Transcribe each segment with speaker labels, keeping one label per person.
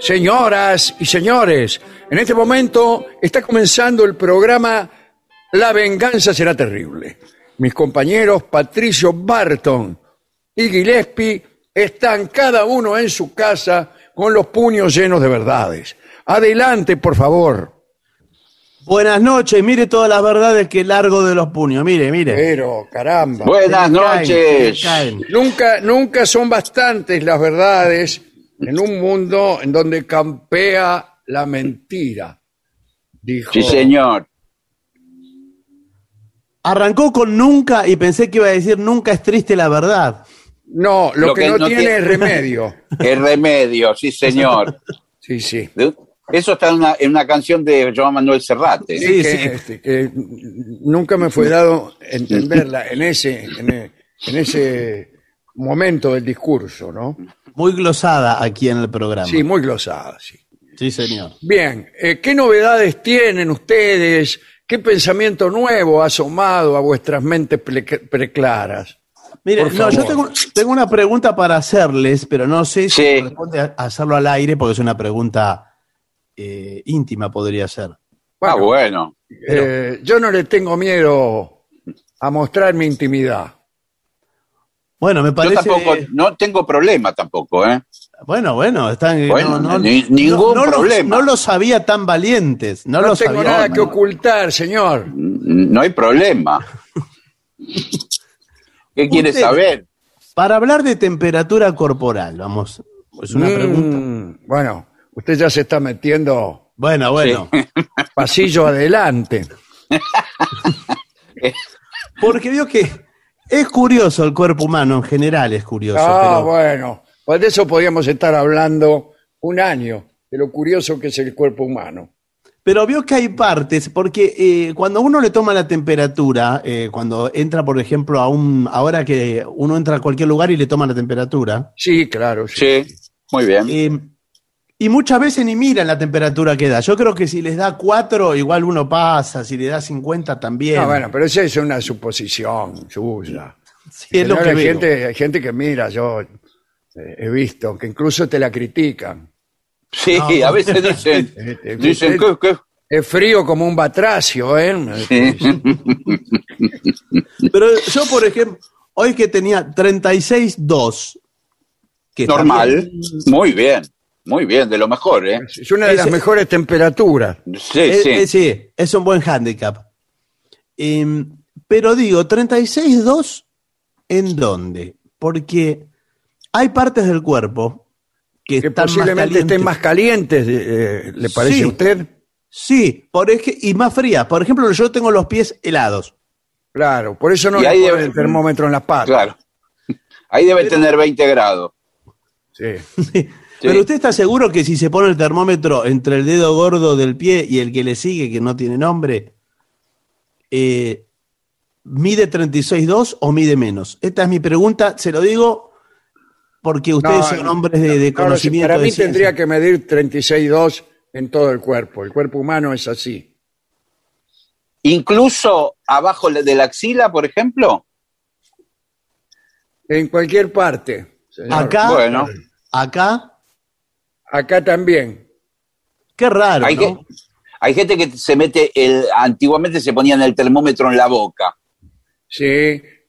Speaker 1: señoras y señores. En este momento está comenzando el programa La venganza será terrible. Mis compañeros Patricio Barton y Gillespie están cada uno en su casa con los puños llenos de verdades. Adelante, por favor.
Speaker 2: Buenas noches, mire todas las verdades que largo de los puños, mire, mire.
Speaker 1: Pero, caramba.
Speaker 3: Buenas
Speaker 2: Se me caen,
Speaker 3: noches.
Speaker 2: se me caen.
Speaker 1: Nunca, nunca son bastantes las verdades en un mundo en donde campea la mentira. Dijo.
Speaker 3: Sí, señor.
Speaker 2: Arrancó con nunca y pensé que iba a decir nunca es triste la verdad.
Speaker 1: No, lo,
Speaker 3: Lo
Speaker 1: que,
Speaker 3: que
Speaker 1: no,
Speaker 3: no
Speaker 1: tiene
Speaker 3: tiene-
Speaker 1: es remedio.
Speaker 3: El remedio, sí, señor.
Speaker 1: Sí, sí.
Speaker 3: Eso está en una, en una canción de Joan Manuel Serrate.
Speaker 1: Sí,
Speaker 2: Sí,
Speaker 1: que,
Speaker 2: sí.
Speaker 1: este, que nunca me fue dado entenderla en ese, en, en ese momento del discurso, ¿no?
Speaker 2: Muy glosada aquí en el programa.
Speaker 1: Sí, muy glosada, sí.
Speaker 2: Sí, señor.
Speaker 1: Bien, eh, ¿qué novedades tienen ustedes? ¿Qué pensamiento nuevo ha asomado a vuestras mentes preclaras?
Speaker 2: Mire, no, yo tengo, tengo una pregunta para hacerles, pero no sé si
Speaker 3: Sí.
Speaker 2: corresponde a- hacerlo al aire porque es una pregunta eh, íntima, podría ser.
Speaker 3: Ah, bueno.
Speaker 1: Eh, yo no le tengo miedo a mostrar mi intimidad.
Speaker 2: Bueno, me
Speaker 3: Yo
Speaker 2: parece.
Speaker 3: tampoco, no tengo problema tampoco, ¿eh?
Speaker 2: Bueno, bueno, están.
Speaker 3: Bueno, ni- ningún
Speaker 2: no lo-
Speaker 3: problema.
Speaker 2: no lo sabía tan valientes. No,
Speaker 1: No,
Speaker 2: lo
Speaker 1: tengo
Speaker 2: sabía.
Speaker 1: nada
Speaker 3: no,
Speaker 1: que
Speaker 3: no.
Speaker 1: ocultar, señor.
Speaker 3: No hay problema. ¿Qué quiere
Speaker 2: Usted-
Speaker 3: saber?
Speaker 2: Para hablar de temperatura corporal, vamos. Es una
Speaker 1: Mm,
Speaker 2: pregunta.
Speaker 1: Bueno, usted ya se está metiendo
Speaker 2: Bueno, bueno.
Speaker 1: pasillo adelante.
Speaker 2: Porque veo que es curioso el cuerpo humano en general, es curioso.
Speaker 1: Ah,
Speaker 2: pero-
Speaker 1: bueno. Pues de eso podríamos estar hablando un año, de lo curioso que es el cuerpo humano.
Speaker 2: Pero veo que hay partes, porque eh, cuando uno le toma la temperatura, eh, cuando entra, por ejemplo, a un. Ahora que uno entra a cualquier lugar y le toma la temperatura,
Speaker 1: Sí, claro. Sí.
Speaker 3: Sí, muy bien.
Speaker 2: eh, y muchas veces ni miran la temperatura que da. Yo creo que si les da 4, igual uno pasa, si le da 50 también.
Speaker 1: No, bueno, pero esa es una suposición suya.
Speaker 2: Sí, es lo que
Speaker 1: hay,
Speaker 2: veo.
Speaker 1: gente, hay gente que mira, yo eh, he visto, que incluso te la critican.
Speaker 3: Sí,
Speaker 2: no.
Speaker 3: a veces dicen,
Speaker 1: Este,
Speaker 3: dicen
Speaker 1: usted-
Speaker 3: que, que-
Speaker 1: Es frío como un batracio, ¿eh?
Speaker 2: Pero yo, por ejemplo, hoy que tenía 36.2, que está
Speaker 3: Normal. Muy bien. Muy bien, de lo mejor, ¿eh?
Speaker 1: Es una de las mejores temperaturas.
Speaker 3: Sí,
Speaker 2: eh,
Speaker 3: sí.
Speaker 2: eh, sí, es un buen handicap. Em, pero digo, 36.2, ¿en dónde? Porque hay partes del cuerpo que,
Speaker 1: Que
Speaker 2: están más
Speaker 1: posiblemente estén
Speaker 2: calientes.
Speaker 1: más calientes, eh, ¿le parece
Speaker 2: Sí.
Speaker 1: a usted?
Speaker 2: Sí, por ej- y más frías. Por ejemplo, yo tengo los pies helados.
Speaker 1: Claro, por eso no le
Speaker 3: ahí
Speaker 1: ponen
Speaker 3: debe-
Speaker 1: el termómetro en las patas.
Speaker 3: Claro. Ahí debe tener 20 grados.
Speaker 1: Sí.
Speaker 2: Pero usted está seguro que si se pone el termómetro entre el dedo gordo del pie y el que le sigue, que no tiene nombre, eh, ¿mide 36.2 o mide menos? Esta es mi pregunta, se lo digo porque ustedes
Speaker 1: No,
Speaker 2: son hombres de,
Speaker 1: No,
Speaker 2: conocimiento.
Speaker 1: para mí tendría que medir 36.2 en todo el cuerpo. El cuerpo humano es así.
Speaker 3: Incluso abajo de la axila, por ejemplo.
Speaker 1: En cualquier parte. señor.
Speaker 2: Acá,
Speaker 3: Bueno.
Speaker 2: acá,
Speaker 1: Acá también.
Speaker 2: qué raro,
Speaker 3: Hay,
Speaker 2: ¿no?
Speaker 3: que- hay gente que se mete el. Antiguamente se ponían el termómetro en la boca.
Speaker 1: Sí.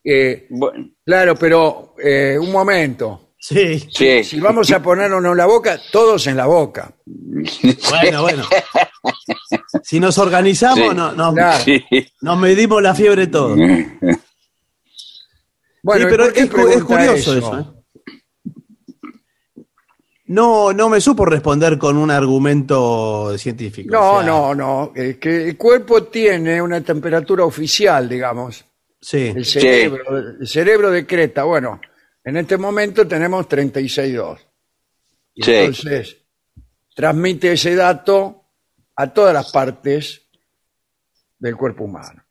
Speaker 1: eh,
Speaker 3: Bueno,
Speaker 1: claro, pero eh, un momento.
Speaker 2: Sí,
Speaker 3: sí.
Speaker 1: Si vamos a ponernos en la boca, todos en la boca.
Speaker 2: bueno, bueno. Si nos organizamos,
Speaker 3: Sí.
Speaker 2: no, no-
Speaker 1: Claro.
Speaker 3: Sí.
Speaker 2: nos medimos la fiebre todos.
Speaker 1: Bueno,
Speaker 2: Sí,
Speaker 1: ¿y
Speaker 2: pero es, curioso eso. ¿eh? No, no me supo responder con un argumento científico.
Speaker 1: No,
Speaker 2: o sea,
Speaker 1: no, no. eh, que el cuerpo tiene una temperatura oficial, digamos.
Speaker 2: Sí.
Speaker 1: El cerebro, el cerebro decreta, bueno, en este momento tenemos 36.2. Y
Speaker 3: Sí.
Speaker 1: entonces transmite ese dato a todas las partes del cuerpo humano.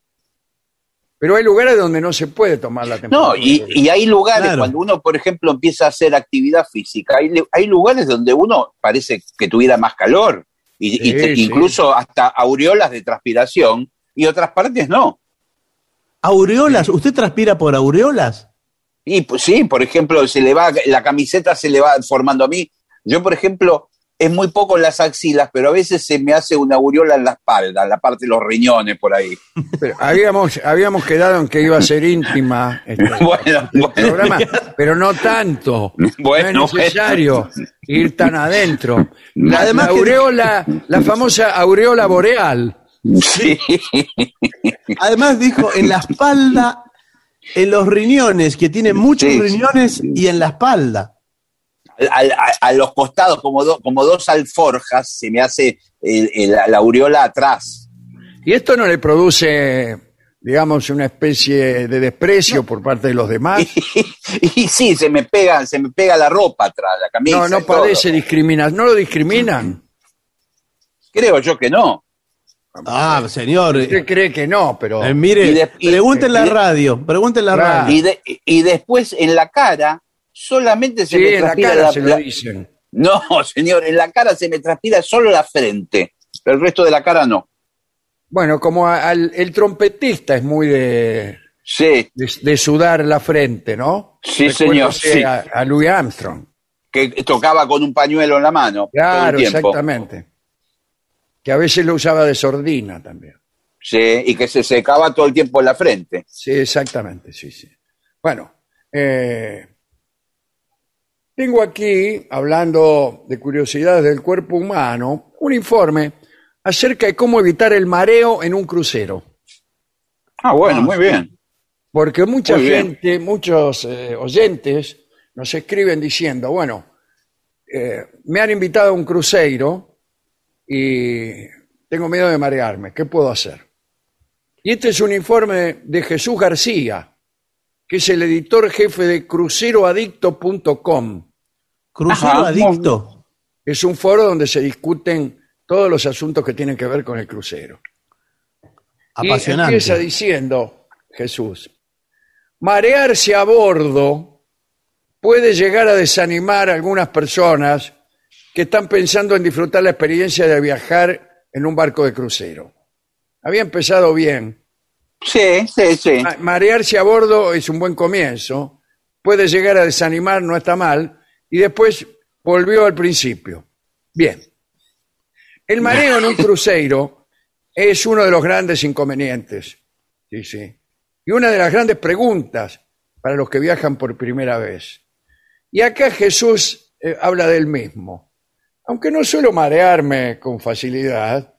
Speaker 1: Pero hay lugares donde no se puede tomar la temperatura.
Speaker 3: No, y, y hay lugares,
Speaker 2: Claro.
Speaker 3: cuando uno, por ejemplo, empieza a hacer actividad física, hay, hay lugares donde uno parece que tuviera más calor, y, y
Speaker 1: Sí,
Speaker 3: te-
Speaker 1: sí.
Speaker 3: incluso hasta aureolas de transpiración, y otras partes no.
Speaker 2: Aureolas, ¿usted transpira por aureolas?
Speaker 3: Y pues, sí, por ejemplo, se le va, la camiseta se le va formando a mí. Yo, por ejemplo, es muy poco en las axilas, pero a veces se me hace una aureola en la espalda, en la parte de los riñones, por ahí.
Speaker 1: Pero habíamos, habíamos quedado en que iba a ser íntima este,
Speaker 3: Bueno, bueno.
Speaker 1: programa, pero no tanto.
Speaker 3: Bueno,
Speaker 1: no es necesario ir tan adentro. La,
Speaker 2: Además
Speaker 1: la
Speaker 2: que-
Speaker 1: aureola, la famosa aureola boreal.
Speaker 3: Sí.
Speaker 2: Además dijo en la espalda, en los riñones, que tiene muchos
Speaker 3: Sí.
Speaker 2: riñones y en la espalda.
Speaker 3: A, a los costados, como, do- como dos alforjas, se me hace el- el- la aureola atrás.
Speaker 1: Y esto no le produce, digamos, una especie de desprecio por parte de los demás.
Speaker 3: Y, sí, se me pega, se me pega la ropa atrás, la camisa.
Speaker 1: No, no padece discriminación. ¿No lo discriminan?
Speaker 3: Creo yo que no.
Speaker 2: Ah, señor.
Speaker 1: Usted cree que no, pero...
Speaker 2: eh, mire,
Speaker 3: Y de- y-
Speaker 2: pregunte en la radio, pregunte en la radio.
Speaker 3: Y, de- y después en la cara, solamente se
Speaker 1: Sí,
Speaker 3: me
Speaker 1: en la cara
Speaker 3: la-
Speaker 1: se lo
Speaker 3: la-
Speaker 1: dicen.
Speaker 3: No, señor, en la cara se me transpira solo la frente, pero el resto de la cara no.
Speaker 1: Bueno, como a- al- el trompetista es muy de,
Speaker 3: Sí,
Speaker 1: de, de sudar la frente, ¿no?
Speaker 3: Sí, señor, sí.
Speaker 1: A, a Louis Armstrong.
Speaker 3: que tocaba con un pañuelo en la mano
Speaker 1: Claro,
Speaker 3: todo el tiempo.
Speaker 1: exactamente. Que a veces lo usaba de sordina también.
Speaker 3: Sí, y que se secaba todo el tiempo en la frente.
Speaker 1: Sí, exactamente, sí, sí. Bueno, eh, tengo aquí, hablando de curiosidades del cuerpo humano, un informe acerca de cómo evitar el mareo en un crucero.
Speaker 3: Ah, bueno, muy bien.
Speaker 1: Porque mucha
Speaker 3: Muy bien.
Speaker 1: gente, muchos eh, oyentes nos escriben diciendo, bueno, eh, me han invitado a un cruceiro y tengo miedo de marearme, ¿qué puedo hacer? Y este es un informe de Jesús García, que es el editor jefe de cruceroadicto.com.
Speaker 2: Crucero
Speaker 3: Ajá,
Speaker 2: adicto.
Speaker 1: Es un foro donde se discuten todos los asuntos que tienen que ver con el crucero. Y
Speaker 2: Apasionante.
Speaker 1: empieza diciendo Jesús, marearse a bordo puede llegar a desanimar a algunas personas que están pensando en disfrutar la experiencia de viajar en un barco de crucero. Había empezado bien.
Speaker 3: Sí, sí, sí.
Speaker 1: Ma- Marearse a bordo es un buen comienzo, puede llegar a desanimar, no está mal, y después volvió al principio. Bien. El mareo en un crucero es uno de los grandes inconvenientes. Sí, sí. Y una de las grandes preguntas para los que viajan por primera vez. Y acá Jesús eh, habla del mismo. Aunque no suelo marearme con facilidad,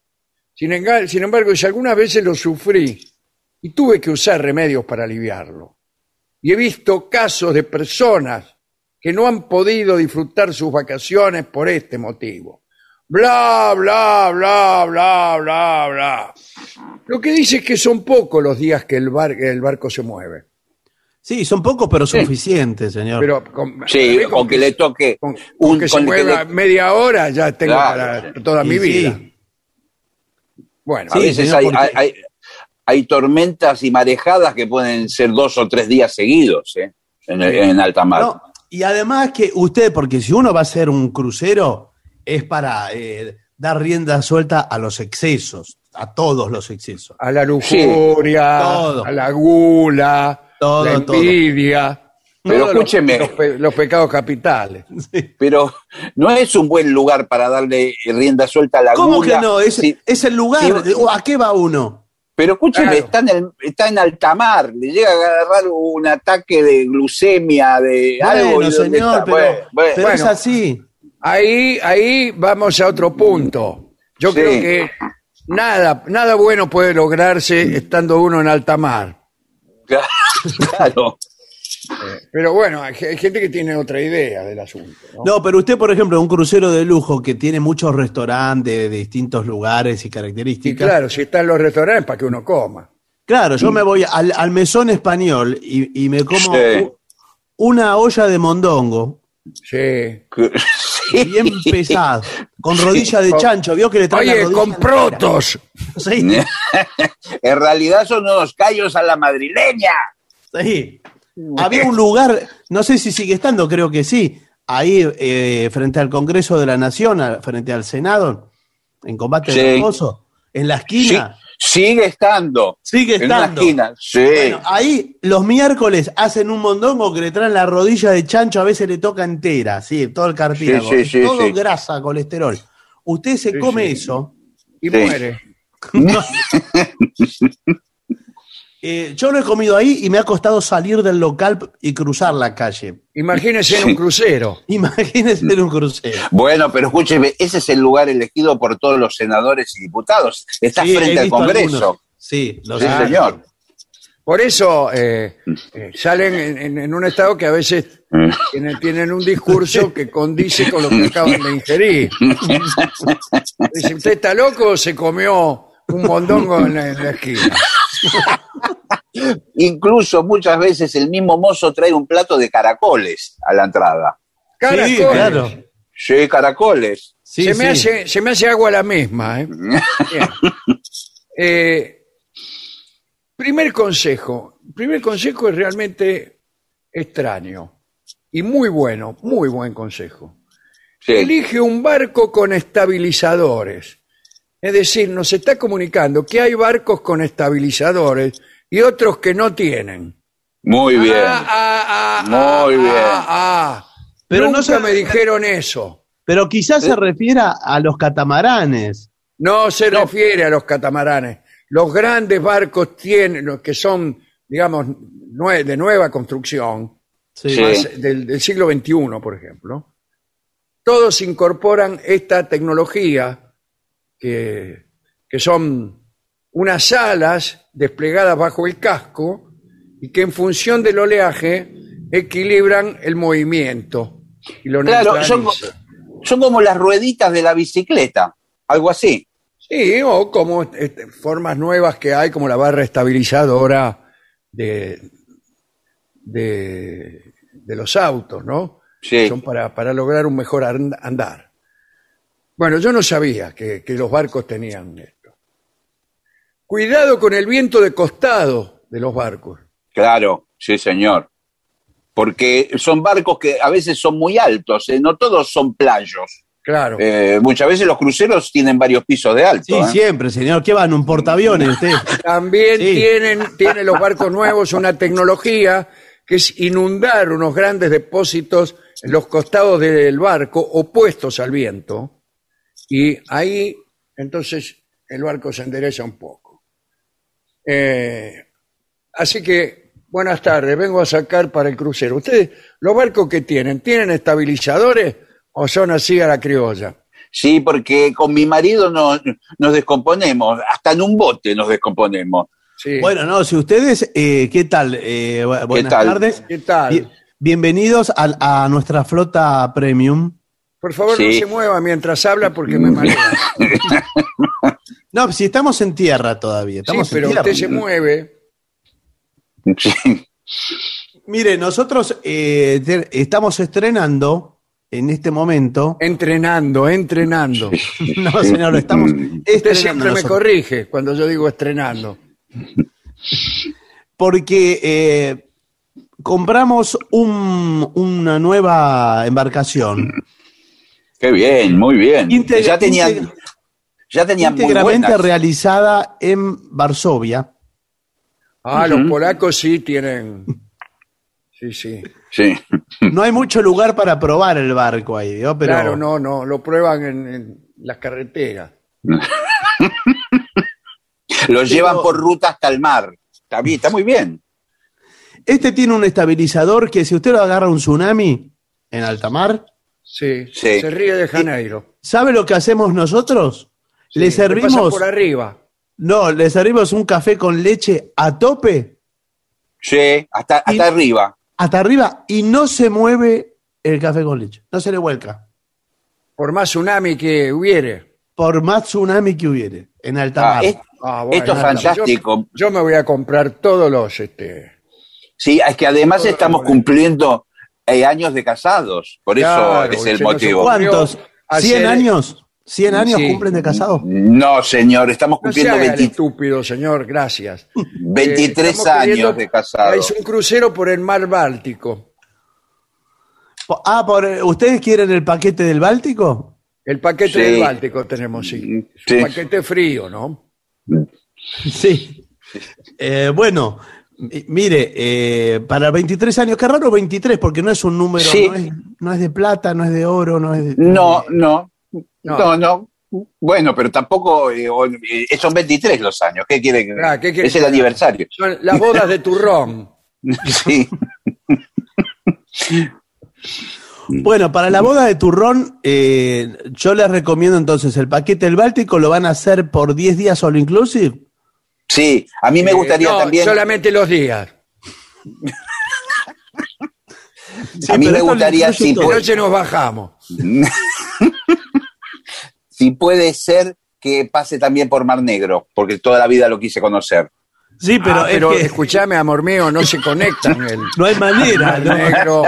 Speaker 1: sin, enga- sin embargo, si algunas veces lo sufrí y tuve que usar remedios para aliviarlo. Y he visto casos de personas que no han podido disfrutar sus vacaciones por este motivo. Bla, bla, bla, bla, bla, bla. Lo que dice es que son pocos los días que el, bar- el barco se mueve.
Speaker 2: Sí, son pocos, pero suficientes, señor.
Speaker 1: Pero con,
Speaker 3: Sí, con que le toque
Speaker 1: con,
Speaker 3: un-
Speaker 1: con que se
Speaker 3: que
Speaker 1: mueva
Speaker 3: le-
Speaker 1: media hora ya tengo
Speaker 3: Claro.
Speaker 1: para toda mi
Speaker 2: sí.
Speaker 1: vida. Bueno,
Speaker 3: A
Speaker 2: Sí,
Speaker 3: veces
Speaker 2: señor,
Speaker 3: hay,
Speaker 2: porque-
Speaker 3: hay, hay- tormentas y marejadas que pueden ser dos o tres días seguidos ¿eh? en, en alta mar.
Speaker 2: No, y además que usted, porque si uno va a hacer un crucero, es para eh, dar rienda suelta a los excesos, a todos los excesos.
Speaker 1: a la lujuria, a la gula,
Speaker 2: Todo,
Speaker 1: la
Speaker 2: todo.
Speaker 1: envidia.
Speaker 3: Pero
Speaker 1: todos
Speaker 3: escúcheme.
Speaker 1: Los, pe- los pecados capitales.
Speaker 3: Pero no es un buen lugar para darle rienda suelta a la
Speaker 2: ¿Cómo
Speaker 3: gula.
Speaker 2: que no? Es, el lugar. ¿A qué va uno?
Speaker 3: Pero escúcheme,
Speaker 1: Claro.
Speaker 3: está, en el, está en alta mar, le llega a agarrar un ataque de glucemia, de algo.
Speaker 2: Bueno,
Speaker 3: ¿y dónde
Speaker 2: señor,
Speaker 3: está?
Speaker 2: pero,
Speaker 3: Bueno, bueno.
Speaker 2: pero es así.
Speaker 1: Ahí, ahí vamos a otro punto. Yo
Speaker 3: Sí.
Speaker 1: creo que nada, nada bueno puede lograrse estando uno en alta mar.
Speaker 3: claro.
Speaker 1: Pero bueno, hay hay gente que tiene otra idea del asunto. ¿no?
Speaker 2: No, pero usted, por ejemplo, un crucero de lujo que tiene muchos restaurantes de distintos lugares y
Speaker 1: Y
Speaker 2: características.
Speaker 1: claro, si están los restaurantes para que uno coma.
Speaker 2: Claro, yo me voy al, al mesón español y, y me como
Speaker 3: Sí.
Speaker 2: una olla de mondongo
Speaker 1: Sí.
Speaker 3: Sí.
Speaker 2: bien pesada, con rodilla de chancho. ¿Vio que le trae
Speaker 1: Oye, con protos.
Speaker 2: Sí,
Speaker 3: en realidad son unos callos a la madrileña.
Speaker 2: sí. Había un lugar, no sé si sigue estando, creo que sí, ahí eh, frente al Congreso de la Nación, frente al Senado, en combate
Speaker 3: Sí.
Speaker 2: de Hermoso, en la
Speaker 3: Sí,
Speaker 2: esquina.
Speaker 3: sigue estando.
Speaker 2: Sigue
Speaker 3: En una
Speaker 2: estando.
Speaker 3: esquina. Sí.
Speaker 2: Bueno, ahí los miércoles hacen un mondongo que le traen la rodilla de chancho, a veces le toca entera, sí, todo el cartílago,
Speaker 3: Sí, sí, sí,
Speaker 2: todo
Speaker 3: sí.
Speaker 2: grasa, colesterol. Usted se come
Speaker 1: sí.
Speaker 2: eso.
Speaker 1: Y
Speaker 3: Sí.
Speaker 1: muere.
Speaker 2: Eh, yo lo he comido ahí y me ha costado salir del local y cruzar la calle.
Speaker 1: Imagínese en un crucero.
Speaker 2: Imagínese en un crucero.
Speaker 3: Bueno, pero escúcheme, ese es el lugar elegido por todos los senadores y diputados. Está
Speaker 2: Sí,
Speaker 3: frente al Congreso.
Speaker 2: algunos. Sí, lo
Speaker 3: Sí,
Speaker 2: sé.
Speaker 3: señor.
Speaker 1: Por eso eh, eh, salen en, en- en un estado que a veces tienen, tienen un discurso que condice con lo que acaban de ingerir. Dice, ¿usted está loco o se comió un mondongo en la, en la esquina?
Speaker 3: Incluso muchas veces el mismo mozo trae un plato de caracoles a la entrada.
Speaker 1: Caracoles.
Speaker 2: Sí, claro.
Speaker 3: Sí, caracoles.
Speaker 2: Sí,
Speaker 1: se, me
Speaker 2: sí.
Speaker 1: hace, se me hace agua la misma. ¿eh? Bien. Eh, primer consejo. Primer consejo es realmente extraño y muy bueno, muy buen consejo.
Speaker 3: Sí.
Speaker 1: Elige un barco con estabilizadores. Es decir, nos está comunicando que hay barcos con estabilizadores y otros que no tienen.
Speaker 3: Muy bien.
Speaker 1: Ah, ah, ah,
Speaker 3: Muy
Speaker 1: ah,
Speaker 3: bien.
Speaker 1: ah, ah.
Speaker 2: Pero
Speaker 1: Nunca
Speaker 2: no se-
Speaker 1: me dijeron eso.
Speaker 2: Pero quizás se refiera a los catamaranes.
Speaker 1: No se refiere a los catamaranes. Los grandes barcos tienen, los que son, digamos, nue- de nueva construcción,
Speaker 2: Sí.
Speaker 3: Sí.
Speaker 1: más del, del siglo XXI, por ejemplo, todos incorporan esta tecnología que, que son unas alas desplegadas bajo el casco y que en función del oleaje equilibran el movimiento. Y lo
Speaker 3: Claro, son, como las rueditas de la bicicleta, algo así.
Speaker 1: Sí, o como este, formas nuevas que hay, como la barra estabilizadora de, de, de los autos, ¿no?
Speaker 3: Sí.
Speaker 1: Son para, para lograr un mejor and- andar. Bueno, yo no sabía que, que los barcos tenían. Cuidado con el viento de costado de los barcos.
Speaker 3: Claro, sí, señor. Porque son barcos que a veces son muy altos, ¿eh? no todos son playos.
Speaker 1: Claro.
Speaker 3: Eh, muchas veces los cruceros tienen varios pisos de alto.
Speaker 2: Sí,
Speaker 3: ¿eh?
Speaker 2: siempre, señor. ¿Qué van? ¿Un portaaviones usted?
Speaker 1: También
Speaker 2: Sí.
Speaker 1: tienen, tienen los barcos nuevos una tecnología que es inundar unos grandes depósitos en los costados del barco opuestos al viento. Y ahí, entonces, el barco se endereza un poco. Eh, así que, buenas tardes, vengo a sacar para el crucero. ¿Ustedes, los barcos que tienen, tienen estabilizadores o son así a la criolla?
Speaker 3: Sí, porque con mi marido no- nos descomponemos, hasta en un bote nos descomponemos.
Speaker 1: Sí.
Speaker 2: Bueno, no, si ustedes, eh, ¿qué tal? Eh, bu- buenas
Speaker 3: tal?
Speaker 2: tardes.
Speaker 1: ¿Qué tal?
Speaker 2: Bien- bienvenidos a, nuestra flota premium.
Speaker 1: Por favor, no se mueva mientras habla porque me marea.
Speaker 2: No, si estamos en tierra todavía.
Speaker 1: Sí, pero
Speaker 2: en tierra.
Speaker 1: usted se mueve.
Speaker 3: Sí.
Speaker 2: Mire, nosotros eh, te- estamos estrenando en este momento.
Speaker 1: Entrenando, entrenando.
Speaker 2: No, señor, estamos
Speaker 1: Usted
Speaker 2: estrenando.
Speaker 1: siempre me corrige cuando yo digo estrenando.
Speaker 2: Porque eh, compramos un- una nueva embarcación
Speaker 3: Qué bien, muy bien. Ya tenían, ya tenían muy
Speaker 2: íntegramente
Speaker 3: buenas.
Speaker 2: realizada en Varsovia.
Speaker 1: Ah, los polacos sí tienen. Sí, sí.
Speaker 3: Sí.
Speaker 2: No hay mucho lugar para probar el barco ahí, ¿no? pero
Speaker 1: Claro, no, no, lo prueban en, en las carreteras.
Speaker 3: Los llevan por ruta hasta el mar. Está bien, está muy bien.
Speaker 2: este tiene un estabilizador que si usted lo agarra un tsunami en alta mar,
Speaker 1: Sí,
Speaker 3: Sí.
Speaker 1: se ríe de Janeiro.
Speaker 2: ¿sabe lo que hacemos nosotros?
Speaker 1: Sí,
Speaker 2: le
Speaker 1: pasa
Speaker 2: servimos,
Speaker 1: por arriba.
Speaker 2: no, le servimos un café con leche a tope
Speaker 3: Sí, hasta, hasta
Speaker 2: Y-
Speaker 3: arriba.
Speaker 2: hasta arriba y no se mueve el café con leche, no se le vuelca.
Speaker 1: Por más tsunami que hubiere.
Speaker 2: Por más tsunami que hubiere en alta
Speaker 3: Ah,
Speaker 2: mar.
Speaker 3: es-
Speaker 1: Ah, bueno,
Speaker 3: Esto es
Speaker 1: yo-
Speaker 3: fantástico.
Speaker 1: Yo, me voy a comprar todos los. Este,
Speaker 3: Sí, es que además estamos cumpliendo eh, años de casados. Por eso
Speaker 1: Claro,
Speaker 3: es el motivo.
Speaker 2: ¿Cuántos? ¿100 años? ¿100 años
Speaker 1: Sí.
Speaker 2: cumplen de casado?
Speaker 3: No, señor, estamos
Speaker 1: no
Speaker 3: cumpliendo 20
Speaker 1: estúpido, señor, gracias.
Speaker 3: 23
Speaker 1: Eh,
Speaker 3: años de casado.
Speaker 1: Es un crucero por el mar Báltico.
Speaker 2: Ah, por, ¿ustedes quieren el paquete del Báltico?
Speaker 1: El paquete
Speaker 3: Sí.
Speaker 1: del Báltico tenemos, sí.
Speaker 3: Sí.
Speaker 1: un paquete frío, ¿no?
Speaker 2: Sí. Eh, bueno, mire, eh, para 23 años, qué raro 23, porque no es un número,
Speaker 3: Sí.
Speaker 2: no, es, no es de plata, no es de oro, no es de...
Speaker 3: No, no,
Speaker 1: No.
Speaker 3: no, no. Bueno, pero tampoco eh, eh, son 23 los años. ¿Qué quiere que
Speaker 1: Ah, ¿qué quiere
Speaker 3: Es el aniversario.
Speaker 1: Son las bodas de turrón.
Speaker 3: Sí.
Speaker 2: Bueno, para la boda de turrón, eh, yo les recomiendo entonces el paquete del Báltico, lo van a hacer por 10 días solo inclusive.
Speaker 3: Sí, a mí me
Speaker 1: Eh,
Speaker 3: gustaría
Speaker 1: no,
Speaker 3: también.
Speaker 1: solamente los días.
Speaker 3: a mí me gustaría, si, puede,
Speaker 1: noche nos bajamos.
Speaker 3: si puede ser que pase también por Mar Negro, porque toda la vida lo quise conocer.
Speaker 2: Sí, pero,
Speaker 1: Ah,
Speaker 2: es
Speaker 1: pero
Speaker 2: que
Speaker 1: escúchame, amor mío, no se conectan el,
Speaker 2: no hay manera.
Speaker 1: el
Speaker 2: ¿no?
Speaker 1: negro.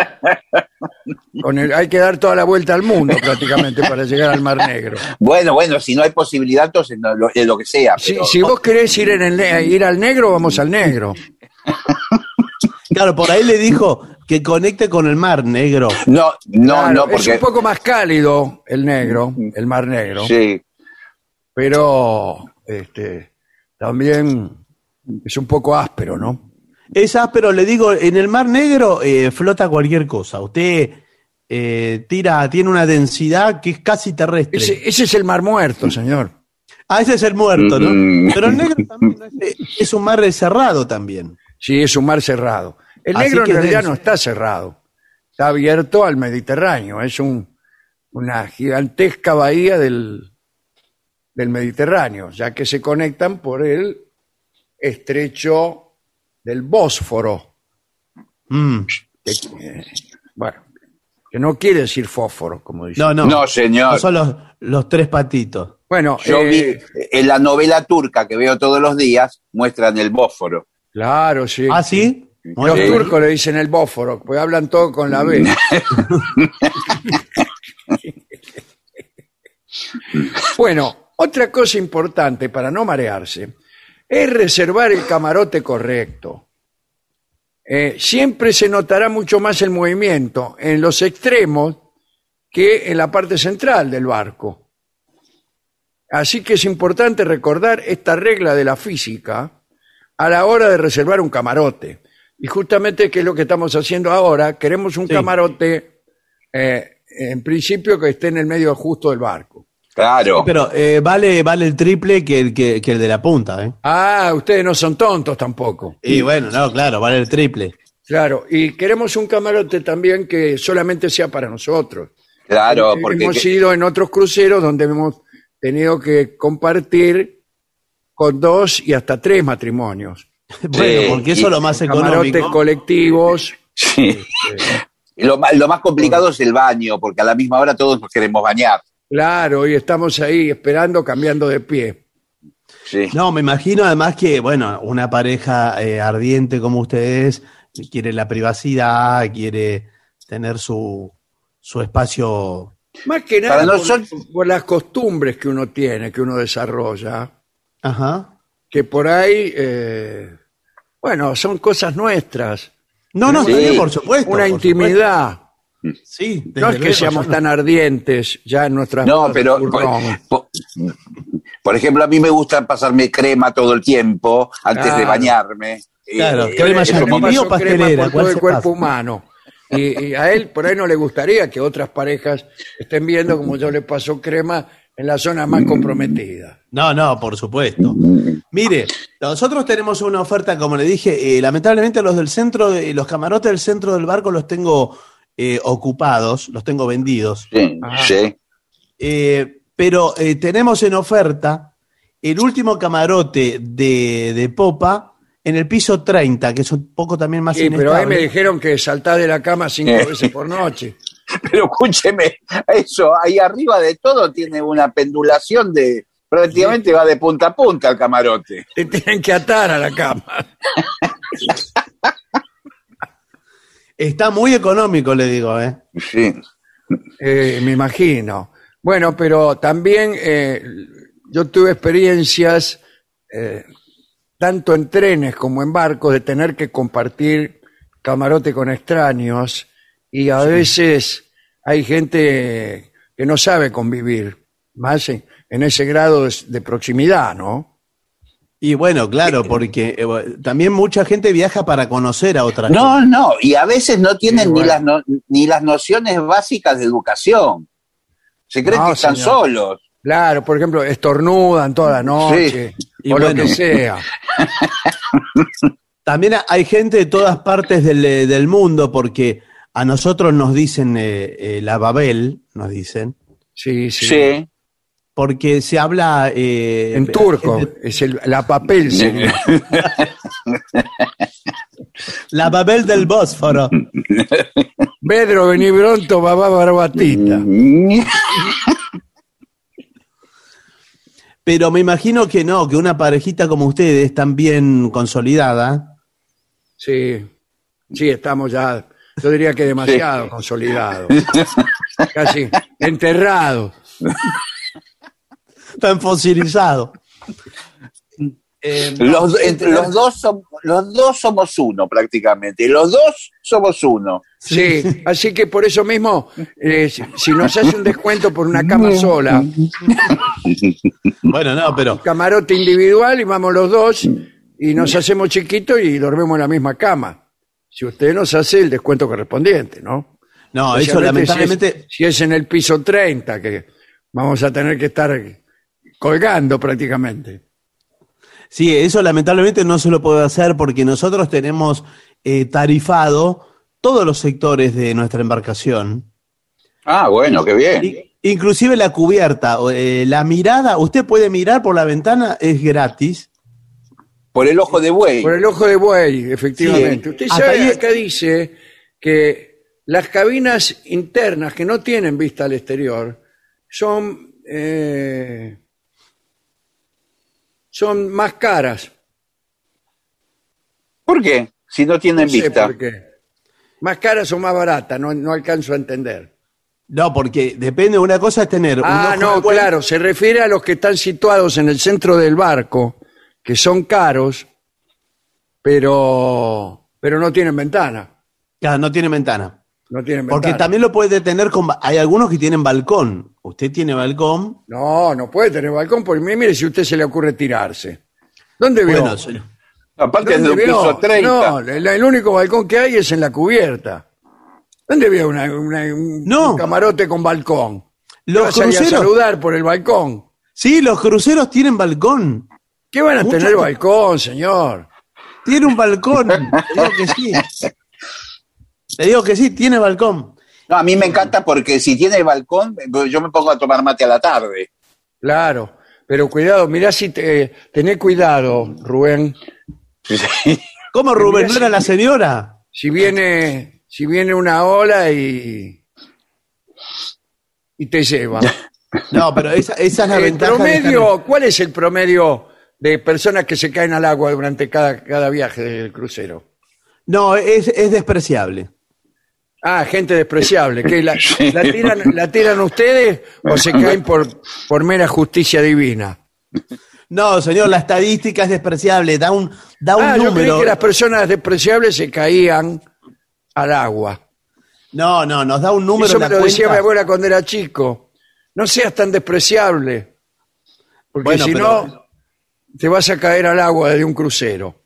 Speaker 1: Con el, hay que dar toda la vuelta al mundo prácticamente para llegar al Mar Negro.
Speaker 3: Bueno, bueno, si no hay posibilidad, entonces no, lo, lo que sea.
Speaker 1: Si,
Speaker 3: pero-
Speaker 1: si vos querés ir, en el, ne- ir al negro, vamos al negro.
Speaker 2: Claro, por ahí le dijo que conecte con el mar negro.
Speaker 3: No, no,
Speaker 1: Claro,
Speaker 3: no,
Speaker 1: Es
Speaker 3: porque.
Speaker 1: un poco más cálido el negro, el Mar Negro,
Speaker 3: Sí,
Speaker 1: pero este, también es un poco áspero, ¿no?
Speaker 2: Es áspero, le digo, en el mar negro eh, flota cualquier cosa. Usted eh, tira, tiene una densidad que es casi terrestre.
Speaker 1: Ese, ese es el Mar Muerto, señor.
Speaker 2: Ah, ese es el muerto, ¿no? Pero el negro también es, es un mar cerrado también.
Speaker 1: Sí, es un mar cerrado. El
Speaker 2: Así
Speaker 1: negro en realidad no está cerrado. Está abierto al Mediterráneo. Es un, una gigantesca bahía del, del Mediterráneo, ya que se conectan por el estrecho del Bósforo.
Speaker 2: Mm.
Speaker 1: que, eh, bueno, que no quiere decir fósforo, como dice.
Speaker 2: No, no.
Speaker 3: No, señor.
Speaker 2: No son los, los tres patitos.
Speaker 1: Bueno,
Speaker 3: yo
Speaker 1: eh,
Speaker 3: vi en la novela turca que veo todos los días, muestran el Bósforo.
Speaker 1: claro, sí.
Speaker 2: ¿Ah, sí?
Speaker 1: Los
Speaker 3: Sí.
Speaker 1: turcos le dicen el Bósforo, pues hablan todo con la B. bueno, otra cosa importante para no marearse es reservar el camarote correcto. Eh, siempre se notará mucho más el movimiento en los extremos que en la parte central del barco. Así que es importante recordar esta regla de la física a la hora de reservar un camarote. Y justamente, ¿qué es lo que estamos haciendo ahora? Queremos un
Speaker 2: Sí.
Speaker 1: camarote, eh, en principio, que esté en el medio justo del barco.
Speaker 3: Claro.
Speaker 2: Pero eh, vale, vale el triple que el, que, que el de la punta, ¿eh?
Speaker 1: Ah, ustedes no son tontos tampoco.
Speaker 2: Y bueno, no, claro, vale el triple.
Speaker 1: Claro, y queremos un camarote también que solamente sea para nosotros.
Speaker 3: Claro, porque
Speaker 1: hemos
Speaker 3: que-
Speaker 1: ido en otros cruceros donde hemos tenido que compartir con dos y hasta tres matrimonios.
Speaker 2: Bueno, porque eso es lo más
Speaker 1: Camarotes
Speaker 2: económico.
Speaker 1: colectivos.
Speaker 3: sí.
Speaker 1: este,
Speaker 3: lo, más, lo más complicado es el baño, porque a la misma hora todos nos queremos bañar.
Speaker 1: Claro, y estamos ahí esperando, cambiando de pie.
Speaker 3: Sí.
Speaker 2: No, me imagino además que, bueno, una pareja eh, ardiente como ustedes quiere la privacidad, quiere tener su, su espacio.
Speaker 1: Más que nada por,
Speaker 3: nosotros-
Speaker 1: por las costumbres que uno tiene, que uno desarrolla,
Speaker 2: Ajá.
Speaker 1: que por ahí, eh, bueno, son cosas nuestras.
Speaker 2: No, no,
Speaker 3: Sí.
Speaker 2: por supuesto.
Speaker 1: Una
Speaker 2: por
Speaker 1: intimidad.
Speaker 2: supuesto. Sí, desde
Speaker 1: No es que
Speaker 2: luego,
Speaker 1: seamos
Speaker 2: no-
Speaker 1: tan ardientes ya en nuestras
Speaker 3: No, pero por, por ejemplo, a mí me gusta pasarme crema todo el tiempo antes de bañarme.
Speaker 2: Claro,
Speaker 3: Eh,
Speaker 2: crema chantilly
Speaker 3: como-
Speaker 1: me
Speaker 2: o
Speaker 1: paso crema
Speaker 2: pastelera,
Speaker 1: por
Speaker 2: ¿cuál
Speaker 1: todo el
Speaker 2: se
Speaker 1: cuerpo
Speaker 2: pasa?
Speaker 1: humano. Y, y a él por ahí no le gustaría que otras parejas estén viendo como yo le paso crema en la zona más comprometida.
Speaker 2: No, no, por supuesto. Mire, nosotros tenemos una oferta, como le dije, eh, lamentablemente los del centro, de- los camarotes del centro del barco los tengo eh, ocupados, los tengo vendidos.
Speaker 3: Sí,
Speaker 1: Ajá.
Speaker 3: sí.
Speaker 2: Eh, pero eh, tenemos en oferta el último camarote de, de Popa en el piso 30, que es un poco también más
Speaker 1: Sí, pero ahí me
Speaker 2: inestable.
Speaker 1: dijeron que saltás de la cama cinco veces por noche.
Speaker 3: Pero escúcheme, eso, ahí arriba de todo tiene una pendulación de. Prácticamente va de punta a punta el camarote.
Speaker 1: Te tienen que atar a la cama.
Speaker 2: Está muy económico, le digo, ¿eh?
Speaker 3: Sí.
Speaker 1: Eh, me imagino. Bueno, pero también eh, yo tuve experiencias eh, tanto en trenes como en barcos de tener que compartir camarote con extraños y a veces hay gente que no sabe convivir, más en, en ese grado de, de proximidad, ¿no?
Speaker 2: Y bueno, claro, porque eh, bueno, también mucha gente viaja para conocer a otra gente.
Speaker 3: No, no, y a veces no tienen
Speaker 1: Sí,
Speaker 3: ni, las no- ni las nociones básicas de educación. Se creen
Speaker 1: No,
Speaker 3: que están
Speaker 1: señor.
Speaker 3: solos.
Speaker 1: Claro, por ejemplo, estornudan toda la noche
Speaker 2: Y
Speaker 1: o
Speaker 2: bueno.
Speaker 1: lo que sea.
Speaker 2: También hay gente de todas partes del, eh, del mundo, porque a nosotros nos dicen eh, eh, la Babel, nos dicen,
Speaker 1: Sí, sí.
Speaker 3: Sí.
Speaker 2: Porque se habla... eh,
Speaker 1: En turco, es el, la papel sería.
Speaker 2: la Babel del Bósforo.
Speaker 1: Pedro, vení pronto, babá barbatita.
Speaker 2: Pero me imagino que no, que una parejita como ustedes, tan bien consolidada,
Speaker 1: Sí, sí, estamos ya, yo diría que demasiado consolidados. Casi enterrados.
Speaker 2: tan fosilizado. Eh,
Speaker 3: Los, entre los, dos som- los dos somos uno prácticamente. Los dos somos uno.
Speaker 1: Sí, así que por eso mismo, eh, si, nos hace un descuento por una cama sola,
Speaker 2: bueno, no, pero
Speaker 1: camarote individual y vamos los dos y nos hacemos chiquitos y dormimos en la misma cama. Si usted nos hace el descuento correspondiente, ¿no?
Speaker 2: no, eso
Speaker 1: Especialmente si es-
Speaker 2: lamentablemente
Speaker 1: Si es, en el piso 30, que vamos a tener que estar colgando prácticamente.
Speaker 2: Sí, eso lamentablemente no se lo puedo hacer porque nosotros tenemos eh, tarifado todos los sectores de nuestra embarcación,
Speaker 3: Ah, bueno, qué bien.
Speaker 2: Inclusive la cubierta, o, eh, la mirada, usted puede mirar por la ventana, es gratis.
Speaker 3: Por el ojo de buey.
Speaker 1: Por el ojo de buey, efectivamente.
Speaker 2: Sí.
Speaker 1: Usted
Speaker 2: Hasta
Speaker 1: sabe,
Speaker 2: ahí-
Speaker 1: acá dice que las cabinas internas que no tienen vista al exterior son, eh, son más caras.
Speaker 3: ¿Por qué? Si no tienen
Speaker 1: No sé
Speaker 3: vista.
Speaker 1: por qué. Más caras o más baratas, no, no alcanzo a entender.
Speaker 2: No, porque depende, una cosa es tener un
Speaker 1: Ah,
Speaker 2: ojo
Speaker 1: no,
Speaker 2: de
Speaker 1: claro, se refiere a los que están situados en el centro del barco, que son caros, pero, pero no tienen ventana.
Speaker 2: Claro, no tiene ventana.
Speaker 1: No tienen
Speaker 2: Porque
Speaker 1: ventana.
Speaker 2: también lo puede tener con... ba- Hay algunos que tienen balcón. Usted tiene balcón.
Speaker 1: No, no puede tener balcón, porque mire, mire si a usted se le ocurre tirarse. ¿Dónde vio?
Speaker 2: Bueno, señor.
Speaker 3: Aparte es de
Speaker 1: ¿Dónde
Speaker 3: un
Speaker 1: vio?
Speaker 3: piso 30.
Speaker 1: No, el, el único balcón que hay es en la cubierta. ¿Dónde vio una, una- un,
Speaker 2: No.
Speaker 1: un camarote con balcón? Los
Speaker 2: Los
Speaker 1: vas a ir a
Speaker 2: cruceros,
Speaker 1: saludar por el balcón.
Speaker 2: sí, los cruceros tienen balcón.
Speaker 1: ¿Qué van a
Speaker 2: Mucho-
Speaker 1: tener balcón, señor?
Speaker 2: Tiene un balcón. Digo que sí. Te digo que sí, tiene balcón.
Speaker 3: No, a mí me encanta porque si tiene balcón, yo me pongo a tomar mate a la tarde.
Speaker 1: Claro, pero cuidado, mirá si te, tené cuidado, Rubén.
Speaker 2: ¿Cómo, Rubén? ¿No era la señora?
Speaker 1: Si viene, si viene una ola y y te lleva.
Speaker 2: No, pero esa, esa es la
Speaker 1: El
Speaker 2: ventaja. de
Speaker 1: ¿cuál es el promedio de personas que se caen al agua durante cada, cada viaje del crucero?
Speaker 2: No, es, es despreciable.
Speaker 1: Ah, gente despreciable. que la, la tiran, ¿La tiran ustedes o se caen por, por mera justicia divina?
Speaker 2: No, señor, la estadística es despreciable. Da un, da un
Speaker 1: Ah, yo creí
Speaker 2: número.
Speaker 1: que las personas despreciables se caían al agua.
Speaker 2: No, no, nos da un número.
Speaker 1: Eso
Speaker 2: en
Speaker 1: me
Speaker 2: la
Speaker 1: lo decía mi abuela cuando era chico. No seas tan despreciable. Porque
Speaker 2: Bueno,
Speaker 1: si
Speaker 2: pero-
Speaker 1: no, te vas a caer al agua de un crucero.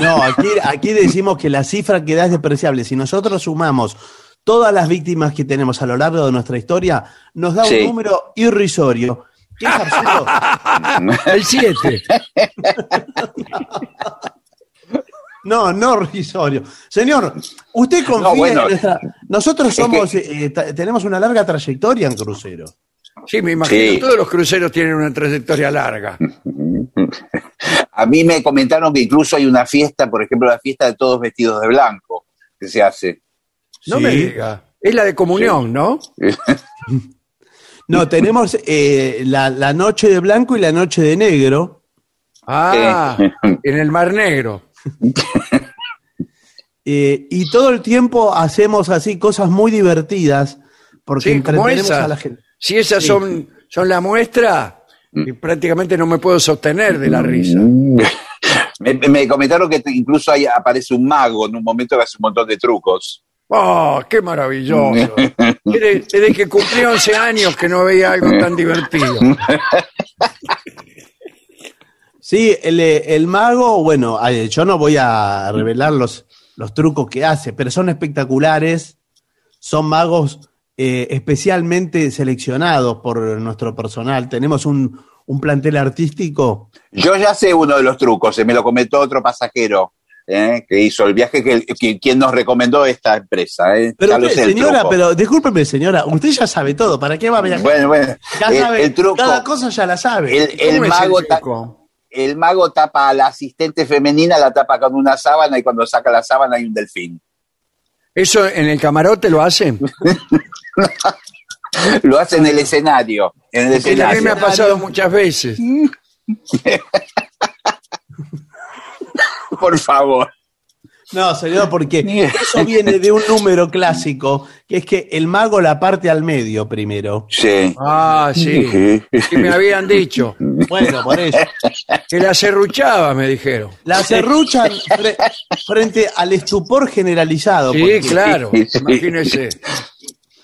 Speaker 2: No, aquí, aquí decimos que la cifra que da es despreciable. Si nosotros sumamos todas las víctimas que tenemos a lo largo de nuestra historia, nos da
Speaker 3: Sí.
Speaker 2: un número irrisorio. Que es absurdo.
Speaker 1: El 7.
Speaker 2: No, no irrisorio. Señor, usted confía
Speaker 3: No, bueno.
Speaker 2: en nuestra. Nosotros
Speaker 3: Es que-
Speaker 2: somos, eh, tenemos una larga trayectoria en crucero.
Speaker 1: Sí, me imagino.
Speaker 3: Sí.
Speaker 1: Todos los cruceros tienen una trayectoria larga.
Speaker 3: A mí me comentaron que incluso hay una fiesta, por ejemplo, la fiesta de todos vestidos de blanco, que se hace.
Speaker 1: No
Speaker 2: Sí.
Speaker 1: me diga. Es la de comunión, ¿no?
Speaker 2: No, tenemos eh, la, la noche de blanco y la noche de negro.
Speaker 1: Ah, en el Mar Negro.
Speaker 2: eh, y todo el tiempo hacemos así cosas muy divertidas porque
Speaker 1: Sí, como
Speaker 2: entretenemos
Speaker 1: esa.
Speaker 2: a la gente.
Speaker 1: Si esas
Speaker 2: Sí.
Speaker 1: son, son la muestra, y prácticamente no me puedo sostener de la risa.
Speaker 3: Me, me comentaron que incluso ahí aparece un mago en un momento que hace un montón de trucos.
Speaker 1: ¡Oh, qué maravilloso! Desde, desde que cumplí 11 años que no veía algo tan divertido.
Speaker 2: Sí, el, eh, el mago, bueno, yo no voy a revelar los, los trucos que hace, pero son espectaculares. Son magos eh, especialmente seleccionados por nuestro personal. Tenemos un, un plantel artístico.
Speaker 3: Yo ya sé uno de los trucos, se me lo comentó otro pasajero eh, que hizo el viaje, que, que- quien nos recomendó esta empresa. eh.
Speaker 2: Pero
Speaker 3: Ya lo
Speaker 2: usted,
Speaker 3: sé el
Speaker 2: señora, pero discúlpeme, señora, usted ya sabe todo. ¿Para qué va a viajar?
Speaker 3: Bueno, bueno,
Speaker 2: ya
Speaker 3: el,
Speaker 2: sabe,
Speaker 3: el truco,
Speaker 2: cada cosa ya la sabe.
Speaker 3: el, el
Speaker 1: ¿Cómo es
Speaker 3: mago
Speaker 1: truco?
Speaker 3: el mago tapa a la asistente femenina, la tapa con una sábana y cuando saca la sábana hay un delfín.
Speaker 1: ¿Eso en el camarote lo hacen?
Speaker 3: Lo hace en el escenario. En el
Speaker 1: Que a mí me
Speaker 3: escenario.
Speaker 1: ha pasado muchas veces.
Speaker 3: Por favor.
Speaker 2: No, señor, porque eso viene de un número clásico, que es que el mago la parte al medio primero.
Speaker 3: Sí.
Speaker 1: Ah, sí. Sí, me habían dicho.
Speaker 2: Bueno, por eso.
Speaker 1: Que la serruchaba, me dijeron.
Speaker 2: La cerruchan fre- frente al estupor generalizado.
Speaker 1: Sí,
Speaker 2: porque
Speaker 1: claro. Imagínese.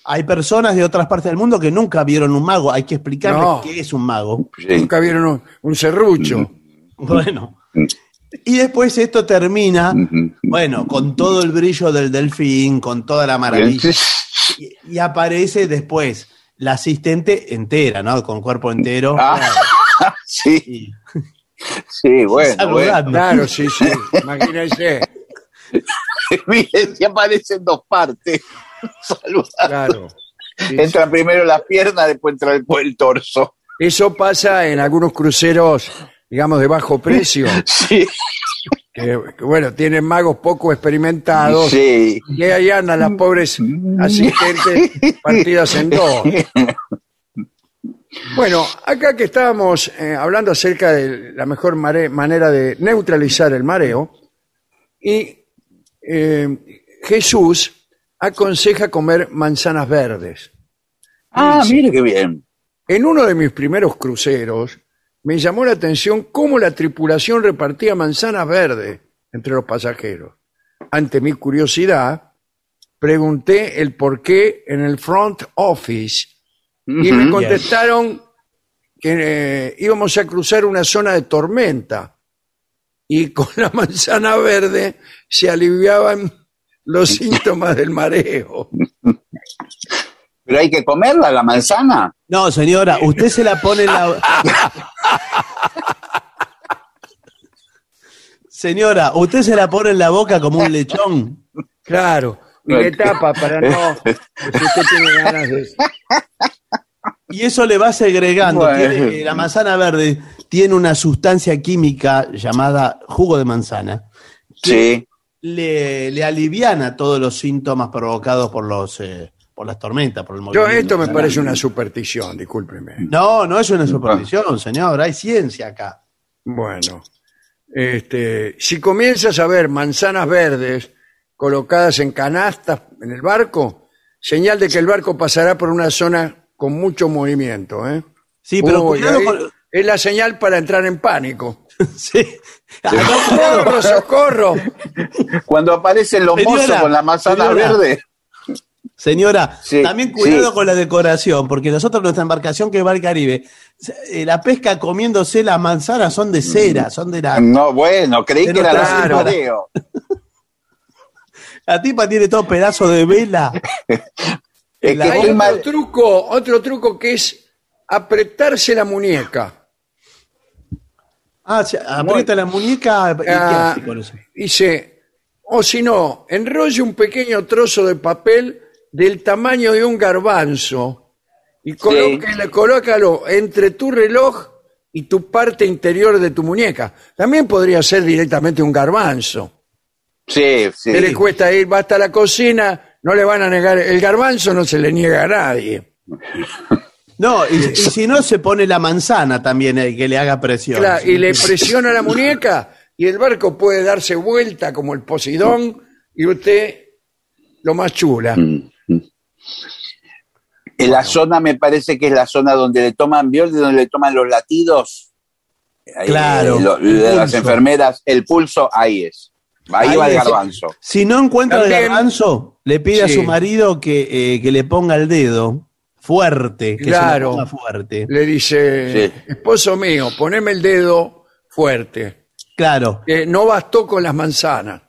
Speaker 2: Hay personas de otras partes del mundo que nunca vieron un mago. Hay que explicarles
Speaker 1: No.
Speaker 2: qué es un mago.
Speaker 3: Sí.
Speaker 1: Nunca vieron un, un serrucho.
Speaker 2: Bueno. Y después esto termina, bueno, con todo el brillo del delfín, con toda la maravilla. Y, y aparece después la asistente entera, ¿no? Con cuerpo entero.
Speaker 3: Ah, sí,
Speaker 2: Y-
Speaker 3: sí, bueno. bueno.
Speaker 1: Claro, sí, sí. Imagínese.
Speaker 3: Miren, si aparecen dos partes. Saluda.
Speaker 1: Claro. Sí,
Speaker 3: Entran primero las piernas, después entra el, el torso.
Speaker 1: Eso pasa en algunos cruceros, digamos, de bajo precio,
Speaker 3: Sí,
Speaker 1: que, que, bueno, tienen magos poco experimentados.
Speaker 3: sí.
Speaker 1: Y ahí andan las pobres asistentes partidas en dos. Bueno, acá que estábamos eh, hablando acerca de la mejor mare- manera de neutralizar el mareo, y eh, Jesús aconseja comer manzanas verdes.
Speaker 3: Ah, mire qué bien.
Speaker 1: En uno de mis primeros cruceros me llamó la atención cómo la tripulación repartía manzanas verdes entre los pasajeros. Ante mi curiosidad, pregunté el por qué en el front office y me contestaron que eh, íbamos a cruzar una zona de tormenta y con la manzana verde se aliviaban los síntomas del mareo.
Speaker 3: Pero hay que comerla, la manzana.
Speaker 2: No, señora, usted se la pone en la. Señora, usted se la pone en la boca como un lechón.
Speaker 1: Claro. Y le tapa para no. Si usted tiene ganas de.
Speaker 2: Y eso le va segregando.
Speaker 3: Bueno.
Speaker 2: Tiene- eh, la manzana verde tiene una sustancia química llamada jugo de manzana.
Speaker 3: Sí.
Speaker 2: Le, le aliviana todos los síntomas provocados por los eh, por las tormentas, por el
Speaker 1: Yo,
Speaker 2: movimiento.
Speaker 1: esto me parece una superstición, discúlpeme.
Speaker 2: No, no es una superstición, señor. Hay ciencia acá.
Speaker 1: Bueno, este, si comienzas a ver manzanas verdes colocadas en canastas en el barco, señal de que el barco pasará por una zona con mucho movimiento. ¿eh?
Speaker 2: Sí, pero
Speaker 1: Uy,
Speaker 2: cuidado
Speaker 1: ahí
Speaker 2: con-
Speaker 1: Es la señal para entrar en pánico.
Speaker 2: Sí.
Speaker 1: ¡Socorro, socorro!
Speaker 3: Cuando aparecen los
Speaker 2: Señora,
Speaker 3: mozos con la manzana
Speaker 2: señora.
Speaker 3: verde.
Speaker 2: Señora,
Speaker 3: Sí,
Speaker 2: también cuidado
Speaker 3: sí.
Speaker 2: con la decoración, porque nosotros nuestra embarcación que va al Caribe, eh, la pesca comiéndose las manzanas son de cera, son de la...
Speaker 3: No, bueno, creí que era la mareo.
Speaker 2: La tipa tiene todo pedazo de vela.
Speaker 3: Es que
Speaker 1: Hay otro
Speaker 3: mal.
Speaker 1: truco, otro truco que es apretarse la muñeca.
Speaker 2: Ah, se aprieta la muñeca y ¿qué
Speaker 1: Ah,
Speaker 2: hace con eso?
Speaker 1: dice, o si no, enrolle un pequeño trozo de papel del tamaño de un garbanzo y colóquelo- colócalo entre tu reloj y tu parte interior de tu muñeca. También podría ser directamente un garbanzo.
Speaker 3: Sí, sí.
Speaker 1: ¿Qué le cuesta ir? Va hasta la cocina, no le van a negar. El garbanzo no se le niega a nadie.
Speaker 2: No, y, y si no se pone la manzana también, eh, que le haga presión.
Speaker 1: Claro, y le presiona la muñeca y el barco puede darse vuelta como el Poseidón y usted lo más chula.
Speaker 3: En la zona me parece que es la zona donde le toman, ¿vio? De donde le toman los latidos. Ahí,
Speaker 2: Claro,
Speaker 3: eh, lo-
Speaker 2: el
Speaker 3: de las enfermeras, el pulso, ahí es. Ahí,
Speaker 2: Ahí
Speaker 3: va el garbanzo.
Speaker 2: Si no encuentra
Speaker 1: También-
Speaker 2: el garbanzo, le pide a su marido que, eh, que le ponga el dedo fuerte, que
Speaker 1: Claro.
Speaker 2: se lo ponga fuerte.
Speaker 1: Le dice,
Speaker 3: Sí.
Speaker 1: esposo mío, poneme el dedo fuerte.
Speaker 2: Claro.
Speaker 1: que no bastó con las manzanas.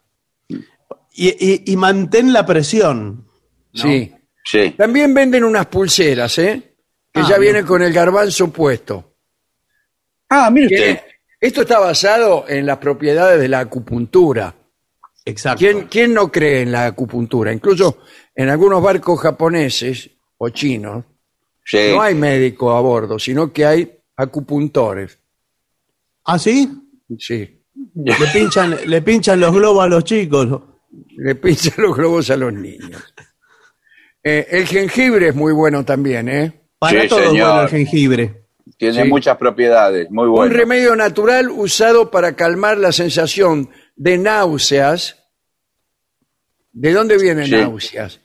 Speaker 2: Y, y- y mantén la presión.
Speaker 1: Sí.
Speaker 3: Sí.
Speaker 1: También venden unas pulseras, ¿eh? Que
Speaker 2: Ah,
Speaker 1: ya vienen con el garbanzo puesto.
Speaker 3: Ah, mire usted.
Speaker 1: Esto está basado en las propiedades de la acupuntura.
Speaker 2: Exacto.
Speaker 1: ¿Quién, quién no cree en la acupuntura? Incluso en algunos barcos japoneses o chinos
Speaker 3: Sí.
Speaker 1: no hay médico a bordo, sino que hay acupuntores.
Speaker 2: ¿Ah, sí?
Speaker 1: Sí.
Speaker 2: Le pinchan, le pinchan los globos a los chicos.
Speaker 1: Le pinchan los globos a los niños. Eh, el jengibre es muy bueno también, ¿eh?
Speaker 2: Para
Speaker 3: Sí,
Speaker 2: todo es bueno el jengibre.
Speaker 3: Tiene
Speaker 1: Sí.
Speaker 3: muchas propiedades. Muy bueno.
Speaker 1: Un remedio natural usado para calmar la sensación de náuseas. ¿De dónde vienen
Speaker 3: Sí.
Speaker 1: náuseas?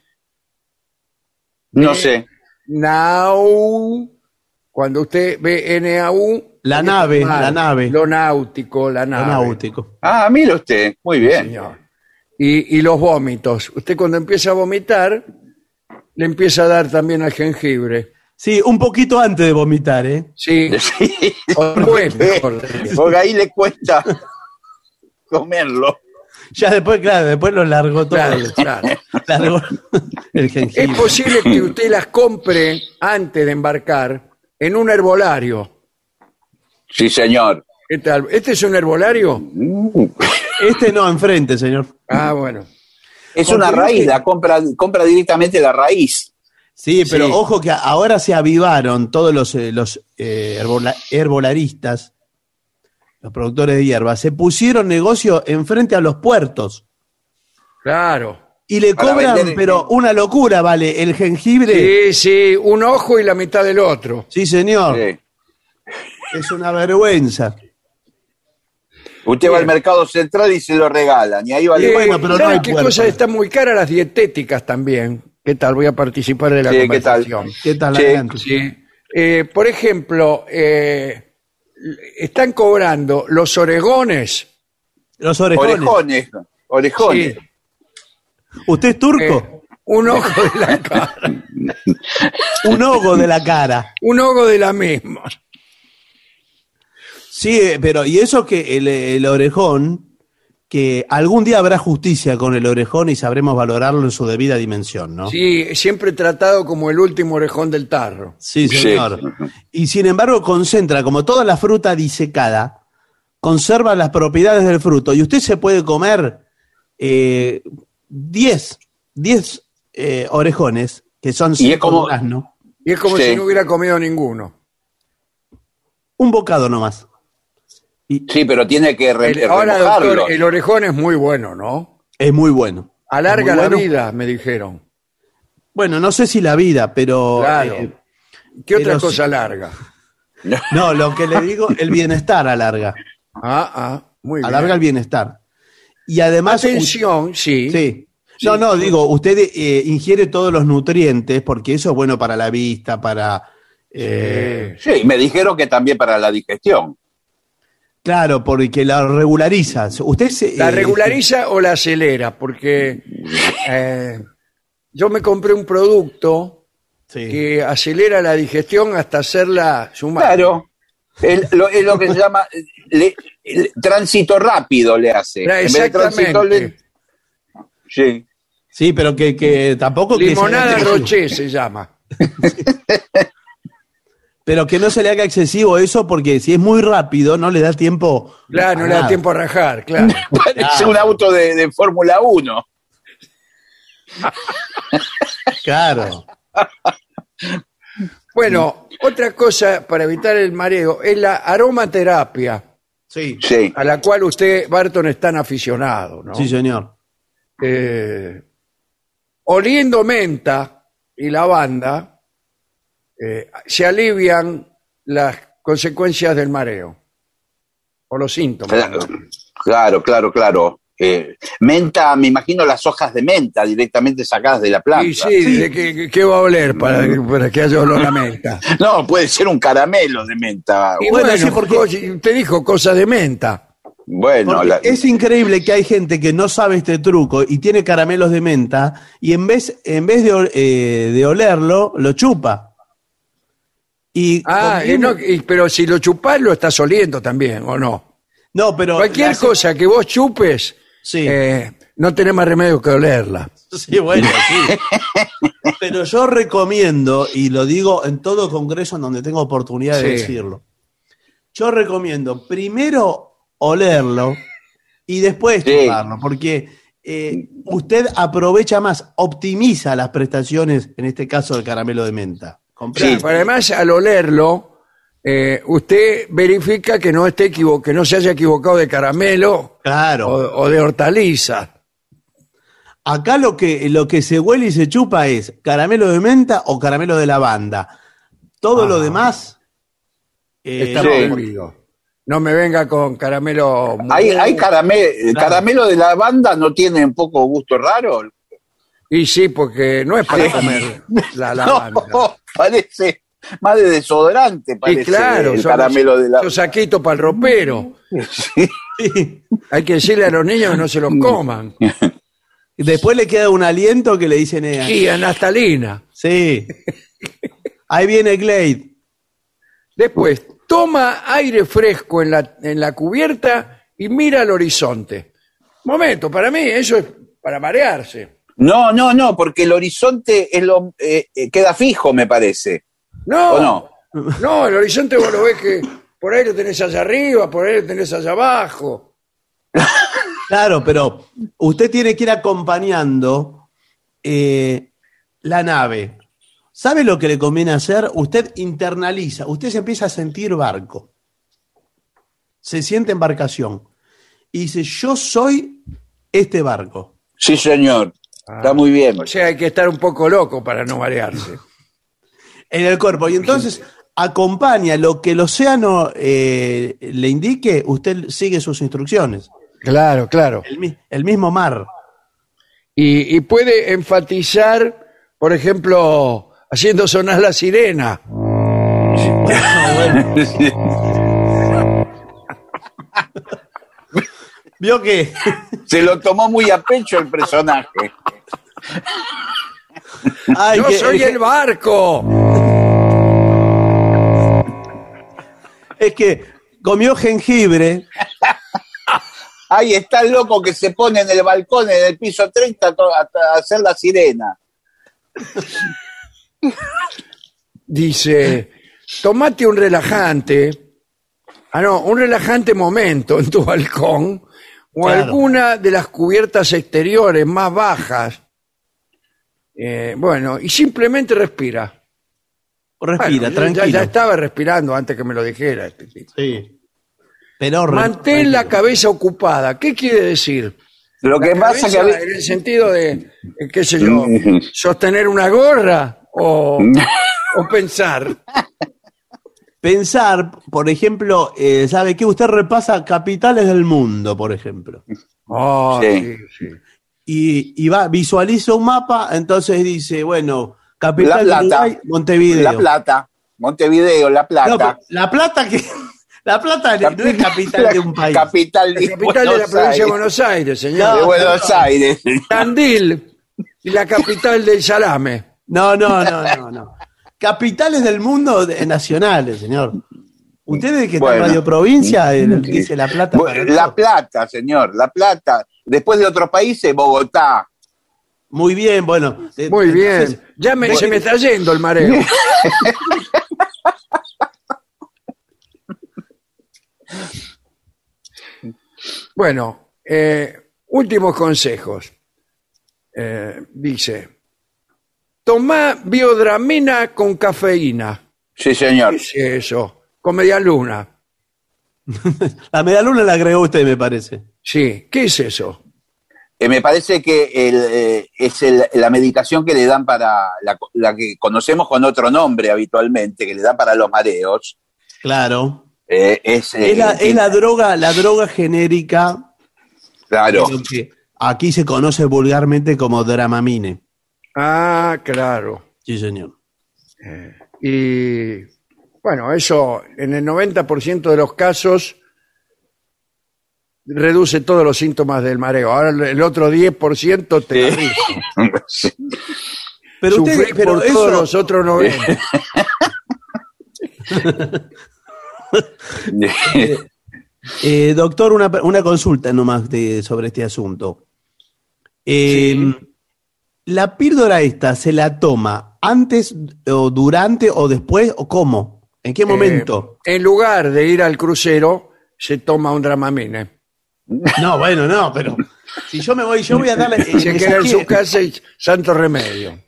Speaker 3: No sé.
Speaker 1: Nau. Cuando usted ve N-A-U.
Speaker 2: La nave, la nave.
Speaker 1: Lo náutico, la
Speaker 2: Lo
Speaker 1: nave.
Speaker 2: náutico.
Speaker 3: Ah, mire usted. Muy bien.
Speaker 1: señor. Y, y los vómitos. Usted cuando empieza a vomitar, le empieza a dar también al jengibre.
Speaker 2: Sí, un poquito antes de vomitar, ¿eh?
Speaker 1: Sí.
Speaker 3: Sí.
Speaker 1: O después, mejor dicho.
Speaker 3: Porque ahí le cuesta comerlo.
Speaker 2: Ya después, claro, después lo largó todo.
Speaker 1: Claro, claro.
Speaker 2: Largó el
Speaker 1: Es
Speaker 2: jengibre.
Speaker 1: posible que usted las compre antes de embarcar en un herbolario.
Speaker 3: Sí, señor.
Speaker 1: ¿Qué tal? ¿Este es un herbolario?
Speaker 2: Este no, enfrente, señor.
Speaker 1: Ah, bueno.
Speaker 3: Es
Speaker 2: Porque
Speaker 3: una raíz, la compra, compra directamente la raíz.
Speaker 2: Sí, pero
Speaker 1: Sí.
Speaker 2: ojo que ahora se avivaron todos los, eh, los eh, herbola- herbolaristas, los productores de hierba, se pusieron negocio enfrente a los puertos
Speaker 1: Claro.
Speaker 2: y le
Speaker 3: Para
Speaker 2: cobran,
Speaker 3: vender-
Speaker 2: pero una locura, vale, el jengibre.
Speaker 1: Sí, sí, un ojo y la mitad del otro.
Speaker 2: Sí, señor,
Speaker 3: Sí.
Speaker 2: es una vergüenza.
Speaker 3: Usted va al mercado central y se lo regalan. Y ahí va
Speaker 1: Eh,
Speaker 2: bueno, pero no
Speaker 1: ¿sabe
Speaker 2: hay
Speaker 1: qué cosa? Están muy caras las dietéticas también. ¿Qué tal? Voy a participar de la
Speaker 3: Sí, ¿qué tal?
Speaker 1: conversación.
Speaker 2: ¿Qué tal?
Speaker 3: Sí,
Speaker 2: Adelante.
Speaker 1: Sí. Eh, por ejemplo, eh, están cobrando los oregones.
Speaker 2: Los orejones.
Speaker 3: Orejones. Orejones.
Speaker 1: Sí.
Speaker 2: ¿Usted es turco?
Speaker 1: Eh, un ojo de la cara.
Speaker 2: Un ojo de la cara.
Speaker 1: Un ojo de la misma.
Speaker 2: Sí, eh, pero y eso que el, el orejón que algún día habrá justicia con el orejón y sabremos valorarlo en su debida dimensión, ¿no?
Speaker 1: Sí, siempre tratado como el último orejón del tarro.
Speaker 2: Sí, señor. Y sin embargo concentra, como toda la fruta disecada, conserva las propiedades del fruto. Y usted se puede comer eh, 10, 10 eh, orejones, que son
Speaker 3: Y es
Speaker 2: cinco
Speaker 3: como-
Speaker 1: Y es como
Speaker 3: Sí.
Speaker 1: si no hubiera comido ninguno.
Speaker 2: un bocado nomás. Y
Speaker 3: Sí, pero tiene que re-
Speaker 1: El- ahora,
Speaker 3: remojarlo.
Speaker 1: doctor, el orejón es muy bueno, ¿no?
Speaker 2: es muy bueno.
Speaker 1: Alarga
Speaker 2: Muy
Speaker 1: la
Speaker 2: bueno.
Speaker 1: vida, me dijeron.
Speaker 2: Bueno, no sé si la vida, pero...
Speaker 1: Claro.
Speaker 2: eh,
Speaker 1: ¿Qué otra cosa
Speaker 2: sí.
Speaker 1: larga?
Speaker 2: no, lo que le digo, el bienestar alarga.
Speaker 1: Ah, ah, muy bien.
Speaker 2: Alarga el bienestar. Y además...
Speaker 1: Atención, sí.
Speaker 2: Sí. No, no, digo, usted eh, ingiere todos los nutrientes porque eso es bueno para la vista, para... eh,
Speaker 3: Sí, me dijeron que también para la digestión.
Speaker 2: Claro, porque la regulariza. Usted se,
Speaker 1: ¿La
Speaker 2: eh,
Speaker 1: regulariza o la acelera? Porque eh, yo me compré un producto
Speaker 2: sí.
Speaker 1: que acelera la digestión hasta hacerla sumar.
Speaker 3: Claro. El- lo, es lo que se llama le- el tránsito rápido le hace.
Speaker 1: Claro,
Speaker 3: En vez de tránsito
Speaker 1: Exactamente.
Speaker 3: Sí.
Speaker 2: Sí, pero que, que tampoco que se
Speaker 1: Limonada
Speaker 2: haga excesivo.
Speaker 1: Roché se llama.
Speaker 2: Pero que no se le haga excesivo eso porque si es muy rápido no le da tiempo.
Speaker 1: Claro, no le da tiempo a rajar, claro.
Speaker 3: Parece un auto de, de Fórmula 1.
Speaker 2: Claro.
Speaker 1: Bueno, otra cosa para evitar el mareo es la aromaterapia,
Speaker 2: Sí.
Speaker 3: Sí.
Speaker 1: a la cual usted, Barton, es tan aficionado, ¿no?
Speaker 2: Sí, señor.
Speaker 1: Eh, oliendo menta y lavanda, eh, se alivian las consecuencias del mareo, o los síntomas.
Speaker 3: Claro, claro, claro. claro. Eh, menta, me imagino las hojas de menta directamente sacadas de la planta.
Speaker 1: Y sí, ¿de qué, qué va a oler para, para que haya olor a menta?
Speaker 3: No, puede ser un caramelo de menta.
Speaker 1: Y
Speaker 2: Bueno,
Speaker 1: bueno,
Speaker 2: sí, porque-
Speaker 1: usted dijo cosas de menta.
Speaker 3: Bueno, la-
Speaker 2: es increíble que hay gente que no sabe este truco y tiene caramelos de menta y en vez, en vez de, eh, de olerlo, lo chupa. Y
Speaker 1: Ah, y no- y- pero si lo chupás lo estás oliendo también, ¿o no?
Speaker 2: no, pero
Speaker 1: Cualquier
Speaker 2: la-
Speaker 1: cosa que vos chupes,
Speaker 2: Sí.
Speaker 1: eh, no tenés más remedio que olerla.
Speaker 2: Sí, bueno, sí. Pero yo recomiendo, y lo digo en todo congreso en donde tengo oportunidad de
Speaker 1: Sí.
Speaker 2: decirlo, yo recomiendo primero olerlo y después
Speaker 3: Sí.
Speaker 2: chuparlo, porque eh, usted aprovecha más, optimiza las prestaciones, en este caso del caramelo de menta. ¿Comprende?
Speaker 1: Pero además, al olerlo, eh, usted verifica que no esté equivo que no se haya equivocado de caramelo o,
Speaker 2: Claro.
Speaker 1: o de hortaliza.
Speaker 2: Acá lo que, lo que se huele y se chupa es caramelo de menta o caramelo de lavanda. Todo lo demás... eh,
Speaker 1: Está
Speaker 3: Sí.
Speaker 1: prohibido. No me venga con caramelo.
Speaker 3: hay, hay carame- caramelo de lavanda, ¿no tiene un poco gusto raro?
Speaker 1: Y sí, porque no es para comer la lavanda.
Speaker 3: No, parece más de desodorante,
Speaker 1: y
Speaker 3: parece
Speaker 1: claro,
Speaker 3: el
Speaker 1: son
Speaker 3: caramelo de la
Speaker 1: los saquitos para el ropero.
Speaker 2: sí.
Speaker 1: Hay que decirle a los niños que no se los coman.
Speaker 2: Y Después le queda un aliento que le dicen... eh,
Speaker 1: Y a naftalina.
Speaker 2: Sí. Ahí viene Glade.
Speaker 1: Después, toma aire fresco en la, en la cubierta y mira al horizonte. Momento, para mí eso es para marearse.
Speaker 3: No, no, no, porque el horizonte es lo, eh, eh, queda fijo, me parece.
Speaker 1: No,
Speaker 3: ¿O no?
Speaker 1: no, el horizonte vos lo ves que por ahí lo tenés allá arriba, por ahí lo tenés allá abajo.
Speaker 2: Claro, pero usted tiene que ir acompañando eh, la nave. ¿Sabe lo que le conviene hacer? Usted internaliza, usted se empieza a sentir barco. Se siente embarcación. Y dice, yo soy este barco.
Speaker 3: Sí, señor. Está muy bien.
Speaker 1: O sea, hay que estar un poco loco para no marearse.
Speaker 2: En el cuerpo. Y entonces acompaña lo que el océano eh, le indique, usted sigue sus instrucciones.
Speaker 1: Claro, claro.
Speaker 2: El, el mismo mar.
Speaker 1: Y, y puede enfatizar, por ejemplo, haciendo sonar la sirena.
Speaker 2: Vio que
Speaker 3: Se lo tomó muy a pecho el personaje.
Speaker 2: Ay,
Speaker 1: Yo
Speaker 2: que-
Speaker 1: soy el barco.
Speaker 2: es que comió jengibre
Speaker 3: Ahí está el loco que se pone en el balcón en el piso 30 to- a, a hacer la sirena.
Speaker 1: Dice, tomate un relajante, ah no, un relajante momento en tu balcón o
Speaker 2: Claro.
Speaker 1: alguna de las cubiertas exteriores más bajas. Eh, bueno, y simplemente respira.
Speaker 2: Respira,
Speaker 1: Bueno, ya-
Speaker 2: tranquilo.
Speaker 1: Ya, estaba respirando antes que me lo dijera este tipo.
Speaker 2: Sí. Pero
Speaker 1: Mantén la cabeza ocupada. ¿Qué quiere decir?
Speaker 3: Lo que
Speaker 1: La
Speaker 3: pasa que
Speaker 1: en el sentido de, eh, qué sé yo, sostener una gorra o, o pensar.
Speaker 2: Pensar, por ejemplo, eh, ¿sabe qué? Usted repasa capitales del mundo, por ejemplo.
Speaker 1: Oh,
Speaker 3: Sí.
Speaker 1: sí, sí.
Speaker 2: Y, y va, visualiza un mapa, entonces dice, bueno, capital
Speaker 3: La
Speaker 2: de
Speaker 3: Plata.
Speaker 2: Uruguay, Montevideo.
Speaker 3: La Plata, Montevideo, La Plata.
Speaker 2: No, la Plata que la Plata no es capital de un país.
Speaker 3: Capital
Speaker 1: La
Speaker 3: de,
Speaker 1: capital de la provincia de. Buenos Aires, señor.
Speaker 3: De Buenos Aires.
Speaker 1: Tandil y la capital del salame.
Speaker 2: No, no, no, no, no. Capitales del mundo de- nacionales, señor. Ustedes que están
Speaker 3: Bueno.
Speaker 2: en Radio Provincia, el que dice La Plata.
Speaker 3: Bueno, La. Plata, señor, La Plata. Después de otros países, Bogotá.
Speaker 2: Muy bien, bueno. eh,
Speaker 1: Muy bien. Ya me, se me está yendo el mareo. Bueno, eh, últimos consejos. Eh, dice, toma biodramina con cafeína.
Speaker 3: Sí, señor.
Speaker 1: ¿Qué es eso? Con media luna.
Speaker 2: La medaluna la agregó usted, me parece.
Speaker 1: Sí, ¿qué es eso?
Speaker 3: Eh, me parece que el, eh, es el- la medicación que le dan para la, la que conocemos con otro nombre habitualmente, que le dan para los mareos.
Speaker 2: Claro.
Speaker 3: eh, es, eh,
Speaker 2: Es la, es la droga, la droga genérica,
Speaker 3: claro.
Speaker 2: que aquí se conoce vulgarmente como Dramamine.
Speaker 1: Ah, claro.
Speaker 2: Sí, señor.
Speaker 1: Y bueno, eso en el 90% de los casos reduce todos los síntomas del mareo. Ahora el- otro 10% te
Speaker 3: Sí. Sí.
Speaker 2: Pero
Speaker 1: Sufrís
Speaker 2: usted, pero
Speaker 1: por
Speaker 2: eso,
Speaker 1: todos los otros 90.
Speaker 2: Eh, doctor, una, una consulta nomás de, sobre este asunto. Eh, ¿La píldora esta se la toma antes o durante o después o cómo? ¿En qué momento?
Speaker 1: Eh, en lugar de ir al crucero, se toma un dramamine.
Speaker 2: No, bueno, no, pero si yo me voy, yo voy a darle...
Speaker 1: Y se
Speaker 2: me
Speaker 1: queda en su casa y santo remedio.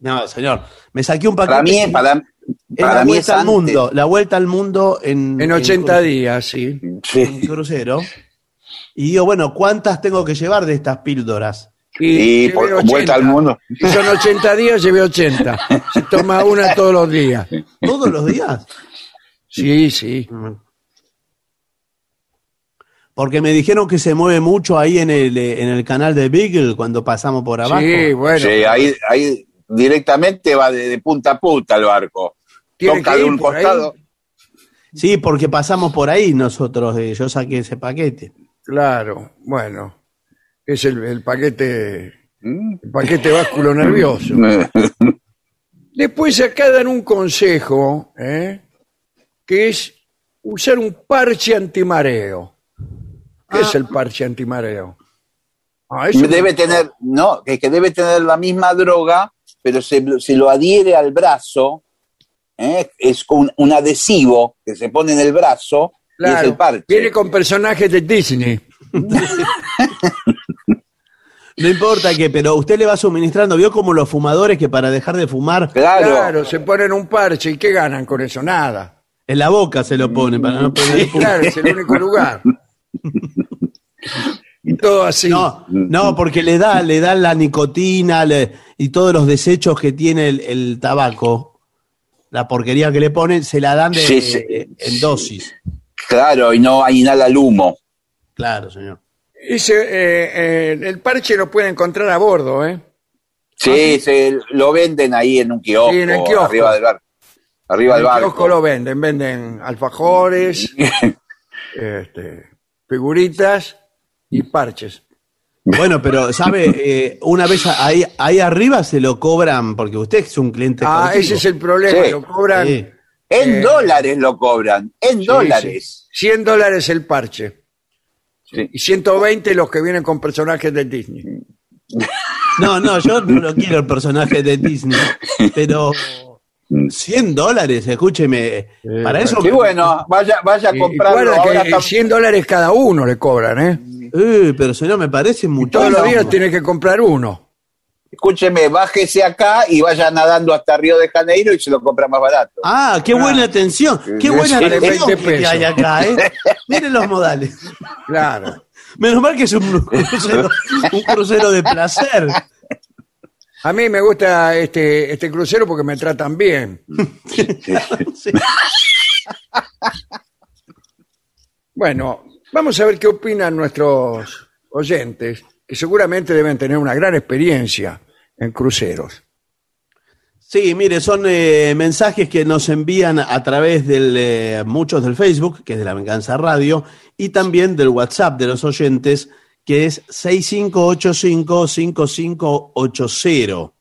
Speaker 2: No, señor, me saqué un paquete.
Speaker 3: para mí, para,
Speaker 2: es
Speaker 3: para
Speaker 2: la
Speaker 3: mí es
Speaker 2: vuelta al
Speaker 3: antes.
Speaker 2: mundo, la vuelta al mundo en,
Speaker 1: En 80
Speaker 2: cru-
Speaker 1: días, sí.
Speaker 2: en
Speaker 3: Sí.
Speaker 2: crucero. Y digo, bueno, ¿cuántas tengo que llevar de estas píldoras?
Speaker 3: Y por- vuelta al mundo.
Speaker 1: Si son 80 días, llevé 80. Se toma una todos los días.
Speaker 2: ¿Todos los días?
Speaker 1: Sí, sí.
Speaker 2: Porque me dijeron que se mueve mucho ahí en el, eh, en el canal de Beagle cuando pasamos por abajo.
Speaker 1: Sí, bueno.
Speaker 3: Sí, ahí, ahí directamente va de, de punta a punta el barco. Toca de un
Speaker 1: ahí.
Speaker 3: costado.
Speaker 2: Sí, porque pasamos por ahí nosotros. eh, yo saqué ese paquete.
Speaker 1: Claro, bueno. Es el, el paquete
Speaker 3: ¿Mm?
Speaker 1: el paquete básculo nervioso. Después acá dan un consejo, ¿eh? que es usar un parche antimareo. ¿Qué es el parche antimareo? Ah, eso-
Speaker 3: debe tener, no, es que debe tener la misma droga, pero se, se lo adhiere al brazo, ¿eh? es un, un adhesivo que se pone en el brazo y es
Speaker 1: claro,
Speaker 3: el parche.
Speaker 1: viene con personajes de Disney.
Speaker 2: No importa que, pero usted le va suministrando. ¿Vio como los fumadores que para dejar de fumar
Speaker 3: Claro,
Speaker 1: Claro, se ponen un parche y ¿qué ganan con eso? Nada.
Speaker 2: en la boca se lo pone para no poder fumar?
Speaker 1: Claro, es el único lugar. Y todo así.
Speaker 2: No, no, porque le da, le da la nicotina le- y todos los desechos que tiene el, el tabaco, la porquería que le ponen, se la dan de-
Speaker 3: Sí, sí.
Speaker 2: de- en dosis.
Speaker 3: claro, y no inhala el humo.
Speaker 2: Claro, señor.
Speaker 1: Ese, eh, eh, el parche lo puede encontrar a bordo, ¿eh?
Speaker 3: Sí, se lo venden ahí en un kiosco,
Speaker 1: Sí, en el kiosco.
Speaker 3: arriba del barco. Arriba del
Speaker 1: En el
Speaker 3: barco.
Speaker 1: kiosco lo venden, venden alfajores, este, figuritas y parches.
Speaker 2: Bueno, pero, ¿sabe? Eh, una vez ahí, ahí arriba se lo cobran, porque usted es un cliente.
Speaker 1: Ah,
Speaker 2: cautivo.
Speaker 1: ese es el problema,
Speaker 3: Sí.
Speaker 1: lo cobran
Speaker 2: Sí.
Speaker 3: En
Speaker 1: Eh,
Speaker 3: dólares lo cobran, en
Speaker 1: sí,
Speaker 3: dólares.
Speaker 1: sí. 100 dólares el parche.
Speaker 3: Sí.
Speaker 1: Y 120 los que vienen con personajes de Disney.
Speaker 2: No, no, yo no lo quiero el personaje de Disney, pero 100 dólares, escúcheme, para eso...
Speaker 3: Y bueno, vaya, vaya a comprarlo.
Speaker 1: guarda
Speaker 3: ahora
Speaker 1: que
Speaker 3: está-
Speaker 1: 100 dólares cada uno le cobran, ¿eh?
Speaker 2: Eh, pero señor, me parece mucho.
Speaker 1: Todos los días tiene que comprar uno.
Speaker 3: Escúcheme, bájese acá y vaya nadando hasta Río de Janeiro y se lo compra más barato.
Speaker 2: Ah, qué buena atención, qué buena atención
Speaker 1: 20
Speaker 2: que hay
Speaker 1: pesos.
Speaker 2: acá, ¿eh? Miren los modales.
Speaker 1: Claro.
Speaker 2: Menos mal que es un crucero, un crucero de placer.
Speaker 1: A mí me gusta este, este crucero porque me tratan bien.
Speaker 2: Sí.
Speaker 1: Bueno, vamos a ver qué opinan nuestros oyentes, que seguramente deben tener una gran experiencia en cruceros.
Speaker 2: Sí, mire, son eh, mensajes que nos envían a través de muchos del Facebook, que es de la Venganza Radio, y también del WhatsApp de los oyentes, que es 6585-5580.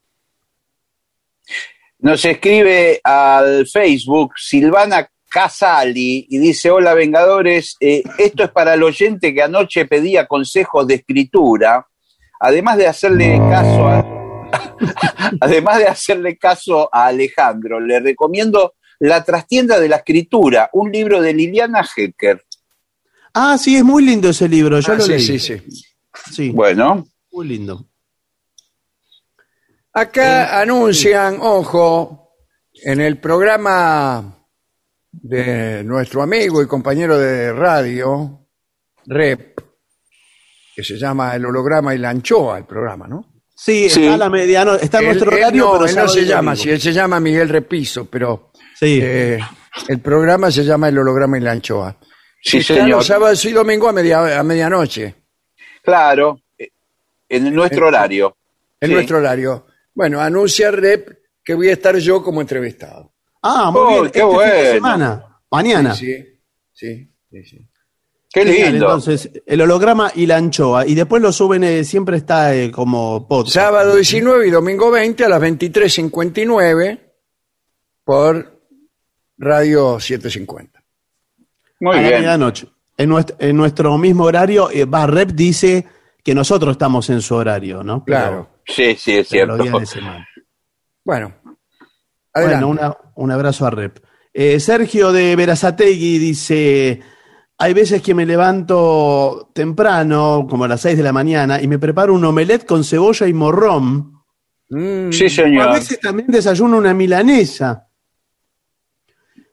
Speaker 3: Nos escribe al Facebook Silvana Casali y dice, hola Vengadores, eh, esto es para el oyente que anoche pedía consejos de escritura, además de hacerle caso a, además de hacerle caso a Alejandro, le recomiendo La trastienda de la escritura, un libro de Liliana Hecker.
Speaker 2: Ah, sí, es muy lindo ese libro, yo
Speaker 1: Ah,
Speaker 2: lo
Speaker 1: sí,
Speaker 2: leí.
Speaker 1: sí, sí.
Speaker 2: Sí,
Speaker 3: Bueno,
Speaker 2: muy lindo.
Speaker 1: Acá anuncian, ojo, en el programa de nuestro amigo y compañero de radio, Rep, que se llama El holograma y la anchoa, el programa, ¿no?
Speaker 2: Sí,
Speaker 3: Sí.
Speaker 2: está a la medianoche, está en
Speaker 1: Él-
Speaker 2: nuestro horario,
Speaker 1: no,
Speaker 2: pero
Speaker 1: él no se llama así, él se llama Miguel Repiso, pero
Speaker 2: Sí.
Speaker 1: eh, el programa se llama El holograma y la anchoa.
Speaker 3: sí
Speaker 1: Está
Speaker 3: señor.
Speaker 1: los sábados y domingo a, media, a medianoche,
Speaker 3: Claro, eh, en nuestro horario.
Speaker 1: en
Speaker 3: Sí.
Speaker 1: nuestro horario. Bueno, anuncia Rep que voy a estar yo como entrevistado.
Speaker 2: Ah, muy
Speaker 3: Oh,
Speaker 2: bien.
Speaker 3: qué
Speaker 2: este fin de
Speaker 3: bueno.
Speaker 2: semana, mañana.
Speaker 1: Sí, sí, sí, sí.
Speaker 3: Qué
Speaker 2: Genial,
Speaker 3: lindo.
Speaker 2: Entonces, el holograma y la anchoa. Y después lo suben, eh, siempre está eh, como podcast.
Speaker 1: Sábado 19 y domingo 20 a las 23.59 por Radio 750.
Speaker 3: Muy
Speaker 2: a la
Speaker 3: bien.
Speaker 2: medianoche. En nuestro, en nuestro mismo horario, eh, va, Rep dice que nosotros estamos en su horario, ¿no? Pero-
Speaker 1: Claro.
Speaker 3: Sí, sí, es
Speaker 2: pero los
Speaker 3: cierto.
Speaker 2: días de semana.
Speaker 1: Bueno, adelante.
Speaker 2: Bueno, una- un abrazo a Rep. Eh, Sergio de Verazategui dice, hay veces que me levanto temprano, como a las 6 de la mañana, y me preparo un omelette con cebolla y morrón.
Speaker 1: Mm,
Speaker 3: Sí,
Speaker 2: A
Speaker 3: señor.
Speaker 2: veces también desayuno una milanesa.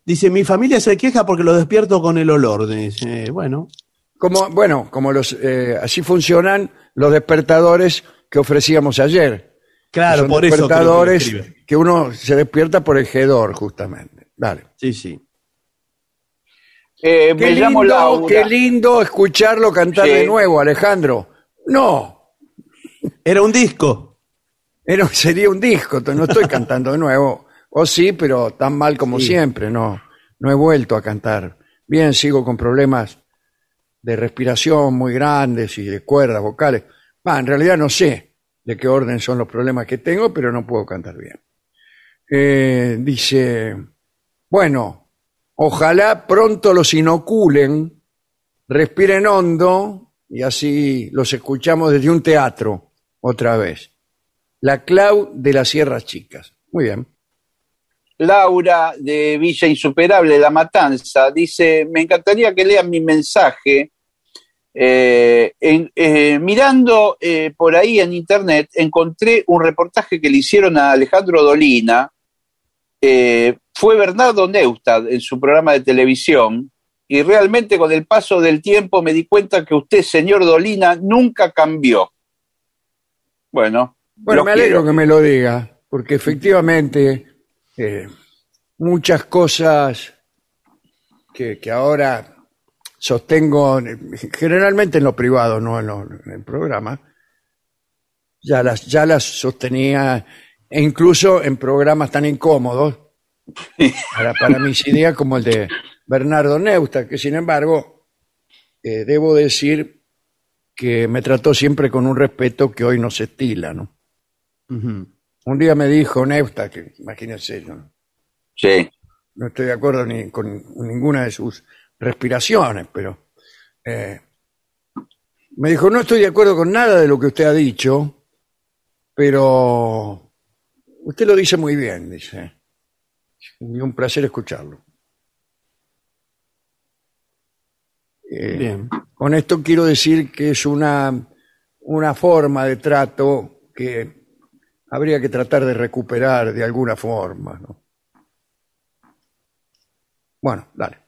Speaker 2: Dice, mi familia se queja porque lo despierto con el olor. Dice, bueno,
Speaker 1: como, bueno, como los, eh, así funcionan los despertadores que ofrecíamos ayer.
Speaker 2: Claro,
Speaker 1: Son
Speaker 2: por eso.
Speaker 1: despertadores
Speaker 2: escribe.
Speaker 1: que uno se despierta por el hedor, justamente. Dale.
Speaker 2: Sí, sí.
Speaker 3: Eh,
Speaker 1: Qué
Speaker 3: me llamo
Speaker 1: lindo,
Speaker 3: Laura.
Speaker 1: qué lindo escucharlo cantar
Speaker 3: Sí.
Speaker 1: de nuevo, Alejandro. No,
Speaker 2: Era un disco.
Speaker 1: era- sería un disco, no estoy cantando de nuevo. O sí, pero tan mal como
Speaker 2: Sí.
Speaker 1: siempre, no, no he vuelto a cantar. Bien, sigo con problemas de respiración muy grandes y de cuerdas vocales. Va, en realidad no sé de qué orden son los problemas que tengo, pero no puedo cantar bien. Eh, dice, bueno, ojalá pronto los inoculen, respiren hondo y así los escuchamos desde un teatro otra vez. La Clau de las Sierras Chicas. Muy bien.
Speaker 3: Laura de Villa Insuperable, La Matanza, dice, me encantaría que lean mi mensaje. Eh, en- eh, mirando eh, por ahí en internet, encontré un reportaje que le hicieron a Alejandro Dolina. Fue Bernardo Neustadt en su programa de televisión y realmente con el paso del tiempo me di cuenta que usted, señor Dolina, nunca cambió. Bueno,
Speaker 1: Bueno, me alegro
Speaker 3: quiero.
Speaker 1: que me lo diga, porque efectivamente muchas cosas que, que ahora sostengo, generalmente en lo privado, no en, lo- en el programa, ya las, ya las sostenía, e incluso en programas tan incómodos para, para mis ideas como el de Bernardo Neusta, que sin embargo, eh, debo decir que me trató siempre con un respeto que hoy no se estila, ¿no? Un día me dijo Neusta, que imagínense, yo no,
Speaker 3: Sí.
Speaker 1: no estoy de acuerdo ni con ninguna de sus respiraciones, pero eh, Me dijo, no estoy de acuerdo con nada de lo que usted ha dicho, pero usted lo dice muy bien, dice. Y un placer escucharlo. Eh,
Speaker 2: Bien.
Speaker 1: Con esto quiero decir que es una, una forma de trato que habría que tratar de recuperar de alguna forma. ¿no? Bueno, dale.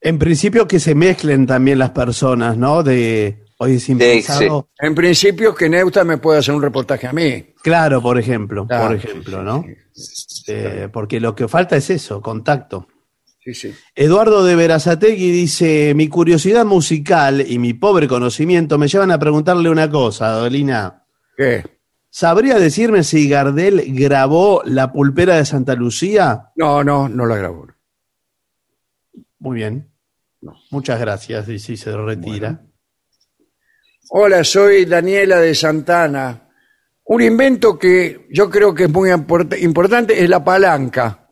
Speaker 2: En principio que se mezclen también las personas, ¿no? De hoy es impensado.
Speaker 1: En principio que Neusta me pueda hacer un reportaje a mí.
Speaker 2: Claro, por ejemplo,
Speaker 1: Claro,
Speaker 2: por
Speaker 1: sí,
Speaker 2: ejemplo,
Speaker 1: sí,
Speaker 2: ¿no?
Speaker 1: sí.
Speaker 2: Eh, porque lo que falta es eso, contacto.
Speaker 1: Sí, sí.
Speaker 2: Eduardo de Verazategui dice, mi curiosidad musical y mi pobre conocimiento me llevan a preguntarle una cosa, Dolina.
Speaker 1: ¿Qué?
Speaker 2: ¿Sabría decirme si Gardel grabó La Pulpera de Santa Lucía?
Speaker 1: No, no, no la grabó.
Speaker 2: Muy bien. Muchas gracias, y si se retira.
Speaker 1: Hola, soy Daniela de Santana. Un invento que yo creo que es muy import- importante es la palanca.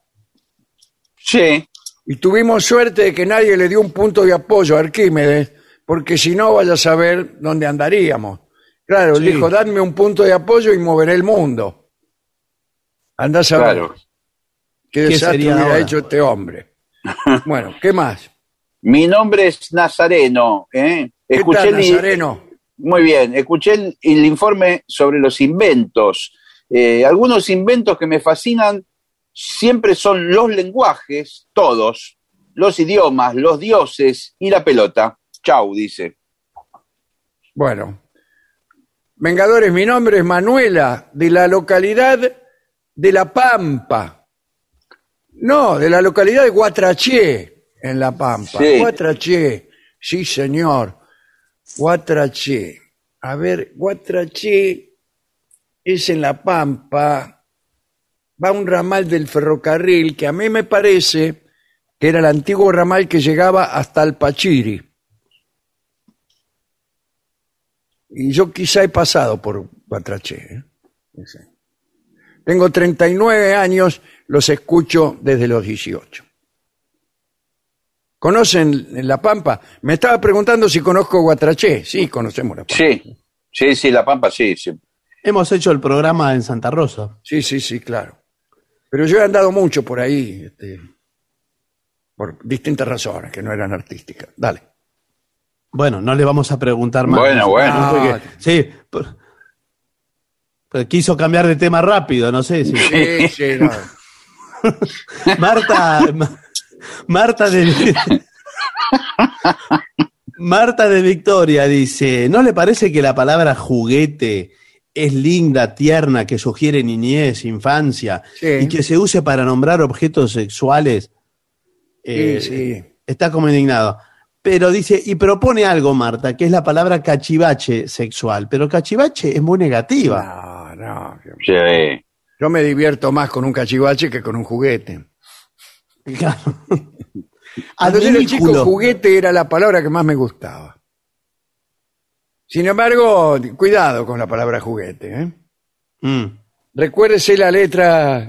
Speaker 3: Sí,
Speaker 1: Y tuvimos suerte de que nadie le dio un punto de apoyo a Arquímedes, porque si no, vaya a saber dónde andaríamos. Claro, él
Speaker 2: Sí.
Speaker 1: dijo, dadme un punto de apoyo y moveré el mundo. Andás a ver
Speaker 3: claro.
Speaker 1: qué
Speaker 2: ¿Qué
Speaker 1: desastre
Speaker 2: sería
Speaker 1: hubiera
Speaker 2: ahora?
Speaker 1: hecho este hombre. Bueno, ¿qué más?
Speaker 3: Mi nombre es Nazareno. ¿eh?
Speaker 1: ¿Qué
Speaker 3: Escuché
Speaker 1: tal,
Speaker 3: el-
Speaker 1: Nazareno?
Speaker 3: Muy bien, escuché el, el informe sobre los inventos. Eh, algunos inventos que me fascinan siempre son los lenguajes, todos, los idiomas, los dioses y la pelota. Chau, dice.
Speaker 1: Bueno, Vengadores, mi nombre es Manuela, de la localidad de La Pampa. No, de la localidad de Guatraché, en La Pampa.
Speaker 3: Sí.
Speaker 1: Guatraché, sí señor. Guatraché. A ver, Guatraché es en La Pampa. Va un ramal del ferrocarril que a mí me parece que era el antiguo ramal que llegaba hasta el Pachiri. Y yo quizá he pasado por Guatraché. ¿eh? Tengo 39 años, los escucho desde los 18. ¿Conocen La Pampa? Me estaba preguntando si conozco Guatraché. Sí, conocemos La Pampa.
Speaker 3: Sí, sí, sí, La Pampa, sí, sí.
Speaker 2: Hemos hecho el programa en Santa Rosa.
Speaker 1: Sí, sí, sí, claro. Pero yo he andado mucho por ahí, este, por distintas razones que no eran artísticas. Dale.
Speaker 2: Bueno, no le vamos a preguntar más.
Speaker 3: Bueno, bueno.
Speaker 2: Ah, porque- sí, por- pues quiso cambiar de tema rápido, no sé si.
Speaker 1: Sí, sí, no.
Speaker 2: Marta, Ma- Marta de Marta de Victoria dice, ¿no le parece que la palabra juguete es linda, tierna, que sugiere niñez, infancia
Speaker 1: Sí.
Speaker 2: y que se use para nombrar objetos sexuales? Eh,
Speaker 1: sí.
Speaker 2: Está como indignado. Pero dice, y propone algo, Marta, que es la palabra cachivache sexual. Pero cachivache es muy negativa.
Speaker 1: No, no.
Speaker 3: Sí.
Speaker 1: Yo me divierto más con un cachivache que con un juguete.
Speaker 2: Claro.
Speaker 1: Cuando yo era chico, juguete era la palabra que más me gustaba. Sin embargo, cuidado con la palabra juguete. ¿eh?
Speaker 2: Mm.
Speaker 1: Recuérdese la letra.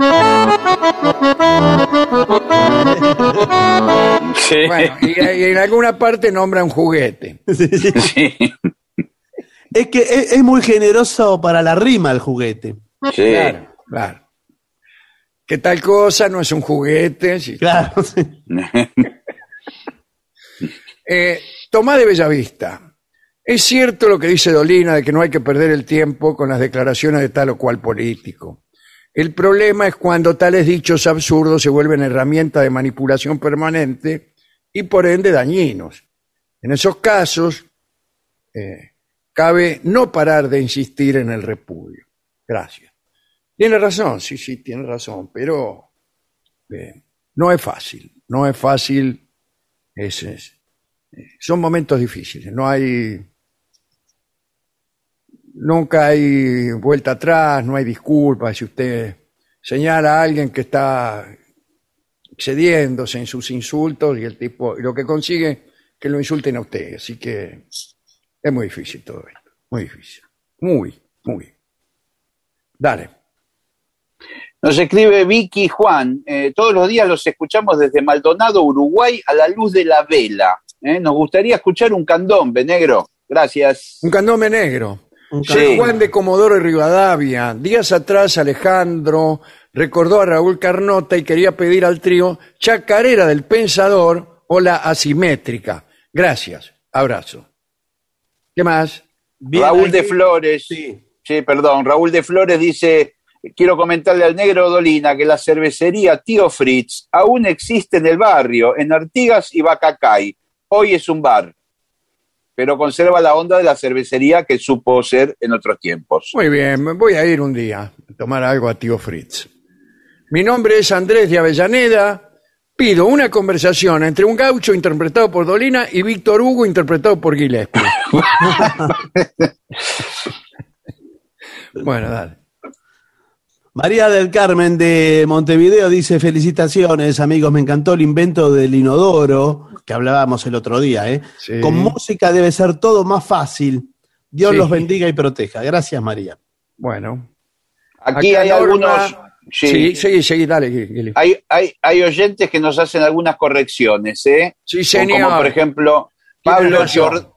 Speaker 3: Sí.
Speaker 1: Bueno, y, y en alguna parte nombra un juguete.
Speaker 3: Sí.
Speaker 2: Es que es, es muy generoso para la rima el juguete.
Speaker 3: Sí.
Speaker 1: Claro, claro. Que tal cosa no es un juguete. sí.
Speaker 2: Claro. sí.
Speaker 1: Eh, Tomás de Bellavista. Es cierto lo que dice Dolina de que no hay que perder el tiempo con las declaraciones de tal o cual político. El problema es cuando tales dichos absurdos se vuelven herramienta de manipulación permanente y por ende dañinos. En esos casos, eh, cabe no parar de insistir en el repudio. Gracias. Tiene razón, sí, sí, tiene razón, pero eh, no es fácil, no es fácil. Es, es- son momentos difíciles, no hay nunca hay vuelta atrás, no hay disculpas si usted señala a alguien que está excediéndose en sus insultos y el tipo y lo que consigue que lo insulten a usted, así que es muy difícil todo esto, muy difícil, muy, muy. Dale.
Speaker 3: Nos escribe Vicky Juan. eh, todos los días los escuchamos desde Maldonado, Uruguay, a la luz de la vela. ¿eh? Nos gustaría escuchar un candombe, negro. Gracias.
Speaker 1: Un candombe negro.
Speaker 2: Un
Speaker 3: Sí.
Speaker 1: Juan de Comodoro y Rivadavia. Días atrás Alejandro recordó a Raúl Carnota y quería pedir al trío Chacarera del Pensador o la Asimétrica. Gracias. Abrazo. ¿Qué más?
Speaker 2: Bien,
Speaker 3: Raúl de Flores.
Speaker 2: Sí.
Speaker 3: Sí, perdón. Raúl de Flores dice, quiero comentarle al negro Dolina que la cervecería Tío Fritz aún existe en el barrio, en Artigas y Bacacay. Hoy es un bar, pero conserva la onda de la cervecería que supo ser en otros tiempos.
Speaker 1: Muy bien, me voy a ir un día a tomar algo a tío Fritz. Mi nombre es Andrés de Avellaneda. Pido una conversación entre un gaucho interpretado por Dolina y Víctor Hugo interpretado por Gillespie. bueno, dale.
Speaker 2: María del Carmen de Montevideo dice, felicitaciones amigos, me encantó el invento del inodoro, que hablábamos el otro día, ¿eh?
Speaker 1: Sí.
Speaker 2: Con música debe ser todo más fácil. Dios
Speaker 1: Sí.
Speaker 2: los bendiga y proteja. Gracias, María.
Speaker 1: Bueno.
Speaker 3: Aquí hay
Speaker 1: Norma-
Speaker 3: algunos... sí,
Speaker 1: Sí, sí, sí, dale.
Speaker 3: Hay, hay, hay oyentes que nos hacen algunas correcciones, ¿eh?
Speaker 1: Sí,
Speaker 3: Como-
Speaker 1: señor.
Speaker 3: Como por ejemplo, Pablo. Gior-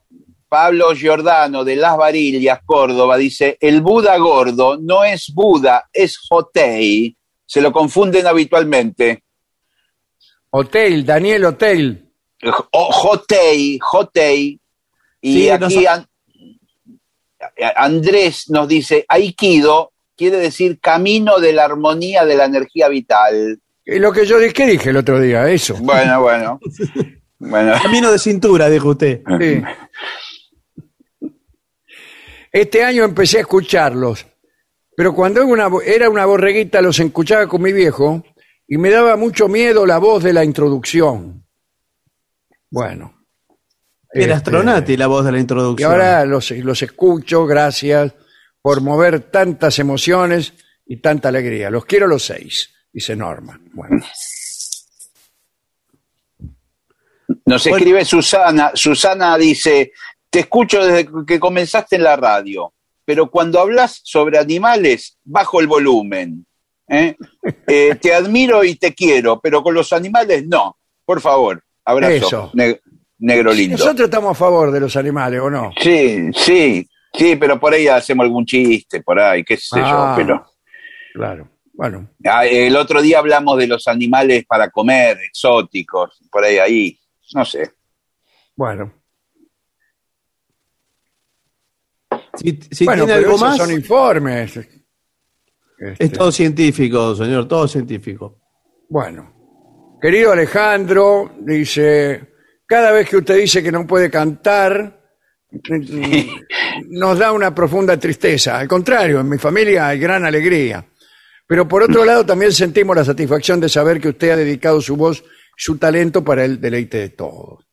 Speaker 3: Pablo Giordano de Las Varillas, Córdoba, dice, el Buda gordo no es Buda, es Jotei. Se lo confunden habitualmente.
Speaker 1: Hotel, Daniel Hotel.
Speaker 3: O Jotei, Jotei. Y
Speaker 2: Sí,
Speaker 3: aquí
Speaker 2: nos-
Speaker 3: An- Andrés nos dice, Aikido quiere decir camino de la armonía de la energía vital.
Speaker 1: Es lo que yo dije, ¿qué dije el otro día? Eso.
Speaker 3: Bueno, bueno. Bueno.
Speaker 2: Camino de cintura, dijo usted.
Speaker 1: Sí. Este año empecé a escucharlos, pero cuando era una, era una borreguita los escuchaba con mi viejo y me daba mucho miedo la voz de la introducción. Bueno.
Speaker 2: Era
Speaker 1: Este,
Speaker 2: Astronati la voz de la
Speaker 1: Y
Speaker 2: introducción.
Speaker 1: ahora los, los escucho, gracias por mover tantas emociones y tanta alegría. Los quiero los seis, dice Norma. Bueno,
Speaker 3: Nos escribe Susana. Susana dice, te escucho desde que comenzaste en la radio, pero cuando hablas sobre animales, bajo el volumen. ¿eh? Eh, te admiro y te quiero, pero con los animales no. Por favor, abrazo,
Speaker 1: Eso.
Speaker 3: ne- negro lindo.
Speaker 1: nosotros estamos a favor de los animales, ¿o no?
Speaker 3: Sí, sí, sí, pero por ahí hacemos algún chiste, por ahí, qué sé
Speaker 1: Ah.
Speaker 3: yo. Pero
Speaker 1: Claro. Bueno,
Speaker 3: Ah, el otro día hablamos de los animales para comer, exóticos, por ahí, ahí, no sé.
Speaker 1: bueno.
Speaker 2: Si, si
Speaker 1: bueno,
Speaker 2: tiene
Speaker 1: pero
Speaker 2: algo
Speaker 1: esos
Speaker 2: más,
Speaker 1: son informes. Este,
Speaker 2: es todo científico, señor, todo científico.
Speaker 1: Bueno, querido Alejandro, dice, cada vez que usted dice que no puede cantar, nos da una profunda tristeza. Al contrario, en mi familia hay gran alegría. Pero por otro lado, también sentimos la satisfacción de saber que usted ha dedicado su voz, su talento para el deleite de todos.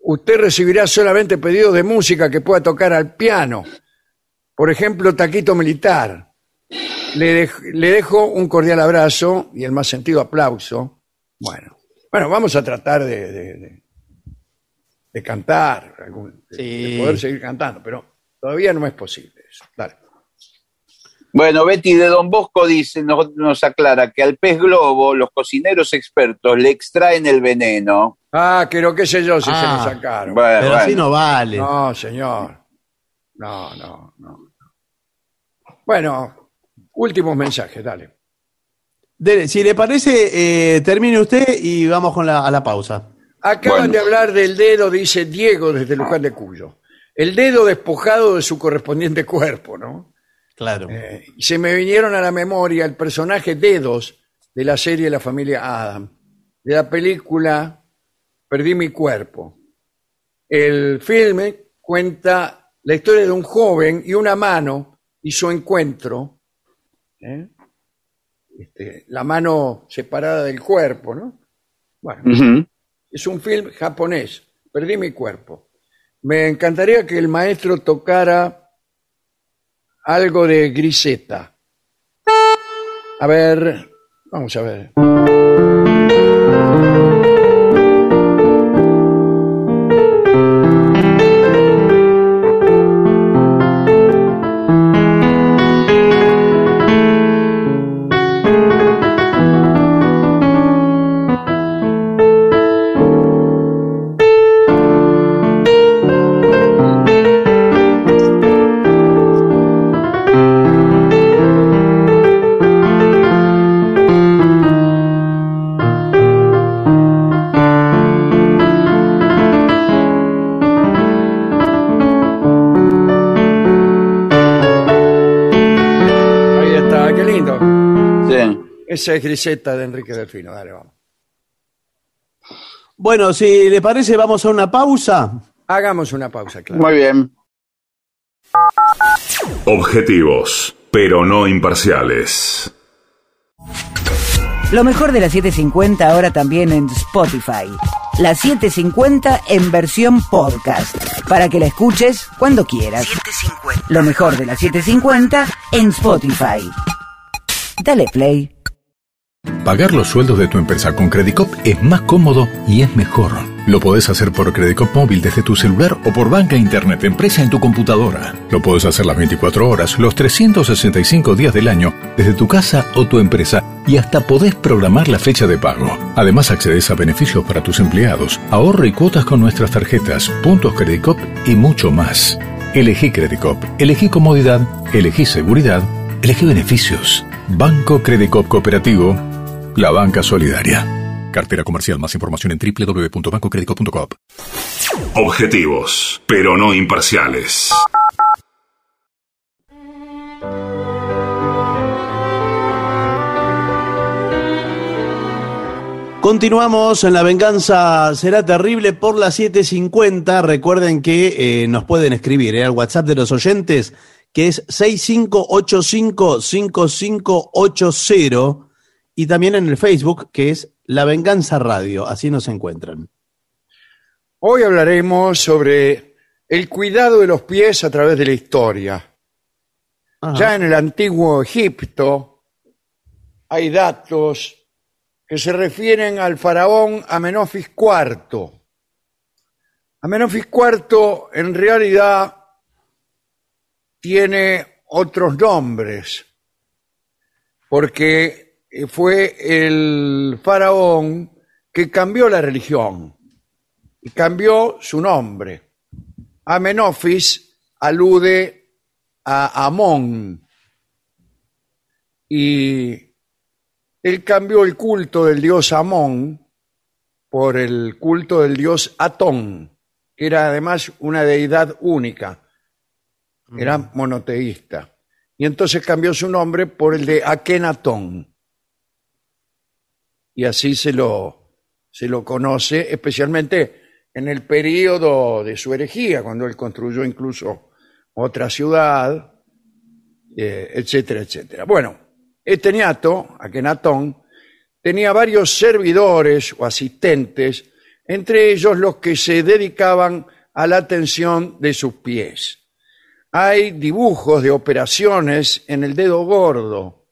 Speaker 1: Usted recibirá solamente pedidos de música que pueda tocar al piano. Por ejemplo, Taquito Militar. Le, dej- le dejo un cordial abrazo y el más sentido aplauso. Bueno, bueno, vamos a tratar de, de- de- de cantar, algún- de,
Speaker 2: Sí.
Speaker 1: de poder seguir cantando, pero todavía no es posible eso. Dale.
Speaker 3: Bueno, Betty de Don Bosco dice, nos, nos aclara que al pez globo los cocineros expertos le extraen el veneno.
Speaker 1: Ah, que lo que sé yo si se
Speaker 2: Ah,
Speaker 1: lo sacaron.
Speaker 3: Bueno,
Speaker 2: Pero
Speaker 3: bueno.
Speaker 2: así no vale.
Speaker 1: No, señor. No, no, no. Bueno, últimos mensajes, dale.
Speaker 2: Dele, si le parece, eh, termine usted y vamos con la, a la pausa.
Speaker 1: Acaban
Speaker 3: Bueno.
Speaker 1: de hablar del dedo, dice Diego desde Luján de Cuyo. El dedo despojado de su correspondiente cuerpo, ¿no?
Speaker 2: Claro.
Speaker 1: Eh, se me vinieron a la memoria el personaje Dedos de la serie La familia Adam, de la película Perdí mi cuerpo. El filme cuenta la historia de un joven y una mano y su encuentro. ¿eh? Este, la mano separada del cuerpo, ¿no? Bueno, es un film japonés. Perdí mi cuerpo. Me encantaría que el maestro tocara algo de Griseta. A ver, vamos a ver. Esa es Griseta de Enrique Delfino. Dale, vamos.
Speaker 2: Bueno, si le parece, vamos a una pausa.
Speaker 1: Hagamos una pausa, claro.
Speaker 3: Muy bien.
Speaker 4: Objetivos, pero no imparciales.
Speaker 5: Lo mejor de la 750 ahora también en Spotify. La 750 en versión podcast. Para que la escuches cuando quieras. Lo mejor de la 750 en Spotify. Dale play.
Speaker 6: Pagar los sueldos de tu empresa con Credicop es más cómodo y es mejor. Lo podés hacer por Credicop móvil desde tu celular o por banca internet empresa en tu computadora. Lo podés hacer las 24 horas, los 365 días del año, desde tu casa o tu empresa y hasta podés programar la fecha de pago. Además accedes a beneficios para tus empleados, ahorro y cuotas con nuestras tarjetas, puntos Credicop y mucho más. Elegí Credicop, elegí comodidad, elegí seguridad, elegí beneficios. Banco Credicop Cooperativo, la banca solidaria. Cartera comercial. Más información en www.bancocredico.com.
Speaker 4: Objetivos, pero no imparciales.
Speaker 2: Continuamos en La Venganza Será Terrible por las 7.50. Recuerden que eh, nos pueden escribir eh, al WhatsApp de los oyentes, que es 65855580, y también en el Facebook, que es La Venganza Radio. Así nos encuentran.
Speaker 1: Hoy hablaremos sobre el cuidado de los pies a través de la historia.
Speaker 2: Ajá.
Speaker 1: Ya en el antiguo Egipto hay datos que se refieren al faraón Amenofis IV. Amenofis IV en realidad tiene otros nombres, porque fue el faraón que cambió la religión y cambió su nombre. Amenofis alude a Amón y él cambió el culto del dios Amón por el culto del dios Atón, que era además una deidad única, era monoteísta. Y entonces cambió su nombre por el de Akenatón. Y así se lo, se lo conoce, especialmente en el periodo de su herejía, cuando él construyó incluso otra ciudad, eh, etcétera, etcétera. Bueno, este ñato, Akenatón, tenía varios servidores o asistentes, entre ellos los que se dedicaban a la atención de sus pies. Hay dibujos de operaciones en el dedo gordo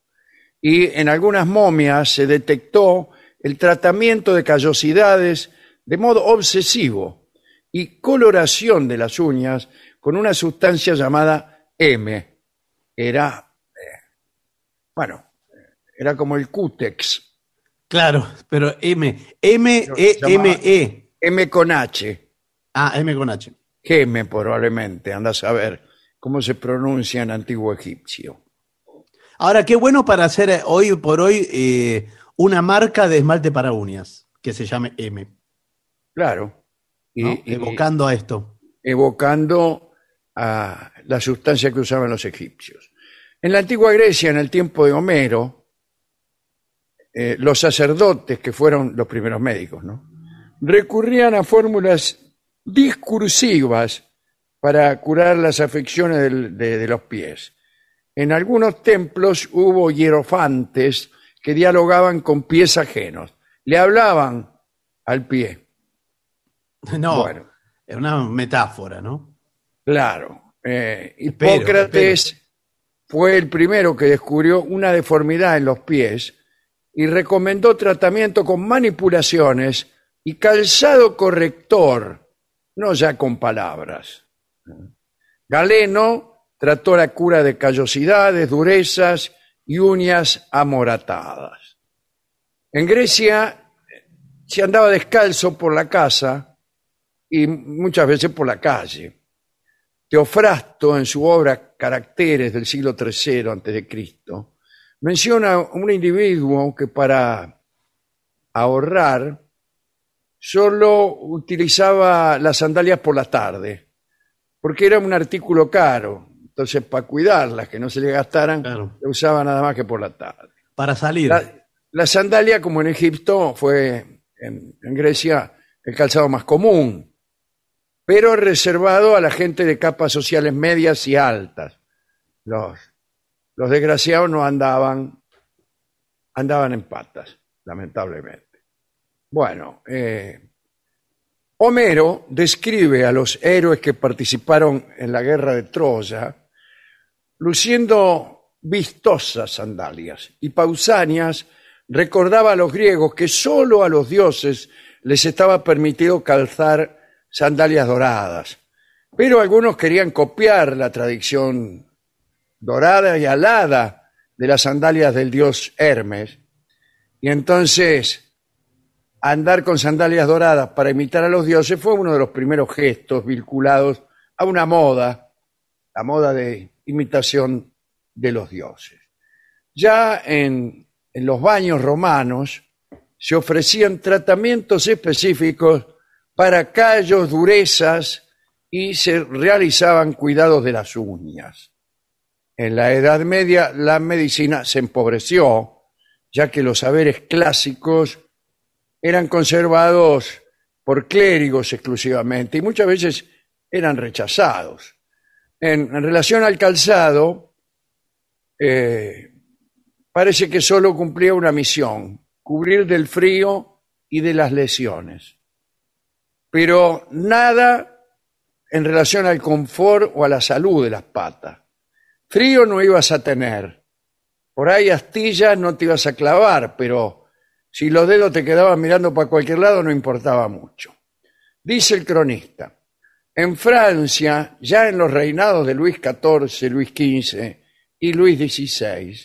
Speaker 1: y en algunas momias se detectó el tratamiento de callosidades de modo obsesivo y coloración de las uñas con una sustancia llamada M. Era, eh, bueno, era como el cútex,
Speaker 2: Claro, pero M, M, E, M, E.
Speaker 1: M con H,
Speaker 2: Ah, M con H.
Speaker 1: geme probablemente, anda a saber cómo se pronuncia en antiguo egipcio.
Speaker 2: Ahora, qué bueno para hacer eh, hoy por hoy eh, una marca de esmalte para uñas que se llame M,
Speaker 1: Claro. Y,
Speaker 2: ¿no?
Speaker 1: y-
Speaker 2: evocando a esto.
Speaker 1: evocando a la sustancia que usaban los egipcios. En la antigua Grecia, en el tiempo de Homero, eh, los sacerdotes, que fueron los primeros médicos, ¿no? recurrían a fórmulas discursivas para curar las afecciones del- de, de los pies. En algunos templos hubo hierofantes que dialogaban con pies ajenos, le hablaban al pie.
Speaker 2: No,
Speaker 1: Bueno.
Speaker 2: es una metáfora, ¿no?
Speaker 1: Claro. eh,
Speaker 2: Espero,
Speaker 1: Hipócrates fue el primero que descubrió una deformidad en los pies y recomendó tratamiento con manipulaciones y calzado corrector, no ya con palabras. Galeno trató la cura de callosidades, durezas y uñas amoratadas. En Grecia se andaba descalzo por la casa y muchas veces por la calle. Teofrasto, en su obra Caracteres del siglo III a.C., menciona un individuo que para ahorrar solo utilizaba las sandalias por la tarde, porque era un artículo caro. Entonces, para cuidarlas, que no se le gastaran,
Speaker 2: Claro.
Speaker 1: se usaba nada más que por la tarde.
Speaker 2: Para salir.
Speaker 1: La, la sandalia, como en Egipto, fue en, en Grecia el calzado más común, pero reservado a la gente de capas sociales medias y altas. Los, los desgraciados no andaban, andaban en patas, lamentablemente. Bueno, eh, Homero describe a los héroes que participaron en la guerra de Troya luciendo vistosas sandalias y Pausanias recordaba a los griegos que sólo a los dioses les estaba permitido calzar sandalias doradas. Pero algunos querían copiar la tradición dorada y alada de las sandalias del dios Hermes. Y entonces andar con sandalias doradas para imitar a los dioses fue uno de los primeros gestos vinculados a una moda, la moda de imitación de los dioses. Ya en, en los baños romanos se ofrecían tratamientos específicos para callos, durezas y se realizaban cuidados de las uñas. En la Edad Media la medicina se empobreció, ya que los saberes clásicos eran conservados por clérigos exclusivamente y muchas veces eran rechazados. En, relación al calzado, eh, parece que solo cumplía una misión, cubrir del frío y de las lesiones. Pero nada en relación al confort o a la salud de las patas. Frío no ibas a tener. Por ahí astillas no te ibas a clavar, pero si los dedos te quedaban mirando para cualquier lado no importaba mucho. Dice el cronista, en Francia, ya en los reinados de Luis XIV, Luis XV y Luis XVI,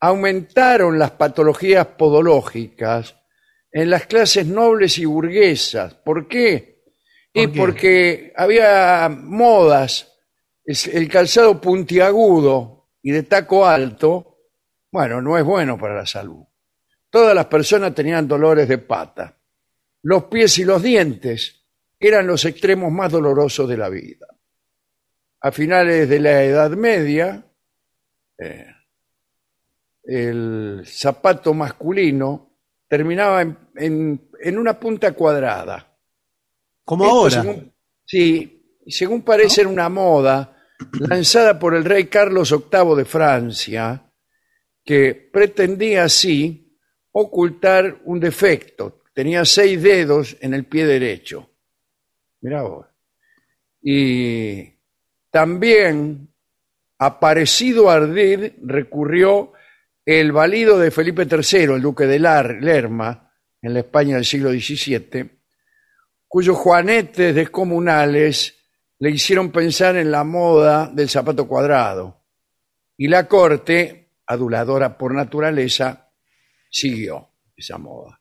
Speaker 1: aumentaron las patologías podológicas en las clases nobles y burguesas. ¿Por qué? Y porque había modas, el calzado puntiagudo y de taco alto, bueno, no es bueno para la salud. Todas las personas tenían dolores de pata. Los pies y los dientes eran los extremos más dolorosos de la vida. A finales de la Edad Media, eh, el zapato masculino terminaba en, en- en una punta cuadrada.
Speaker 2: Como
Speaker 1: Esto,
Speaker 2: ahora.
Speaker 1: según- sí, según parece era una moda lanzada por el rey Carlos VIII de Francia, que pretendía así ocultar un defecto. Tenía seis dedos en el pie derecho. Mirá vos. Y también, aparecido ardid, recurrió el valido de Felipe III, el duque de Lerma, en la España del siglo XVII, cuyos juanetes descomunales le hicieron pensar en la moda del zapato cuadrado. Y la corte, aduladora por naturaleza, siguió esa moda.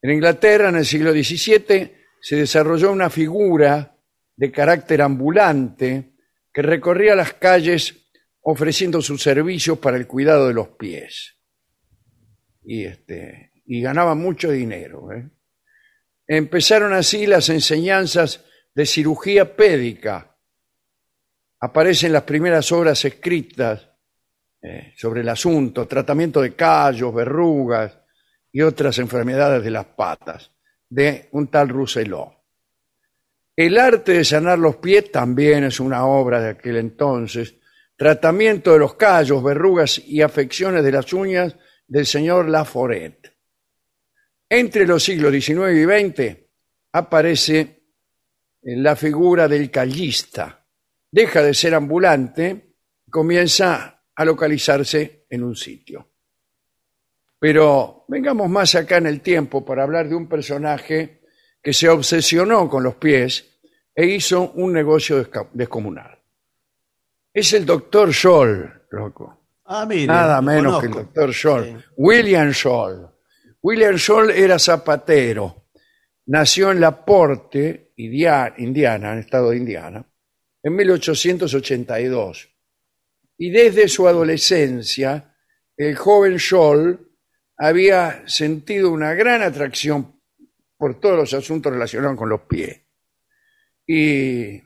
Speaker 1: En Inglaterra, en el siglo XVII, se desarrolló una figura de carácter ambulante que recorría las calles ofreciendo sus servicios para el cuidado de los pies. Y, este, y ganaba mucho dinero. ¿eh? Empezaron así las enseñanzas de cirugía pédica. Aparecen las primeras obras escritas eh, sobre el asunto, tratamiento de callos, verrugas y otras enfermedades de las patas, de un tal Rousselot. El arte de sanar los pies también es una obra de aquel entonces. Tratamiento de los callos, verrugas y afecciones de las uñas del señor Laforet. Entre los siglos XIX y XX aparece la figura del callista. Deja de ser ambulante, comienza a localizarse en un sitio. Pero vengamos más acá en el tiempo para hablar de un personaje que se obsesionó con los pies e hizo un negocio descomunal. Es el doctor Scholl, loco.
Speaker 2: Ah, mire.
Speaker 1: Nada menos que el doctor Scholl.
Speaker 2: Sí.
Speaker 1: William Scholl. William Scholl era zapatero. Nació en Laporte, Indiana, en el estado de Indiana, en 1882. Y desde su adolescencia, el joven Scholl había sentido una gran atracción por todos los asuntos relacionados con los pies. Y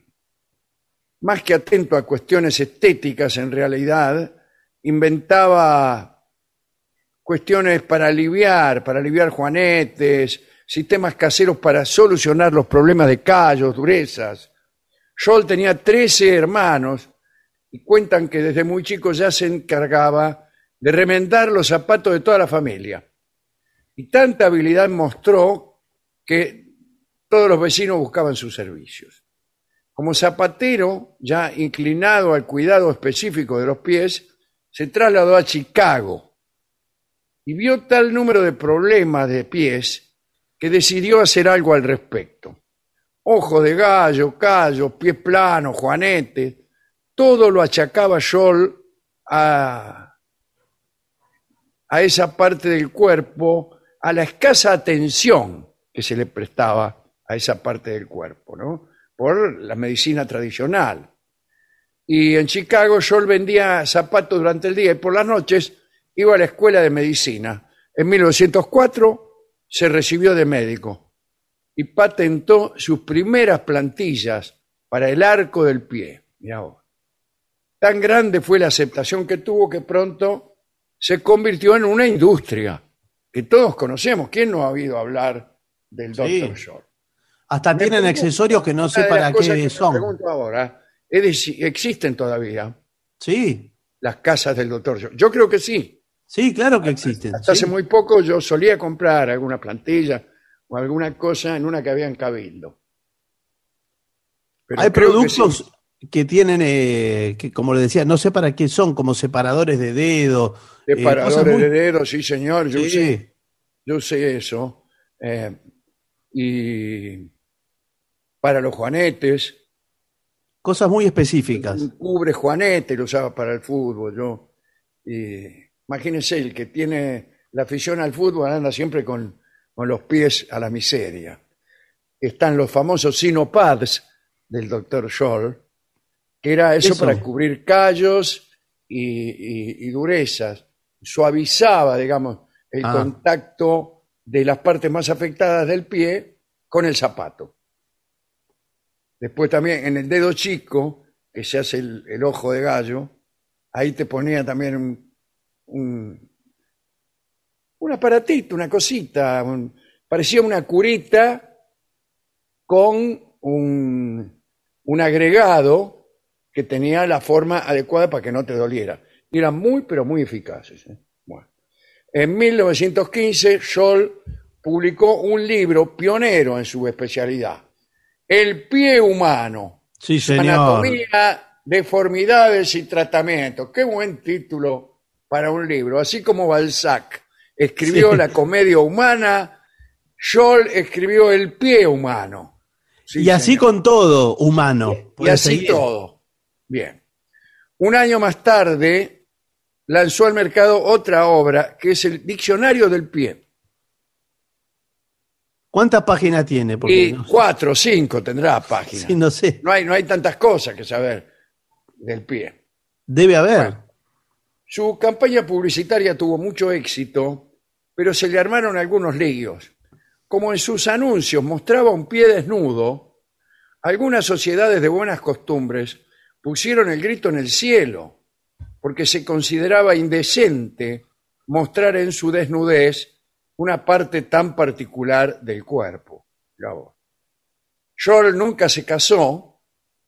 Speaker 1: más que atento a cuestiones estéticas en realidad, inventaba cuestiones para aliviar, para aliviar juanetes, sistemas caseros para solucionar los problemas de callos, durezas. Scholl tenía 13 hermanos y cuentan que desde muy chico ya se encargaba de remendar los zapatos de toda la familia. Y tanta habilidad mostró que todos los vecinos buscaban sus servicios. Como zapatero, ya inclinado al cuidado específico de los pies, se trasladó a Chicago y vio tal número de problemas de pies que decidió hacer algo al respecto. Ojo de gallo, callos, pies planos, juanete, todo lo achacaba Scholl a, a esa parte del cuerpo, a la escasa atención que se le prestaba a esa parte del cuerpo, ¿no? Por la medicina tradicional. Y en Chicago Scholl vendía zapatos durante el día y por las noches iba a la escuela de medicina. En 1904 se recibió de médico y patentó sus primeras plantillas para el arco del pie. Mirá vos. Tan grande fue la aceptación que tuvo que pronto se convirtió en una industria que todos conocemos. ¿Quién no ha oído hablar del
Speaker 2: Sí.
Speaker 1: Dr. Scholl?
Speaker 2: Hasta
Speaker 1: Me
Speaker 2: tienen
Speaker 1: pregunto,
Speaker 2: accesorios que no sé
Speaker 1: una de las
Speaker 2: para
Speaker 1: cosas que
Speaker 2: qué
Speaker 1: me
Speaker 2: son.
Speaker 1: pregunto ahora es de si existen todavía
Speaker 2: Sí,
Speaker 1: las casas del doctor Scholl. Yo creo que sí.
Speaker 2: sí, claro que existen.
Speaker 1: Hasta
Speaker 2: sí.
Speaker 1: hace muy poco yo solía comprar alguna plantilla o alguna cosa en una que había en Cabildo. Pero
Speaker 2: Hay
Speaker 1: creo que
Speaker 2: productos. Que, tienen, eh, que como le decía, no sé para qué son, como separadores de dedo. eh,
Speaker 1: Separadores
Speaker 2: muy-
Speaker 1: de dedos, sí señor, yo
Speaker 2: Sí.
Speaker 1: sé, yo sé eso. Eh, y para los juanetes,
Speaker 2: Cosas muy específicas.
Speaker 1: un cubre juanete lo usaba para el fútbol. Yo, y, imagínense, el que tiene la afición al fútbol anda siempre con, con los pies a la miseria. Están los famosos sinopads del doctor Scholl, que era eso,
Speaker 2: Eso.
Speaker 1: para cubrir callos y, y- y durezas. Suavizaba, digamos, el
Speaker 2: Ah.
Speaker 1: contacto de las partes más afectadas del pie con el zapato. Después también en el dedo chico, que se hace el, el ojo de gallo, ahí te ponía también un, un, un aparatito, una cosita, un- parecía una curita con un, un agregado que tenía la forma adecuada para que no te doliera. Y eran muy, pero muy eficaces. ¿eh? Bueno. En 1915, Scholl publicó un libro pionero en su especialidad, El pie humano,
Speaker 2: Sí, señor.
Speaker 1: Anatomía, deformidades y tratamientos. Qué buen título para un libro. Así como Balzac escribió
Speaker 2: Sí.
Speaker 1: la comedia humana, Scholl escribió el pie humano. Sí,
Speaker 2: y así
Speaker 1: señor.
Speaker 2: con todo, humano.
Speaker 1: Y así
Speaker 2: seguir.
Speaker 1: todo. Bien. Un año más tarde lanzó al mercado otra obra que es el Diccionario del Pie.
Speaker 2: ¿Cuántas páginas tiene? Porque
Speaker 1: Y
Speaker 2: no, sé.
Speaker 1: cuatro cinco tendrá páginas.
Speaker 2: Sí, no sé.
Speaker 1: No hay, no hay tantas cosas que saber del pie.
Speaker 2: Debe haber.
Speaker 1: Bueno. Su campaña publicitaria tuvo mucho éxito, pero se le armaron algunos líos. Como en sus anuncios mostraba un pie desnudo, algunas sociedades de buenas costumbres pusieron el grito en el cielo, porque se consideraba indecente mostrar en su desnudez una parte tan particular del cuerpo. Scholl nunca se casó,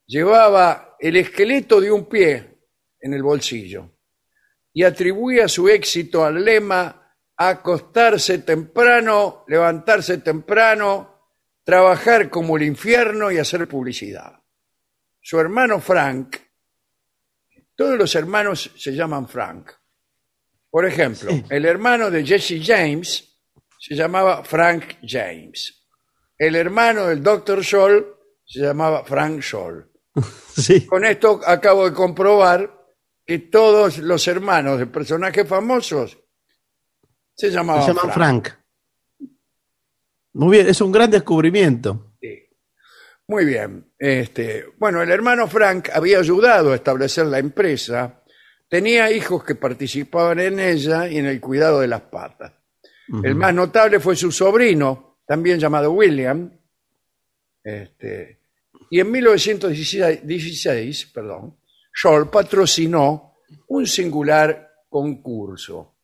Speaker 1: llevaba el esqueleto de un pie en el bolsillo y atribuía su éxito al lema acostarse temprano, levantarse temprano, trabajar como el infierno y hacer publicidad. Su hermano Frank, todos los hermanos se llaman Frank. Por ejemplo,
Speaker 2: Sí.
Speaker 1: el hermano de Jesse James se llamaba Frank James. El hermano del Dr. Scholl se llamaba Frank Scholl.
Speaker 2: Sí.
Speaker 1: Con esto acabo de comprobar que todos los hermanos de personajes famosos se
Speaker 2: Se
Speaker 1: llamaban
Speaker 2: llaman
Speaker 1: Frank.
Speaker 2: Frank. Muy bien, es un gran descubrimiento.
Speaker 1: Muy bien. Este, bueno, el hermano Frank había ayudado a establecer la empresa. Tenía hijos que participaban en ella y en el cuidado de las patas. El más notable fue su sobrino, también llamado William, este, Y en 1916, perdón, Scholl patrocinó un singular concurso.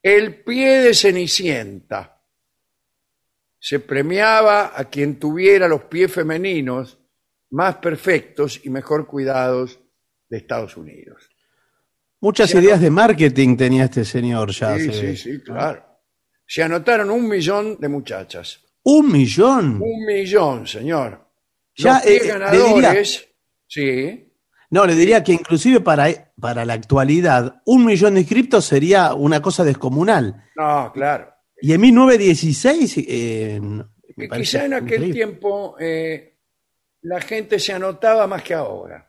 Speaker 1: El pie de Cenicienta. Se premiaba a quien tuviera los pies femeninos más perfectos y mejor cuidados de Estados Unidos.
Speaker 2: Muchas ideas de marketing tenía este señor ya.
Speaker 1: Sí,
Speaker 2: se
Speaker 1: sí, sí, claro. Se anotaron un millón de muchachas.
Speaker 2: Un millón.
Speaker 1: Un millón, señor.
Speaker 2: Ya,
Speaker 1: Los
Speaker 2: eh,
Speaker 1: ganadores, sí,
Speaker 2: No, le diría que inclusive para, para la actualidad, un millón de inscriptos sería una cosa descomunal.
Speaker 1: no, claro.
Speaker 2: Y en 1916, eh,
Speaker 1: Que quizá en aquel
Speaker 2: increíble.
Speaker 1: tiempo eh, la gente se anotaba más que ahora.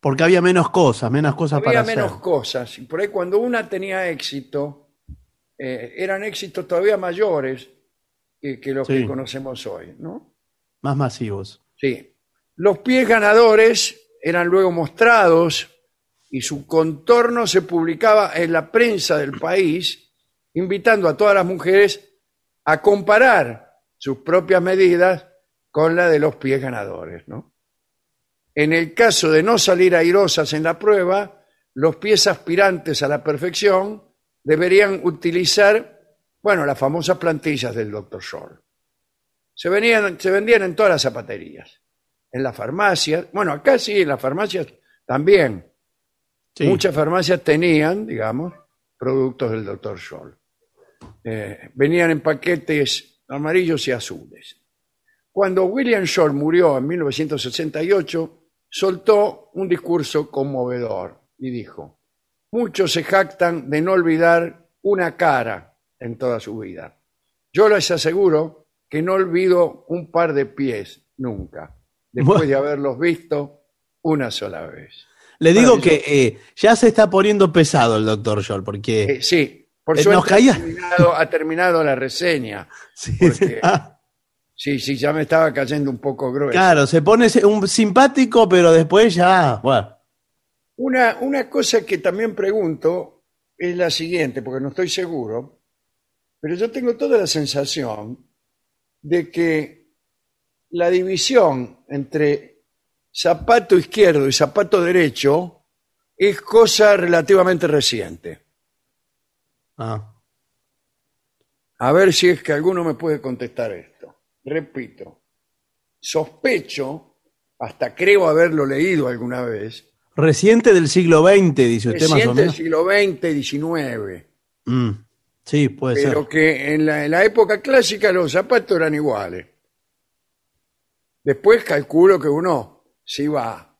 Speaker 2: Porque había menos cosas, menos cosas
Speaker 1: Había
Speaker 2: para
Speaker 1: menos
Speaker 2: hacer.
Speaker 1: cosas. Y por ahí cuando una tenía éxito, eh, eran éxitos todavía mayores que, que los
Speaker 2: Sí.
Speaker 1: que conocemos hoy, ¿no?
Speaker 2: Más masivos.
Speaker 1: Sí. Los pies ganadores eran luego mostrados y su contorno se publicaba en la prensa del país, invitando a todas las mujeres a comparar sus propias medidas con la de los pies ganadores, ¿no? En el caso de no salir airosas en la prueba, los pies aspirantes a la perfección deberían utilizar, bueno, las famosas plantillas del Dr. Scholl. Se, venían, se vendían en todas las zapaterías, en las farmacias, bueno, acá sí, en las farmacias también.
Speaker 2: Sí.
Speaker 1: Muchas farmacias tenían, digamos, productos del Dr. Scholl. Eh, venían en paquetes amarillos y azules. Cuando William Scholl murió en 1968, soltó un discurso conmovedor y dijo, muchos se jactan de no olvidar una cara en toda su vida. Yo les aseguro que no olvido un par de pies nunca, después de haberlos visto una sola vez.
Speaker 2: Le digo que eh, ya se está poniendo pesado el doctor Scholl, porque...
Speaker 1: Eh, sí, por
Speaker 2: Eh,
Speaker 1: suerte
Speaker 2: nos caía-
Speaker 1: ha, terminado, ha terminado la reseña.
Speaker 2: Sí,
Speaker 1: porque-
Speaker 2: ah,
Speaker 1: Sí, sí, ya me estaba cayendo un poco grueso.
Speaker 2: claro, se pone un simpático, pero después ya... Bueno,
Speaker 1: Una, una cosa que también pregunto es la siguiente, porque no estoy seguro, pero yo tengo toda la sensación de que la división entre zapato izquierdo y zapato derecho es cosa relativamente reciente.
Speaker 2: Ah,
Speaker 1: A ver si es que alguno me puede contestar esto. Repito, sospecho, hasta creo haberlo leído alguna vez,
Speaker 2: reciente del siglo XX, dice usted más o
Speaker 1: reciente del
Speaker 2: menos.
Speaker 1: siglo XX, XIX,
Speaker 2: Mm, sí, puede
Speaker 1: pero
Speaker 2: ser.
Speaker 1: que en la, en la época clásica los zapatos eran iguales. Después calculo que uno se iba,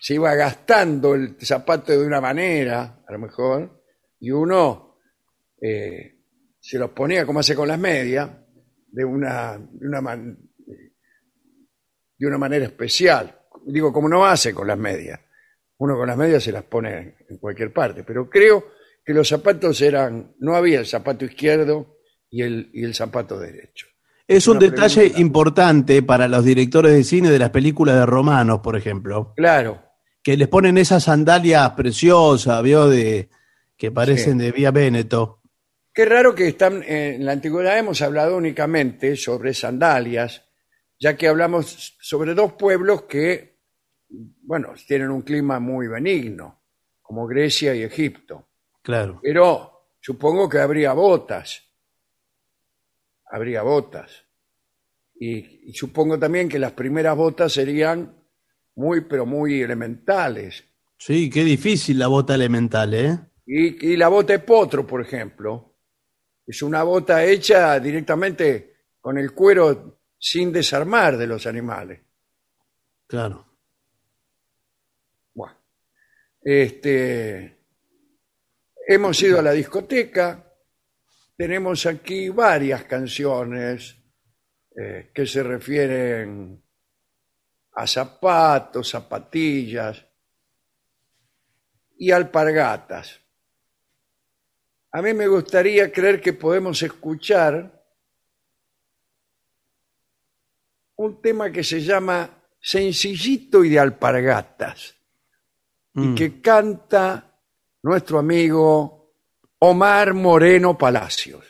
Speaker 1: se iba gastando el zapato de una manera, a lo mejor, y uno eh, se los ponía como hace con las medias, de una, de una, man- de una manera especial. Digo, como no hace con las medias. Uno con las medias se las pone en cualquier parte, pero creo que los zapatos eran, no había el zapato izquierdo y el, y el zapato derecho.
Speaker 2: Es un detalle
Speaker 1: pregunta.
Speaker 2: importante para los directores de cine de las películas de romanos, por ejemplo,
Speaker 1: Claro,
Speaker 2: que les ponen esas sandalias preciosas, ¿vio? De, que parecen de Vía Véneto.
Speaker 1: Qué raro que están en la antigüedad hemos hablado únicamente sobre sandalias, ya que hablamos sobre dos pueblos que, bueno, tienen un clima muy benigno, como Grecia y Egipto.
Speaker 2: Claro.
Speaker 1: Pero supongo que habría botas. Habría botas. Y, y supongo también que las primeras botas serían muy, pero muy elementales.
Speaker 2: Sí, qué difícil la bota elemental, ¿eh?
Speaker 1: Y, y la bota de potro, por ejemplo, es una bota hecha directamente con el cuero sin desarmar de los animales.
Speaker 2: Claro.
Speaker 1: Bueno, este, hemos ido a la discoteca, tenemos aquí varias canciones eh, que se refieren a zapatos, zapatillas y alpargatas. A mí me gustaría creer que podemos escuchar un tema que se llama Sencillito y de alpargatas
Speaker 2: Mm.
Speaker 1: y que canta nuestro amigo Omar Moreno Palacios.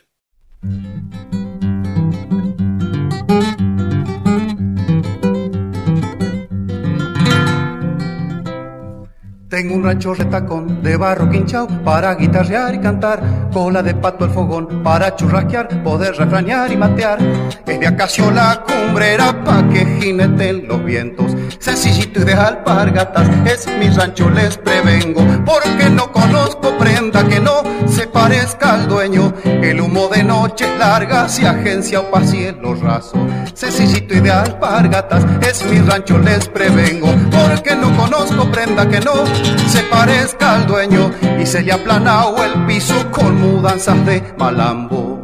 Speaker 7: Tengo un rancho retacón de barro quinchao para guitarrear y cantar, cola de pato al fogón para churrasquear, poder refranear y matear. Es de acacio la cumbrera pa' que jineten los vientos, sencillito y de alpargatas, es mi rancho les prevengo, porque no conozco que no se parezca al dueño, el humo de noche larga si agencia o pa' cielo raso, sencillito y de alpargatas, es mi rancho les prevengo, porque no conozco prenda que no se parezca al dueño. Y se le ha aplanado el piso con mudanzas de malambo.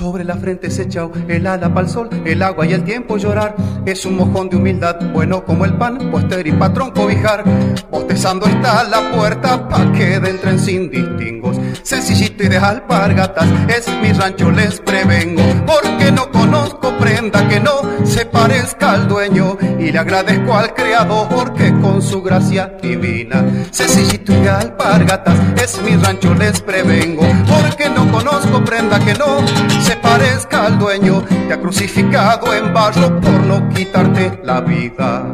Speaker 7: Sobre la frente se echó el ala pa'l sol, el agua y el tiempo llorar. Es un mojón de humildad, bueno como el pan, puester y patrón cobijar. Bostezando está la puerta pa' que entren sin distingos. Sencillito y de alpargatas, es mi rancho, les prevengo. Porque no conozco prenda que no se parezca al dueño. Y le agradezco al creador que con su gracia divina. Sencillito y de alpargatas, es mi rancho, les prevengo. Porque no conozco prenda que no se parezca al dueño, te ha crucificado en barro por no quitarte la vida.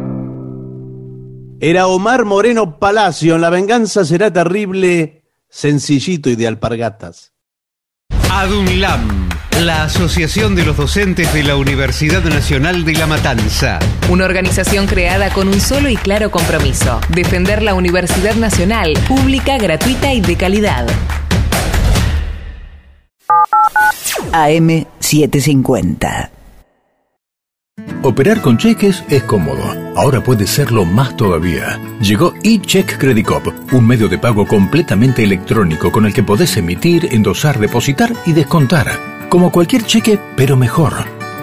Speaker 2: Era Omar Moreno Palacio, en La venganza será terrible, sencillito y de alpargatas.
Speaker 8: ADUNLAM, la Asociación de los Docentes de la Universidad Nacional de La Matanza.
Speaker 9: Una organización creada con un solo y claro compromiso, defender la Universidad Nacional, pública, gratuita y de calidad.
Speaker 5: AM750.
Speaker 6: Operar con cheques es cómodo. Ahora puede serlo más todavía. Llegó eCheck Credit Cop, un medio de pago completamente electrónico con el que podés emitir, endosar, depositar y descontar. Como cualquier cheque, pero mejor.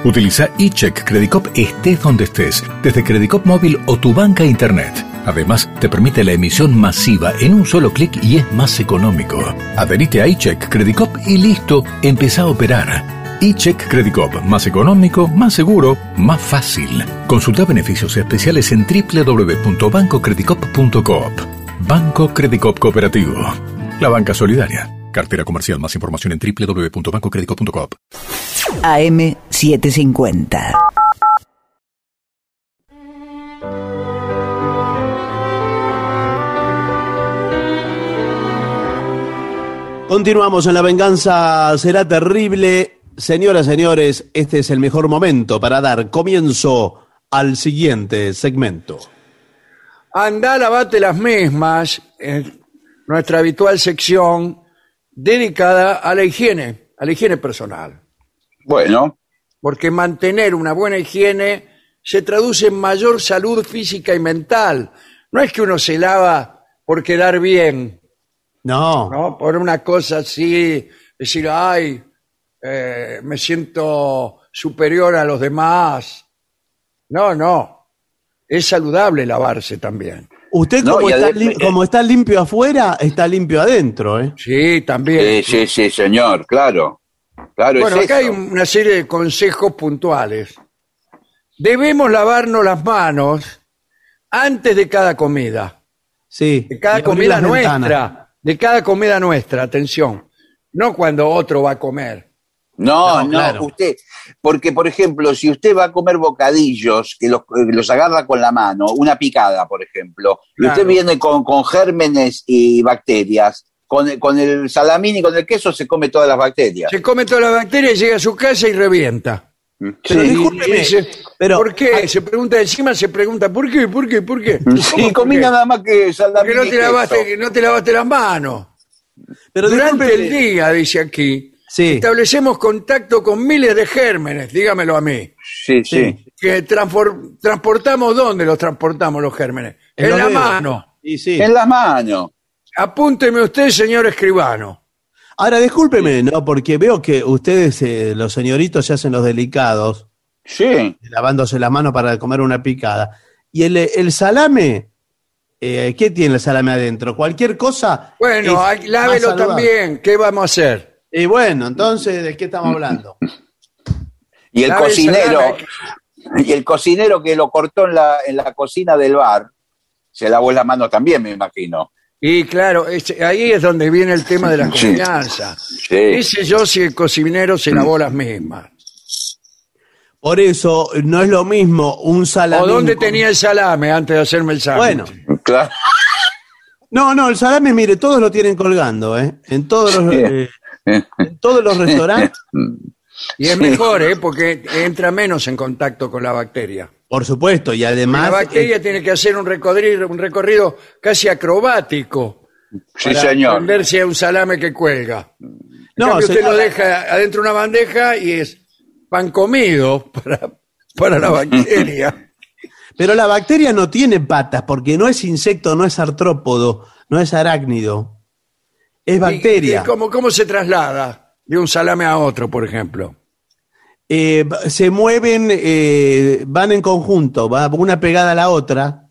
Speaker 6: Utiliza eCheck Credit Cop estés donde estés, desde Credit Cop móvil o tu banca internet. Además, te permite la emisión masiva en un solo clic y es más económico. Adherite a iCheck Credit Cop y listo, empezá a operar. iCheck Credit Cop, más económico, más seguro, más fácil. Consulta beneficios especiales en www.bancocreditcop.coop. Banco Credit Cop Cooperativo. La banca solidaria. Cartera comercial. Más información en www.bancocreditcop.coop.
Speaker 5: AM750.
Speaker 2: Continuamos en La venganza será terrible. Señoras, señores, este es el mejor momento para dar comienzo al siguiente segmento.
Speaker 1: Anda, lavate las mismas, en nuestra habitual sección dedicada a la higiene, a la higiene personal.
Speaker 3: Bueno,
Speaker 1: Porque mantener una buena higiene se traduce en mayor salud física y mental. No es que uno se lava por quedar bien,
Speaker 2: No,
Speaker 1: ¿no? Por una cosa así, decir, ay, eh, me siento superior a los demás. No, no. Es saludable lavarse también.
Speaker 2: usted
Speaker 3: No,
Speaker 2: como, está,
Speaker 3: además-
Speaker 2: lim- como está limpio afuera, está limpio adentro, ¿eh?
Speaker 1: Sí, también.
Speaker 3: sí, sí, sí, señor, claro. Claro,
Speaker 1: Bueno,
Speaker 3: es
Speaker 1: acá hay una serie de consejos puntuales. Debemos lavarnos las manos antes de cada comida.
Speaker 2: Sí.
Speaker 1: De cada comida
Speaker 2: ventanas.
Speaker 1: De cada comida nuestra, atención. No cuando otro va a comer.
Speaker 3: No,
Speaker 2: No,
Speaker 3: no,
Speaker 2: claro.
Speaker 3: usted, porque por ejemplo, si usted va a comer bocadillos, que los, eh, los agarra con la mano, una picada, por ejemplo, y usted viene con, con gérmenes y bacterias, con, el- con el salamín y con el queso se come todas las bacterias.
Speaker 1: Se come todas las bacterias, llega a su casa y revienta.
Speaker 2: Pero
Speaker 3: Sí.
Speaker 2: discúlpeme, pero-
Speaker 1: ¿Por qué? Se pregunta encima, se pregunta, ¿por qué? ¿Por qué? ¿Por qué?
Speaker 3: Sí,
Speaker 1: ¿Cómo
Speaker 3: comí nada más que
Speaker 1: Porque no te, lavaste, no te lavaste las manos.
Speaker 2: pero
Speaker 1: Durante el día, dice aquí,
Speaker 2: Sí.
Speaker 1: establecemos contacto con miles de gérmenes, dígamelo a mí.
Speaker 3: Sí, sí.
Speaker 1: Que transportamos, ¿dónde los transportamos los gérmenes? En,
Speaker 2: los
Speaker 1: la
Speaker 2: dedos.
Speaker 1: mano.
Speaker 2: Y sí.
Speaker 3: En las manos.
Speaker 1: Apúnteme usted, señor escribano.
Speaker 2: Ahora, discúlpeme, ¿no? Porque veo que ustedes, eh, los señoritos, se hacen los delicados,
Speaker 3: Sí.
Speaker 2: lavándose las manos para comer una picada. Y el, el salame, eh, ¿qué tiene el salame adentro? Cualquier cosa.
Speaker 1: Bueno, hay- lávelo también. ¿Qué vamos a hacer?
Speaker 2: Y bueno, entonces, ¿de qué estamos hablando?
Speaker 3: Y el
Speaker 1: Lave
Speaker 3: cocinero, y el cocinero que lo cortó en la, en la cocina del bar, se lavó las manos también, me imagino.
Speaker 1: Y claro, es- ahí es donde viene el tema de la
Speaker 3: Sí.
Speaker 1: confianza.
Speaker 3: Sí.
Speaker 1: ¿Qué sé yo si el cocinero se lavó las mismas?
Speaker 2: Por eso no es lo mismo un salame.
Speaker 1: ¿O dónde tenía el salame antes de hacerme el sándwich?
Speaker 2: Bueno,
Speaker 3: Claro.
Speaker 2: no, no, el salame, mire, todos lo tienen colgando, ¿eh? En todos los,
Speaker 3: Sí.
Speaker 2: eh, en todos los restaurantes,
Speaker 1: Y es mejor, ¿eh? Porque entra menos en contacto con la bacteria.
Speaker 2: Por supuesto, y además.
Speaker 1: la bacteria
Speaker 2: eh,
Speaker 1: tiene que hacer un recorrido, un recorrido casi acrobático.
Speaker 3: Sí,
Speaker 1: para
Speaker 3: señor.
Speaker 1: si es un salame que cuelga.
Speaker 2: No,
Speaker 1: No, usted lo deja adentro de una bandeja y es pan comido para, para la bacteria.
Speaker 2: Pero la bacteria no tiene patas, porque no es insecto, no es artrópodo, no es arácnido. Es bacteria.
Speaker 1: ¿Y, y cómo, cómo se traslada de un salame a otro, por ejemplo?
Speaker 2: Eh, se mueven, eh, van en conjunto, va una pegada a la otra.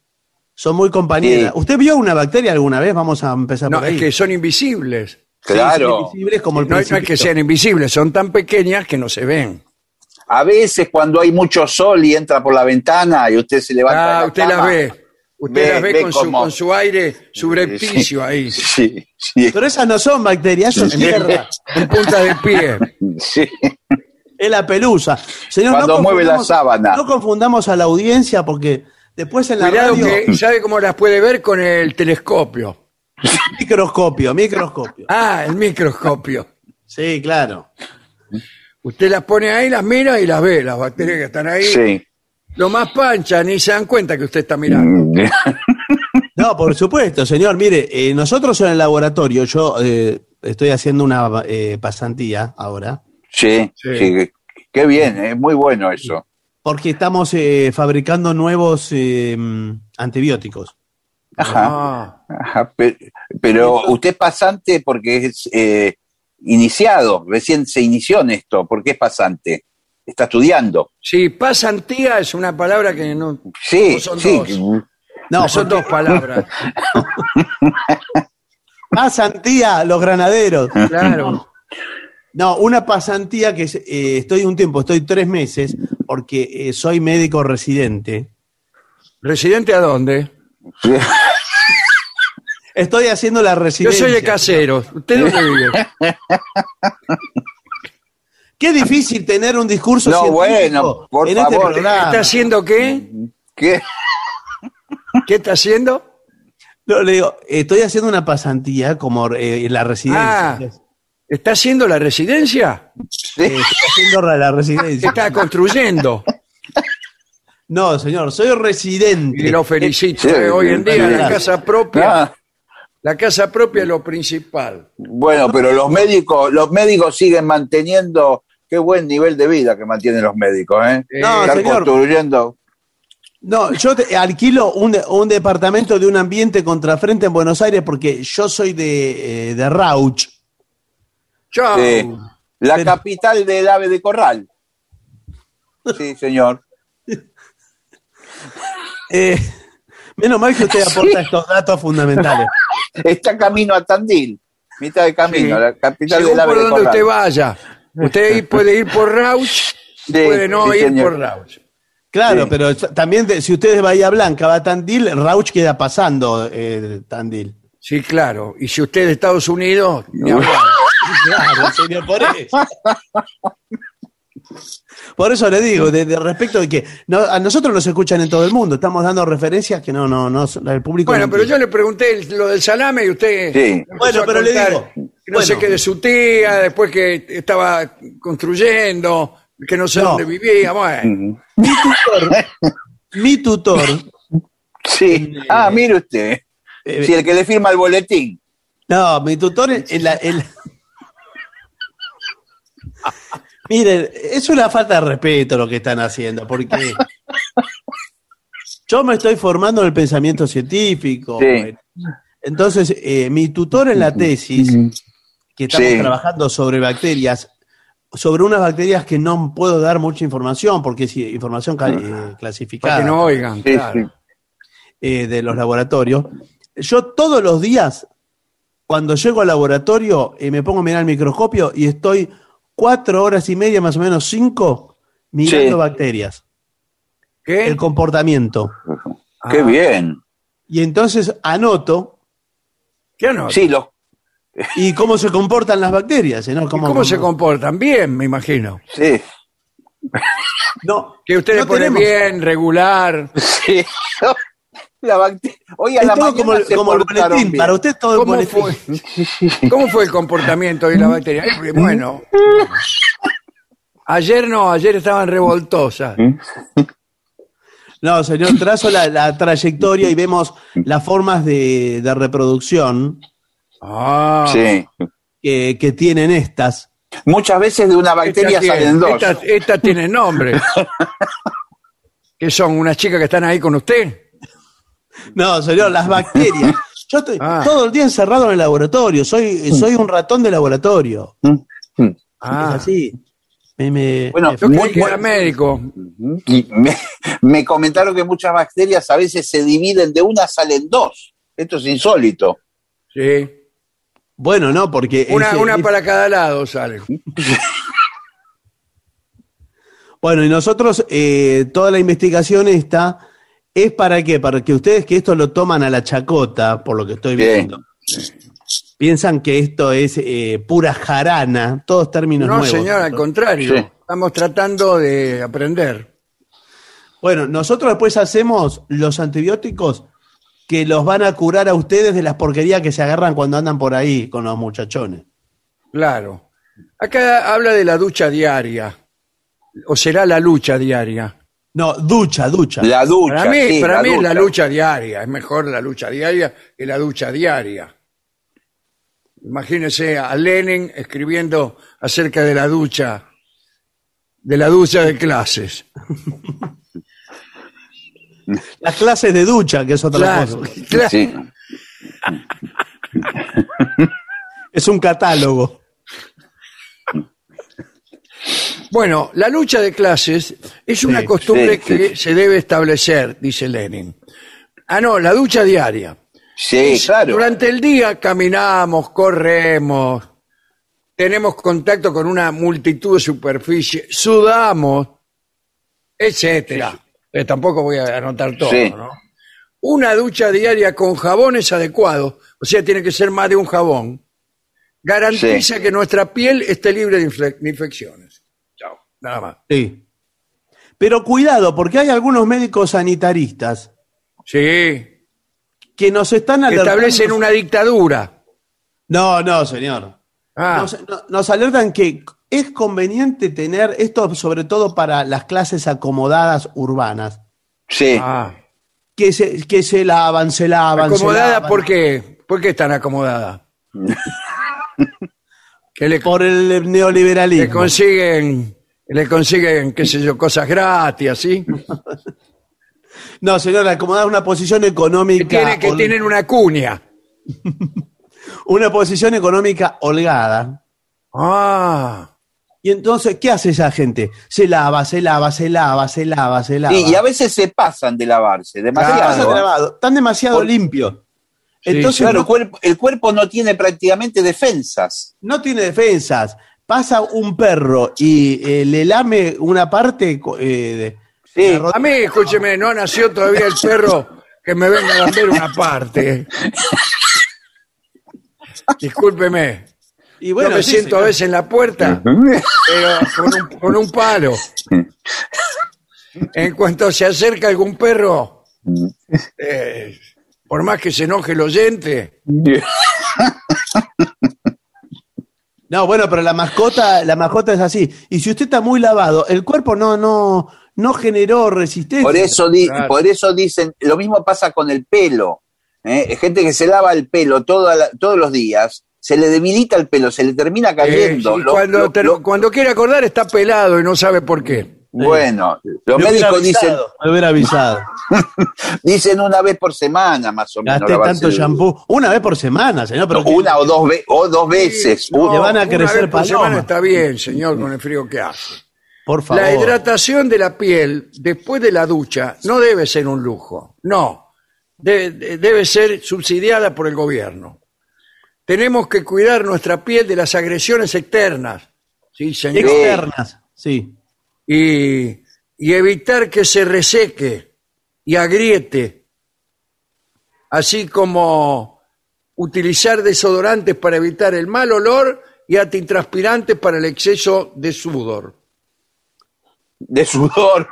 Speaker 2: Son muy compañeras.
Speaker 3: Sí.
Speaker 2: ¿Usted vio una bacteria alguna vez? Vamos a empezar
Speaker 1: No,
Speaker 2: por ahí.
Speaker 1: es que son invisibles.
Speaker 2: Sí,
Speaker 3: Claro.
Speaker 2: son invisibles como el
Speaker 1: No, no es que sean invisibles, son tan pequeñas que no se ven.
Speaker 3: A veces cuando hay mucho sol y entra por la ventana y usted se levanta.
Speaker 1: Ah,
Speaker 3: la
Speaker 1: usted
Speaker 3: cama,
Speaker 1: las ve. Usted
Speaker 3: Ve-
Speaker 1: las ve,
Speaker 3: ve
Speaker 1: con, su, con su aire subrepticio ahí,
Speaker 3: Sí, sí,
Speaker 2: Pero esas no son bacterias, eso es tierra.
Speaker 1: en punta de pie.
Speaker 3: sí.
Speaker 2: Es la pelusa. Señor,
Speaker 3: Cuando
Speaker 2: no
Speaker 3: mueve la
Speaker 2: confundamos-
Speaker 3: sábana.
Speaker 2: No confundamos a la audiencia porque después en la
Speaker 1: Cuidado
Speaker 2: radio...
Speaker 1: que sabe cómo las puede ver con el telescopio.
Speaker 2: Microscopio, microscopio.
Speaker 1: Ah, el microscopio.
Speaker 2: Sí, claro.
Speaker 1: Usted las pone ahí, las mira y las ve, las bacterias que están ahí.
Speaker 3: Sí.
Speaker 1: Lo más pancha, ni se dan cuenta que usted está mirando.
Speaker 2: No, por supuesto, señor. Mire, eh, nosotros en el laboratorio, yo eh, estoy haciendo una eh, pasantía ahora,
Speaker 3: Sí,
Speaker 1: Sí.
Speaker 3: sí, qué- bien, es muy bueno eso.
Speaker 2: porque estamos eh, fabricando nuevos eh, antibióticos.
Speaker 3: Ajá.
Speaker 1: Ah,
Speaker 3: Ajá, Pero, usted es pasante porque es eh, iniciado, recién se inició en esto. ¿Por qué es pasante? Está estudiando.
Speaker 1: sí, pasantía es una palabra que no,
Speaker 3: Sí,
Speaker 1: No son
Speaker 3: sí.
Speaker 1: dos.
Speaker 2: No,
Speaker 1: son dos palabras.
Speaker 2: pasantía, los granaderos.
Speaker 1: Claro.
Speaker 2: No, una pasantía que es, eh, estoy un tiempo, estoy tres meses, porque eh, soy médico residente.
Speaker 1: ¿Residente a dónde?
Speaker 2: Estoy haciendo la
Speaker 1: Yo
Speaker 2: residencia.
Speaker 1: soy de casero. ¿Usted dónde vive?
Speaker 2: Qué difícil tener un discurso
Speaker 3: No,
Speaker 2: científico
Speaker 3: bueno, por
Speaker 2: en este
Speaker 3: favor.
Speaker 2: programa.
Speaker 1: ¿Está haciendo qué?
Speaker 3: ¿Qué?
Speaker 1: ¿Qué está haciendo?
Speaker 2: No, le digo, estoy haciendo una pasantía como eh, la residencia.
Speaker 1: Ah, ¿está haciendo la residencia?
Speaker 2: Eh, estoy haciendo la, residencia.
Speaker 1: Está construyendo.
Speaker 2: No, señor, soy residente.
Speaker 1: Y lo felicito.
Speaker 3: Sí,
Speaker 1: eh, Hoy en día la casa propia,
Speaker 3: Ah,
Speaker 1: la casa propia es lo principal.
Speaker 3: bueno, pero los médicos, los médicos siguen manteniendo qué buen nivel de vida que mantienen los médicos, ¿eh?
Speaker 2: No,
Speaker 3: Están
Speaker 2: señor.
Speaker 3: construyendo.
Speaker 2: No, yo te- alquilo un, un departamento de un ambiente contrafrente en Buenos Aires porque yo soy de, eh, de Rauch.
Speaker 1: Chao.
Speaker 3: Sí. La
Speaker 2: Pero-
Speaker 3: capital del ave de corral. Sí, señor.
Speaker 2: Eh, menos mal que usted aporta estos datos fundamentales.
Speaker 3: Está camino a Tandil, mitad de camino,
Speaker 1: Sí.
Speaker 3: la capital
Speaker 1: Según
Speaker 3: del ave
Speaker 1: por
Speaker 3: de
Speaker 1: donde
Speaker 3: corral.
Speaker 1: usted vaya. Usted puede ir por Rauch, puede no ir
Speaker 3: señor.
Speaker 1: por Rauch.
Speaker 2: Claro,
Speaker 3: Sí.
Speaker 2: pero también de- si usted es Bahía Blanca, va a Tandil, Rauch queda pasando eh, Tandil.
Speaker 1: Sí, claro. Y si usted es de Estados Unidos.
Speaker 2: Claro, señor, por eso. Por eso le digo, de, de respecto de que no, a nosotros nos escuchan en todo el mundo, estamos dando referencias que no, no, no, el público.
Speaker 1: Bueno,
Speaker 2: no
Speaker 1: pero yo le pregunté el- lo del salame y usted.
Speaker 3: Sí.
Speaker 2: Bueno, pero le digo,
Speaker 1: No sé
Speaker 2: bueno.
Speaker 1: qué de su tía, después que estaba construyendo, que no sé
Speaker 2: No.
Speaker 1: dónde vivía. Bueno,
Speaker 2: mi tutor, mi tutor,
Speaker 3: Sí. Ah, mire usted.
Speaker 2: eh,
Speaker 3: Sí, el que le firma el boletín.
Speaker 2: no, mi tutor en, en la, en la- Miren, es una falta de respeto lo que están haciendo, porque yo me estoy formando en el pensamiento científico.
Speaker 3: Sí.
Speaker 2: Entonces, eh, mi tutor en la tesis, que estamos
Speaker 3: Sí.
Speaker 2: trabajando sobre bacterias, sobre unas bacterias que no puedo dar mucha información, porque es información ca- eh, clasificada
Speaker 1: para que no oigan,
Speaker 3: Sí,
Speaker 1: claro.
Speaker 3: sí.
Speaker 2: eh, de los laboratorios. Yo todos los días, cuando llego al laboratorio, eh, me pongo a mirar el microscopio y estoy cuatro horas y media, más o menos cinco, mirando
Speaker 3: Sí.
Speaker 2: bacterias,
Speaker 1: ¿Qué?
Speaker 2: el comportamiento.
Speaker 3: Qué
Speaker 1: Ah.
Speaker 3: bien.
Speaker 2: Y entonces anoto
Speaker 1: ¿Qué anotan?
Speaker 3: Sí, los,
Speaker 2: ¿Y cómo se comportan las bacterias? ¿no?
Speaker 1: ¿Y ¿Cómo, se comportan? Bien, me imagino.
Speaker 3: sí,
Speaker 2: No,
Speaker 1: Que ustedes
Speaker 2: no
Speaker 1: ponen
Speaker 2: tenemos-
Speaker 1: bien, regular.
Speaker 3: sí. La bacteria. Hoy a
Speaker 2: Es
Speaker 3: la
Speaker 2: todo
Speaker 3: mañana
Speaker 2: como, el-
Speaker 3: se
Speaker 2: como el
Speaker 3: portaron
Speaker 2: boletín.
Speaker 3: bien.
Speaker 2: Para usted todo el
Speaker 1: ¿Cómo
Speaker 2: boletín.
Speaker 1: fue? ¿Cómo fue el comportamiento de la bacteria? Eh, Bueno, ayer no, ayer estaban revoltosas.
Speaker 2: No, señor, trazo la, la trayectoria y vemos las formas de, de reproducción
Speaker 1: Ah,
Speaker 3: Sí.
Speaker 2: que, que tienen estas.
Speaker 3: Muchas veces de una bacteria salen dos.
Speaker 1: Estas, estas tienen nombre. ¿Qué son? ¿Unas chicas que están ahí con usted?
Speaker 2: No, señor, las bacterias. Yo estoy
Speaker 1: Ah.
Speaker 2: todo el día encerrado en el laboratorio. Soy, soy un ratón de laboratorio.
Speaker 1: Ah,
Speaker 2: Es así. Me- me-
Speaker 3: Bueno,
Speaker 2: me-
Speaker 3: Muy bueno.
Speaker 1: médico.
Speaker 3: Y me, me comentaron que muchas bacterias a veces se dividen de una, salen dos. Esto es insólito.
Speaker 1: Sí.
Speaker 2: bueno, no, porque.
Speaker 1: Una,
Speaker 2: ese-
Speaker 1: una
Speaker 2: es-
Speaker 1: para cada lado sale.
Speaker 2: Bueno, y nosotros, eh, toda la investigación esta es para qué? Para que ustedes que esto lo toman a la chacota, por lo que estoy
Speaker 3: Bien.
Speaker 2: viendo, piensan que esto es eh, pura jarana, todos términos
Speaker 1: No,
Speaker 2: nuevos.
Speaker 1: señor, al contrario.
Speaker 3: Sí.
Speaker 1: Estamos tratando de aprender.
Speaker 2: Bueno, nosotros después hacemos los antibióticos que los van a curar a ustedes de las porquerías que se agarran cuando andan por ahí con los muchachones.
Speaker 1: Claro. Acá habla de la ducha diaria. O será la lucha diaria.
Speaker 2: No, ducha, ducha.
Speaker 3: La ducha.
Speaker 1: Para mí,
Speaker 3: sí,
Speaker 1: para
Speaker 3: la
Speaker 1: mí es la
Speaker 3: ducha.
Speaker 1: lucha diaria. Es mejor la lucha diaria que la ducha diaria. Imagínese a Lenin escribiendo acerca de la ducha, de la ducha de clases.
Speaker 2: Las clases de ducha, que es otra
Speaker 1: Claro,
Speaker 2: cosa.
Speaker 1: claro.
Speaker 3: Sí.
Speaker 2: Es un catálogo.
Speaker 1: Bueno, la lucha de clases es una
Speaker 2: Sí,
Speaker 1: costumbre
Speaker 3: sí,
Speaker 1: que se debe establecer, dice Lenin. Ah, no, la ducha diaria.
Speaker 3: Sí, claro.
Speaker 1: Durante el día caminamos, corremos, tenemos contacto con una multitud de superficies, sudamos, etcétera. Eh, tampoco voy a anotar todo,
Speaker 3: Sí.
Speaker 1: ¿no? Una ducha diaria con jabones adecuados, o sea, tiene que ser más de un jabón, garantiza que nuestra piel esté libre de infle- de infecciones. Nada más.
Speaker 2: Sí. Pero cuidado, porque hay algunos médicos sanitaristas
Speaker 1: Sí,
Speaker 2: que nos están
Speaker 1: que
Speaker 2: alertando.
Speaker 1: establecen una dictadura.
Speaker 2: No, no, señor.
Speaker 1: Ah,
Speaker 2: Nos, no- nos alertan que es conveniente tener esto, sobre todo para las clases acomodadas urbanas,
Speaker 3: Sí.
Speaker 1: ah.
Speaker 2: que se, que se lavan, se lavan. se
Speaker 1: ¿Acomodada
Speaker 2: lavan.
Speaker 1: por qué? ¿Por qué están acomodada? que le,
Speaker 2: Por el neoliberalismo.
Speaker 1: consiguen, le consiguen, qué sé yo, cosas gratis, ¿así?
Speaker 2: No, señor, acomodar una posición
Speaker 1: Que,
Speaker 2: económica.
Speaker 1: tiene- que
Speaker 2: hol-
Speaker 1: tienen una cuña.
Speaker 2: Una posición económica holgada.
Speaker 1: Ah,
Speaker 2: Y entonces, ¿qué hace esa gente? Se lava, se lava, se lava, se lava, se lava.
Speaker 3: Sí, y a veces se pasan de lavarse,
Speaker 2: Se
Speaker 3: demasiado.
Speaker 2: pasan de lavado. Están demasiado
Speaker 3: Por-
Speaker 2: limpios.
Speaker 1: Sí,
Speaker 2: Entonces,
Speaker 3: Claro,
Speaker 2: no-
Speaker 3: el cuerpo, el cuerpo no tiene prácticamente defensas.
Speaker 2: no tiene defensas. Pasa un perro y eh, le lame una parte eh, de,
Speaker 3: Sí.
Speaker 2: la
Speaker 1: a mí, escúcheme, no nació todavía el perro que me venga a lamber una parte. Discúlpeme.
Speaker 2: y
Speaker 1: Yo
Speaker 2: bueno,
Speaker 1: me
Speaker 2: sí,
Speaker 1: siento a
Speaker 2: señor.
Speaker 1: veces en la puerta, pero con un, con un palo. En cuanto se acerca algún perro, eh, por más que se enoje el oyente,
Speaker 2: No, bueno, pero la mascota, la mascota es así. Y si usted está muy lavado, el cuerpo no, no, no generó resistencia.
Speaker 3: Por eso, di-
Speaker 1: Claro.
Speaker 3: por eso dicen, lo mismo pasa con el pelo. ¿eh? Gente que se lava el pelo toda la- todos los días, se le debilita el pelo, se le termina cayendo.
Speaker 1: eh, y
Speaker 3: Lo-
Speaker 1: cuando,
Speaker 3: lo-
Speaker 1: te-
Speaker 3: lo-
Speaker 1: cuando quiere acordar está pelado y no sabe por qué.
Speaker 3: Bueno, los
Speaker 2: Me
Speaker 3: médicos dicen,
Speaker 2: me hubiera avisado.
Speaker 3: dicen una vez por semana más o menos.
Speaker 2: Gasté tanto shampoo. Una vez por semana, señor. Pero
Speaker 3: Una o dos, ve- o dos veces.
Speaker 1: No,
Speaker 2: Le van a
Speaker 1: una
Speaker 2: crecer
Speaker 1: vez por semana está bien, señor, con el frío que hace.
Speaker 2: por favor.
Speaker 1: La hidratación de la piel después de la ducha no debe ser un lujo, no. De- de- debe ser subsidiada por el gobierno. Tenemos que cuidar nuestra piel de las agresiones externas, sí, señor,
Speaker 2: Externas, sí.
Speaker 1: Y, y evitar que se reseque y agriete, así como utilizar desodorantes para evitar el mal olor y antitranspirantes para el exceso de sudor.
Speaker 3: De sudor.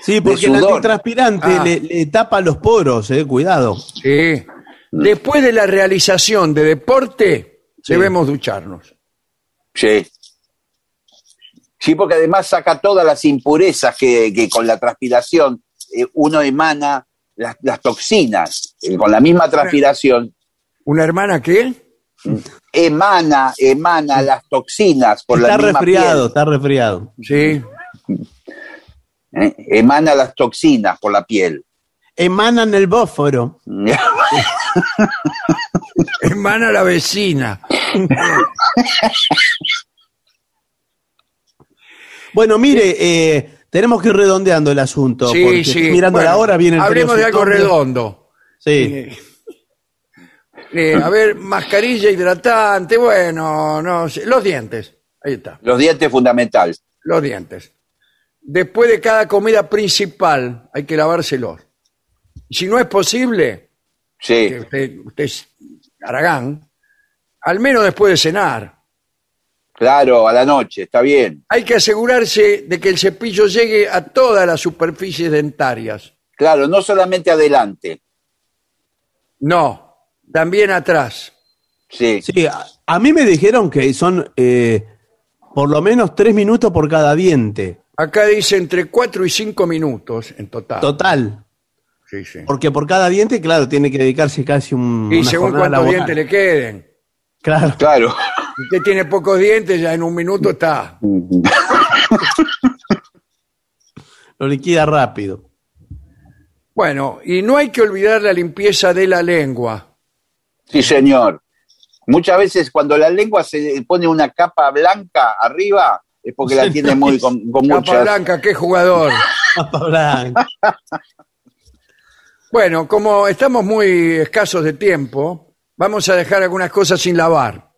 Speaker 2: Sí, porque el antitranspirante
Speaker 1: Ah.
Speaker 2: le, le tapa los poros, eh, cuidado.
Speaker 1: Sí. Después de la realización de deporte, debemos ducharnos.
Speaker 3: Sí. Sí, porque además saca todas las impurezas que, que con la transpiración eh, uno emana las, las toxinas. Eh, con la misma transpiración
Speaker 1: ¿Una hermana qué?
Speaker 3: emana, emana las toxinas por
Speaker 2: está
Speaker 3: la misma
Speaker 2: resfriado, está resfriado.
Speaker 1: Sí.
Speaker 3: piel. ¿eh? Emana las toxinas por la piel.
Speaker 2: Emanan el bósforo.
Speaker 1: Hermana la vecina.
Speaker 2: Bueno, mire, eh, tenemos que ir redondeando el asunto.
Speaker 1: Sí,
Speaker 2: porque
Speaker 1: sí.
Speaker 2: Mirando
Speaker 1: Bueno,
Speaker 2: la hora viene el
Speaker 1: Hablemos de algo redondo.
Speaker 2: Sí.
Speaker 1: Eh, eh, a ver, mascarilla hidratante, bueno, no sé, los dientes. Ahí está,
Speaker 3: Los dientes fundamental.
Speaker 1: los dientes. Después de cada comida principal hay que lavárselos. Si no es posible,
Speaker 3: Sí.
Speaker 1: que usted, usted es Aragán, al menos después de cenar.
Speaker 3: Claro, a la noche, está bien.
Speaker 1: Hay que asegurarse de que el cepillo llegue a todas las superficies dentarias.
Speaker 3: Claro, no solamente adelante.
Speaker 1: No, también atrás.
Speaker 3: Sí.
Speaker 2: Sí, a, a mí me dijeron que son eh, por lo menos tres minutos por cada diente.
Speaker 1: Acá dice entre 4 y 5 minutos en total.
Speaker 2: Total.
Speaker 1: Sí, sí.
Speaker 2: Porque por cada diente, claro, tiene que dedicarse casi un.
Speaker 1: Y
Speaker 2: una
Speaker 1: según cuántos
Speaker 2: laboral.
Speaker 1: dientes le queden.
Speaker 2: Claro.
Speaker 3: Claro.
Speaker 1: Si usted tiene pocos dientes, ya en un minuto está.
Speaker 2: Lo liquida rápido.
Speaker 1: Bueno, y no hay que olvidar la limpieza de la lengua.
Speaker 3: Sí, señor. Muchas veces cuando la lengua se pone una capa blanca arriba es porque la tiene muy con, con
Speaker 1: Capa
Speaker 3: muchas.
Speaker 1: blanca, qué jugador.
Speaker 2: Papa blanca.
Speaker 1: Bueno, como estamos muy escasos de tiempo, vamos a dejar algunas cosas sin lavar.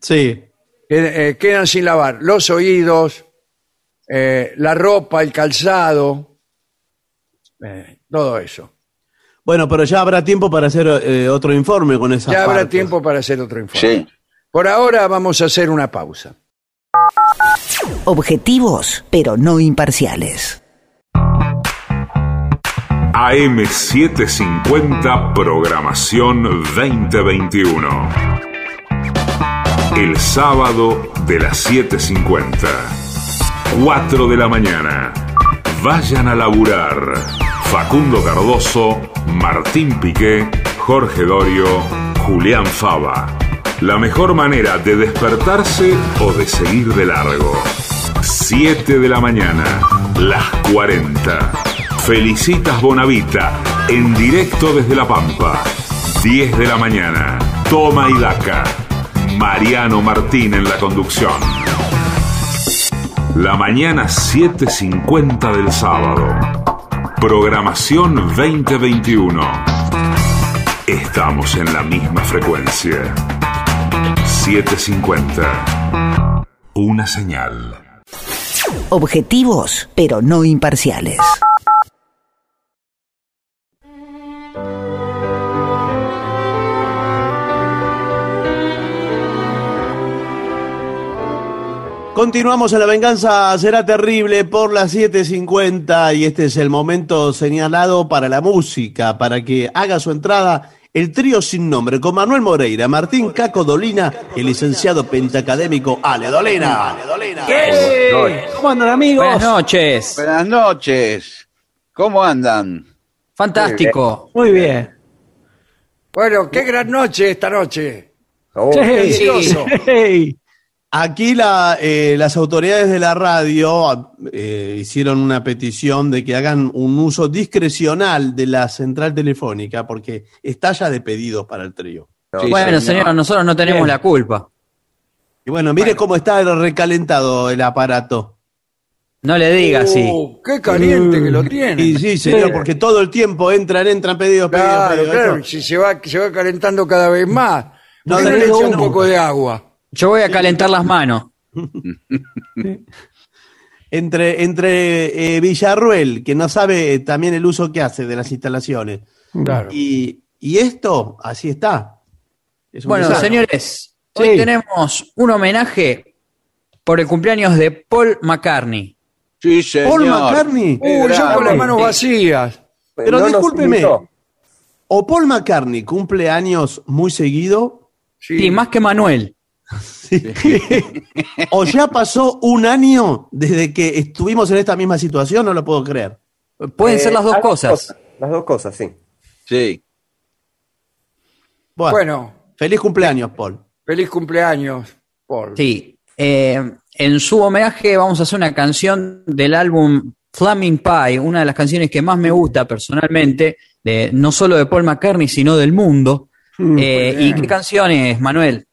Speaker 2: Sí.
Speaker 1: Que- eh, quedan sin lavar los oídos, eh, la ropa, el calzado, eh, todo eso.
Speaker 2: Bueno, pero ya habrá tiempo para hacer eh, otro informe con esa
Speaker 1: Ya habrá tiempo para hacer otro informe.
Speaker 3: Sí.
Speaker 1: Por ahora vamos a hacer una pausa.
Speaker 5: Objetivos, pero no imparciales.
Speaker 4: AM750 Programación 2021. El sábado de las 7.50. 4 de la mañana. Vayan a laburar. Facundo Cardoso, Martín Piqué, Jorge Dorio, Julián Fava. La mejor manera de despertarse o de seguir de largo. 7 de la mañana, las 40. Felicitas Bonavita, en directo desde La Pampa. 10 de la mañana, Toma y Daca. Mariano Martín en la conducción. La mañana 7.50 del sábado. Programación 2021. Estamos en la misma frecuencia. 7.50. Una señal.
Speaker 5: Objetivos, pero no imparciales.
Speaker 2: Continuamos en La Venganza Será Terrible por las 7.50 y este es el momento señalado para la música, para que haga su entrada el trío sin nombre con Manuel Moreira, Martín Caco Dolina y el licenciado pentacadémico Ale Dolina. Ale Dolina.
Speaker 10: ¿Cómo andan amigos?
Speaker 11: Buenas noches.
Speaker 3: Buenas noches. ¿Cómo andan?
Speaker 11: Fantástico.
Speaker 10: Muy bien.
Speaker 1: Bueno, qué gran noche esta noche. Delicioso.
Speaker 10: sí.
Speaker 2: Aquí la, eh, las autoridades de la radio eh, hicieron una petición de que hagan un uso discrecional de la central telefónica porque está ya de pedidos para el trío.
Speaker 3: Sí,
Speaker 11: bueno, señor, nosotros no tenemos
Speaker 10: Bien.
Speaker 11: la culpa.
Speaker 2: Y bueno, mire cómo está recalentado el aparato.
Speaker 11: No le diga así.
Speaker 1: Uh, qué caliente que lo tiene.
Speaker 2: Y sí, señor, porque todo el tiempo entran, entran pedidos, pedidos,
Speaker 1: Claro,
Speaker 2: pedidos.
Speaker 1: claro, si se va, se va calentando cada vez más.
Speaker 2: No,
Speaker 1: ¿Por qué no, le echa un poco de agua?
Speaker 11: Yo voy a calentar las manos.
Speaker 2: Entre, entre eh, Villarruel, que no sabe también el uso que hace de las instalaciones,
Speaker 1: Claro.
Speaker 2: y, Y esto, así está. Es
Speaker 11: Bueno, señores,
Speaker 2: Sí.
Speaker 11: hoy tenemos un homenaje por el cumpleaños de Paul McCartney.
Speaker 3: Sí, señor.
Speaker 2: Paul McCartney.
Speaker 1: Uh, yo con las manos vacías.
Speaker 2: Pero
Speaker 12: No
Speaker 2: discúlpeme, o Paul McCartney cumple años muy seguido,
Speaker 11: Sí, más que Manuel.
Speaker 2: o ya pasó un año desde que estuvimos en esta misma situación, no lo puedo creer.
Speaker 11: Pueden
Speaker 12: Eh,
Speaker 11: ser las dos cosas.
Speaker 12: Las dos cosas, sí.
Speaker 3: Sí.
Speaker 2: Bueno,
Speaker 1: Bueno,
Speaker 2: feliz cumpleaños, Paul.
Speaker 1: feliz cumpleaños, Paul.
Speaker 11: Sí. Eh, en su homenaje vamos a hacer una canción del álbum Flaming Pie, una de las canciones que más me gusta personalmente, de, no solo de Paul McCartney, sino del mundo. Eh, ¿Y qué canción es, Manuel?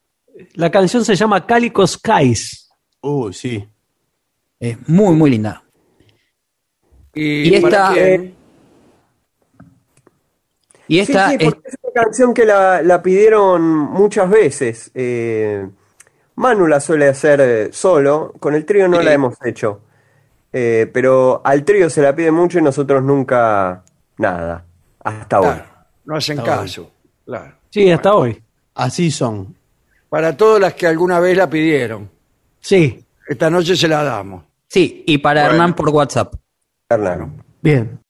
Speaker 10: La canción se llama Calico Skies.
Speaker 2: Uy, sí.
Speaker 11: Es muy, muy linda.
Speaker 1: Y,
Speaker 11: Y esta-? Y esta
Speaker 12: sí, sí,
Speaker 11: es-
Speaker 12: porque es una canción que la, la pidieron muchas veces. Eh, Manu la suele hacer eh, solo, con el trío no la hemos hecho. Eh, pero al trío se la pide mucho y nosotros nunca nada, hasta.
Speaker 1: Claro, no hacen caso. Claro.
Speaker 10: Sí, hasta hoy.
Speaker 2: Así son.
Speaker 1: Para todas las que alguna vez la pidieron.
Speaker 10: Sí,
Speaker 1: Esta noche se la damos.
Speaker 11: sí, y para
Speaker 3: Bueno.
Speaker 11: Hernán por WhatsApp.
Speaker 12: Hernán.
Speaker 10: bien.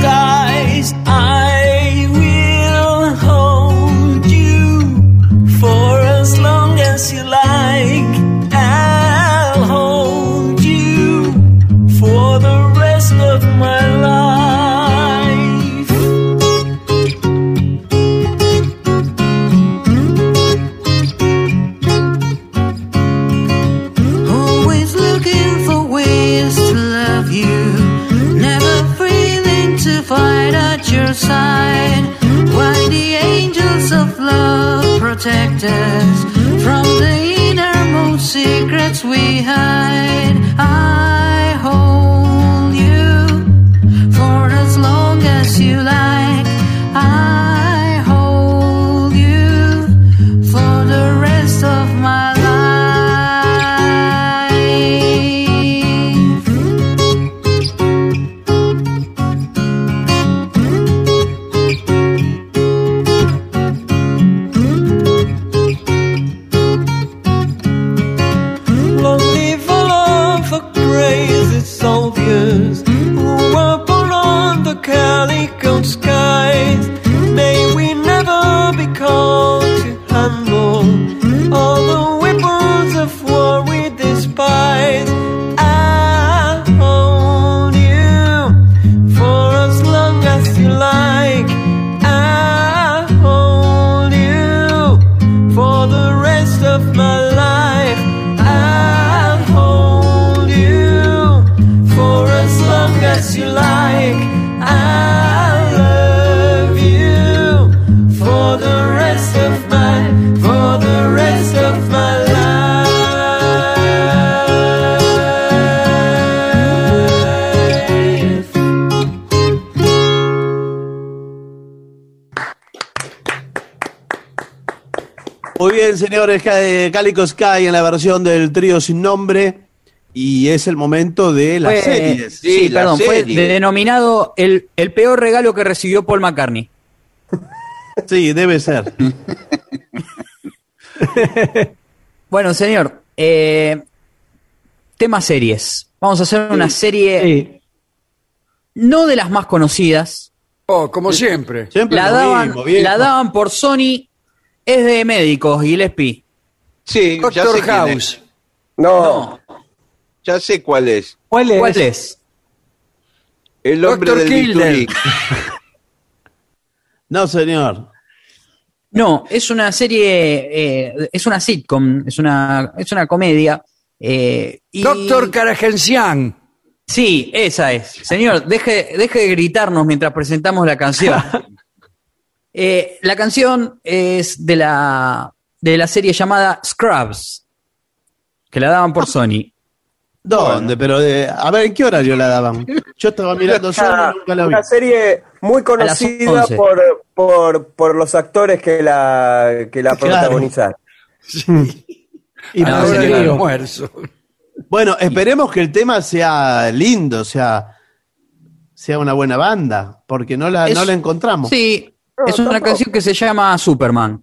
Speaker 13: Calico protect us from the innermost secrets we hide. I hold
Speaker 2: señores, Ca- Calico Sky en la versión del trío sin nombre. Y es el momento de las
Speaker 11: Fue-
Speaker 2: series.
Speaker 11: Sí,
Speaker 3: Sí, la
Speaker 11: perdón, fue
Speaker 3: serie.
Speaker 11: de- denominado el, el peor regalo que recibió Paul McCartney.
Speaker 2: Sí, debe ser.
Speaker 11: Bueno, señor, eh, tema series. Vamos a hacer una serie
Speaker 10: Sí.
Speaker 11: no de las más conocidas.
Speaker 1: Oh, como siempre.
Speaker 2: Siempre
Speaker 11: La daban,
Speaker 2: mismo,
Speaker 11: la daban por Sony. Es de médicos, Gillespie.
Speaker 3: Sí, ya
Speaker 1: Doctor
Speaker 3: sé quién es.
Speaker 1: House.
Speaker 12: No,
Speaker 3: Ya sé cuál es.
Speaker 10: ¿Cuál es?
Speaker 11: ¿Cuál es?
Speaker 3: El hombre
Speaker 1: Doctor
Speaker 3: del.
Speaker 2: No, señor.
Speaker 11: No, es una serie, eh, es una sitcom, es una, es una comedia. eh, y-
Speaker 1: Doctor Karagensian.
Speaker 11: Sí, esa es. Señor, deje, deje de gritarnos mientras presentamos la canción. Eh, la canción es de la, de la serie llamada Scrubs, que la daban por Sony.
Speaker 2: ¿Dónde? Pero de- a ver, ¿en qué horario la daban? Yo estaba mirando solo
Speaker 12: Una,
Speaker 2: y nunca la vi.
Speaker 12: una serie muy conocida
Speaker 11: 11.
Speaker 12: por, por, por los actores que la, que la
Speaker 2: Claro.
Speaker 12: protagonizaron.
Speaker 10: Y
Speaker 11: Ah,
Speaker 10: por
Speaker 11: sí,
Speaker 10: el
Speaker 11: claro.
Speaker 10: lío.
Speaker 1: almuerzo.
Speaker 2: Bueno, esperemos que el tema sea lindo, sea, sea una buena banda, porque no la,
Speaker 11: Es-
Speaker 2: no la encontramos.
Speaker 11: Sí,
Speaker 12: No,
Speaker 11: es una
Speaker 12: tampoco.
Speaker 11: canción que se llama Superman.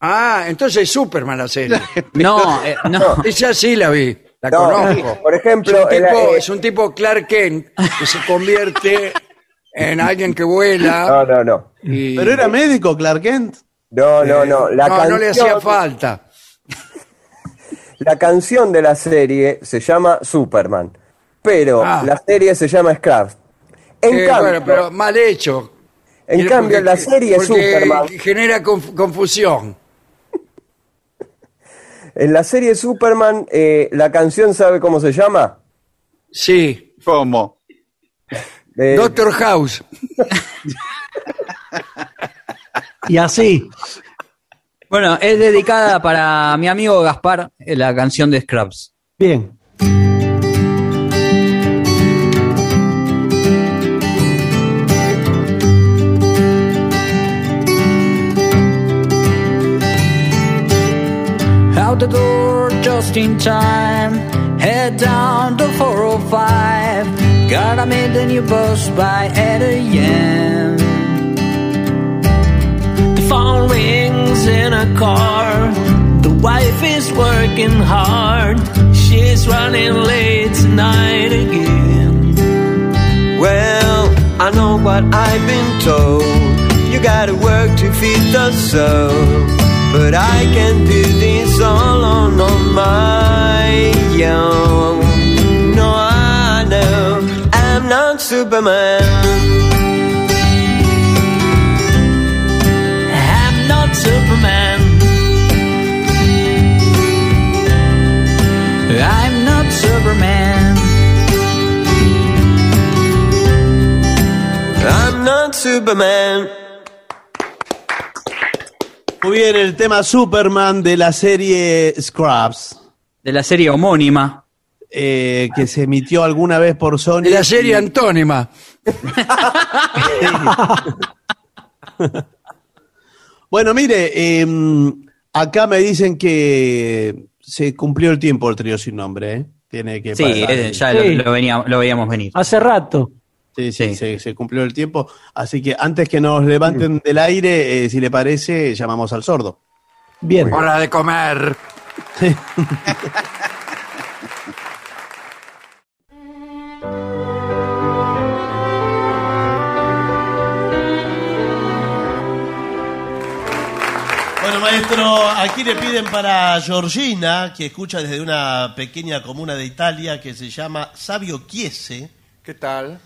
Speaker 1: Ah, entonces es Superman la serie.
Speaker 11: No, eh, no.
Speaker 1: Esa sí la vi, la
Speaker 12: No,
Speaker 1: conozco.
Speaker 12: por ejemplo,
Speaker 1: es un, tipo,
Speaker 12: el- eh,
Speaker 1: es un tipo Clark Kent que se convierte en alguien que vuela.
Speaker 12: No, no, no.
Speaker 1: y-
Speaker 2: Pero era médico, Clark Kent.
Speaker 12: No, no, no. La
Speaker 1: no, no le
Speaker 12: canción-
Speaker 1: hacía falta.
Speaker 12: La canción de la serie se llama Superman, pero
Speaker 1: Ah.
Speaker 12: la serie se llama Scraps. En
Speaker 1: Eh,
Speaker 12: cambio,
Speaker 1: bueno, pero mal hecho.
Speaker 12: En cambio
Speaker 1: porque-
Speaker 12: la serie Superman,
Speaker 1: genera conf- confusión.
Speaker 12: en la serie Superman, eh, la canción ¿sabe cómo se llama?
Speaker 1: Sí.
Speaker 3: ¿Cómo?
Speaker 12: Eh,
Speaker 1: Doctor House.
Speaker 10: Y así.
Speaker 11: Bueno, es dedicada para mi amigo Gaspar, eh, la canción de Scrubs.
Speaker 10: Bien.
Speaker 14: Out the door just in time. Head down to 405. Gotta meet the new bus by 8 a.m. The phone rings in a car. The wife is working hard. She's running late tonight again.
Speaker 13: Well, I know what I've been told. You gotta work to feed the soul. But I can do this all on, on my own. No, I know I'm not Superman.
Speaker 14: I'm not Superman. I'm not Superman.
Speaker 13: I'm not Superman.
Speaker 2: Muy bien, el tema Superman de la serie Scrubs,
Speaker 11: De la serie homónima.
Speaker 2: eh, que se emitió alguna vez por Sony.
Speaker 1: De la serie antónima.
Speaker 2: Bueno, mire, eh, acá me dicen que se cumplió el tiempo el trío sin nombre, ¿eh? Tiene que
Speaker 11: Sí,
Speaker 2: pasar.
Speaker 11: eh, ya
Speaker 10: Sí.
Speaker 11: Lo, lo venía- lo veíamos venir.
Speaker 10: Hace rato.
Speaker 2: Sí, sí,
Speaker 11: Sí.
Speaker 2: Se, se cumplió el tiempo. Así que antes que nos levanten del aire, eh, si le parece, llamamos al sordo.
Speaker 10: Bien.
Speaker 1: Hora de comer.
Speaker 15: Bueno, maestro, aquí le piden para Georgina, que escucha desde una pequeña comuna de Italia que se llama Sabio Chiese.
Speaker 1: ¿Qué tal?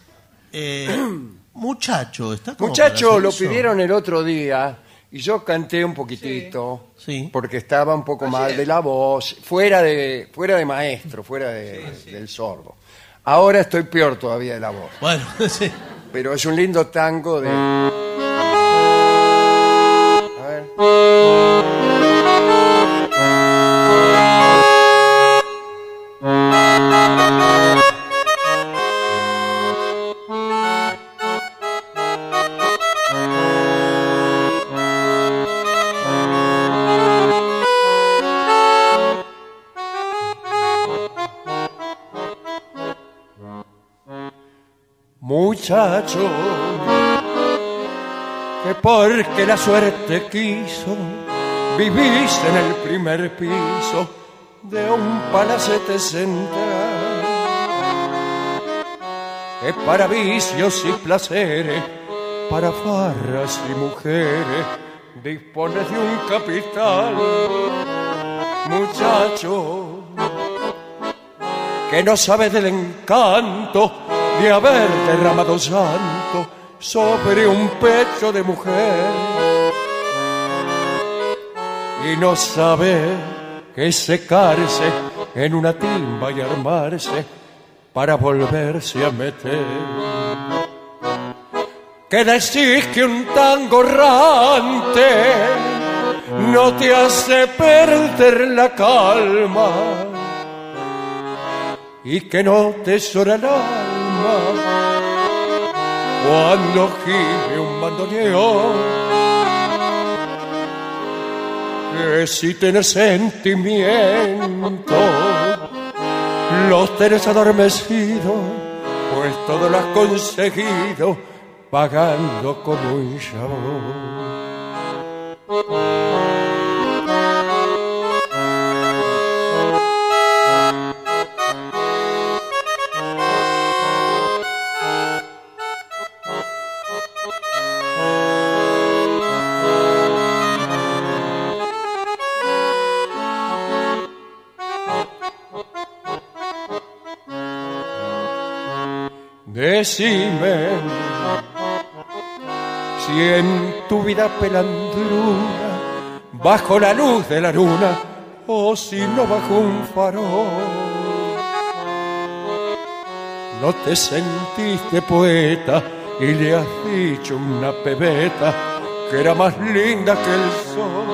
Speaker 15: Eh, muchacho, está como para
Speaker 1: Muchachos,
Speaker 15: hacer
Speaker 1: lo
Speaker 15: eso?
Speaker 1: pidieron el otro día y yo canté un poquitito
Speaker 15: Sí.
Speaker 1: porque estaba un poco mal de la voz, fuera de, fuera de maestro, fuera de- del sordo. Ahora estoy peor todavía de la voz,
Speaker 15: Bueno, sí.
Speaker 1: pero es un lindo tango de... Muchacho, que porque la suerte quiso, vivís en el primer piso de un palacete central. Que para vicios y placeres, para farras y mujeres, dispones de un capital. Muchacho, que no sabe del encanto de haber derramado santo sobre un pecho de mujer y no sabe que secarse en una timba y armarse para volverse a meter. Que decís que un tango errante no te hace perder la calma
Speaker 16: y que no te llora cuando gime un bandoneón. Que si tienes sentimiento, los tenés adormecidos, pues todo lo has conseguido pagando como un chabón. Decime si en tu vida pelandruna, bajo la luz de la luna, o si no bajo un farol, no te sentiste poeta y le has dicho una pebeta que era más linda que el sol.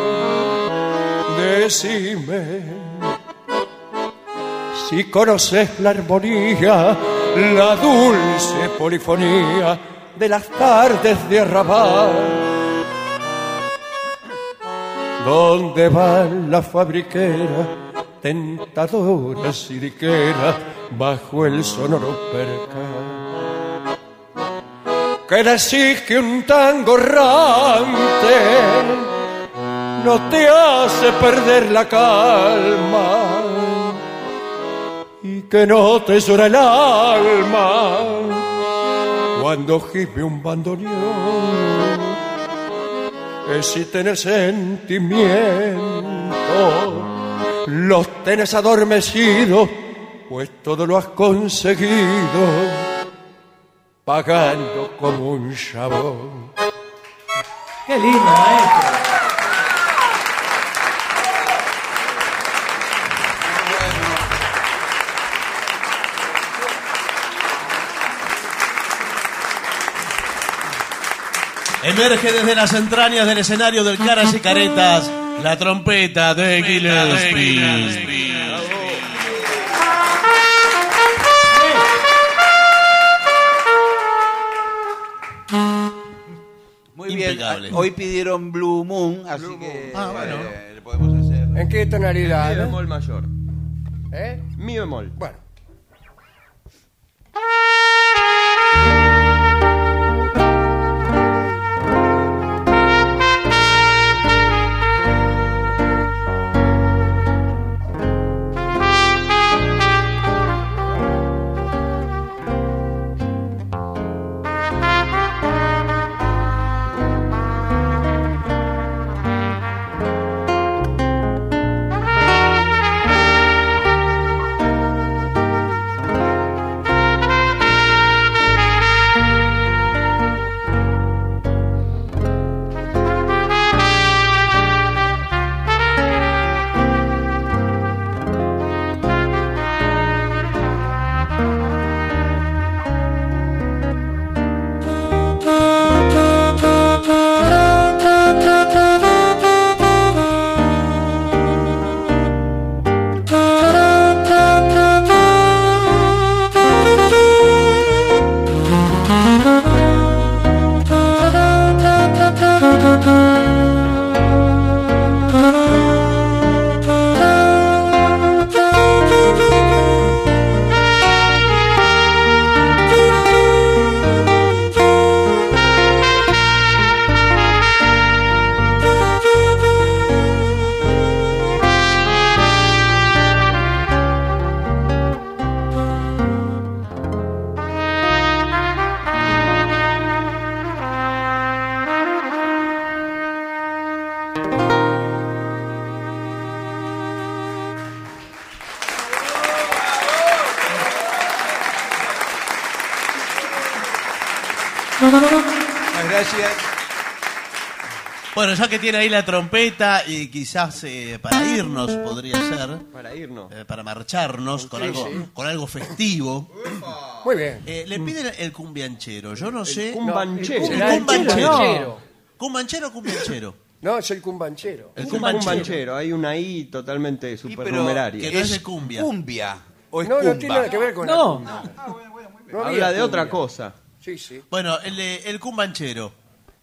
Speaker 16: Decime si conoces la armonía, la dulce polifonía de las tardes de arrabal, donde va la fabriquera, tentadora siriquera, bajo el sonoro percal. Que decís que un tango errante no te hace perder la calma y que no te llora el alma cuando gime un bandoneón. Que si tenés sentimiento, los tenés adormecidos, pues todo lo has conseguido pagando como un chabón.
Speaker 10: Qué lindo, maestro.
Speaker 2: Emerge desde las entrañas del escenario del Caras y Caretas la trompeta de Gillespie.
Speaker 3: Muy bien.
Speaker 2: Impecable.
Speaker 3: Hoy pidieron Blue Moon, así que
Speaker 2: Ah, bueno.
Speaker 3: eh, le podemos hacer.
Speaker 16: ¿En qué tonalidad?
Speaker 12: Mi bemol mayor.
Speaker 16: ¿Eh?
Speaker 12: Mi bemol.
Speaker 16: Bueno.
Speaker 2: Bueno, ya que tiene ahí la trompeta y quizás eh, para irnos podría ser,
Speaker 12: Para irnos.
Speaker 2: eh, para marcharnos con
Speaker 12: Sí,
Speaker 2: algo,
Speaker 12: sí.
Speaker 2: con algo festivo.
Speaker 16: Muy bien.
Speaker 2: Eh, le piden el cumbianchero. Yo no sé.
Speaker 12: cumbanchero.
Speaker 2: El
Speaker 12: Será el
Speaker 2: cumbanchero.
Speaker 12: cumbanchero.
Speaker 2: ¿Cumbanchero o cumbianchero?
Speaker 16: No, es el cumbanchero.
Speaker 2: El cumbanchero.
Speaker 12: cumbanchero. Hay una I totalmente
Speaker 3: Sí, pero
Speaker 12: supernumeraria.
Speaker 2: que no es de cumbia.
Speaker 3: Cumbia.
Speaker 2: o es
Speaker 1: No, no tiene nada que ver con
Speaker 10: No.
Speaker 1: la. No
Speaker 12: Habla de otra cosa.
Speaker 1: Sí, sí.
Speaker 2: Bueno, el, eh, el cumbanchero.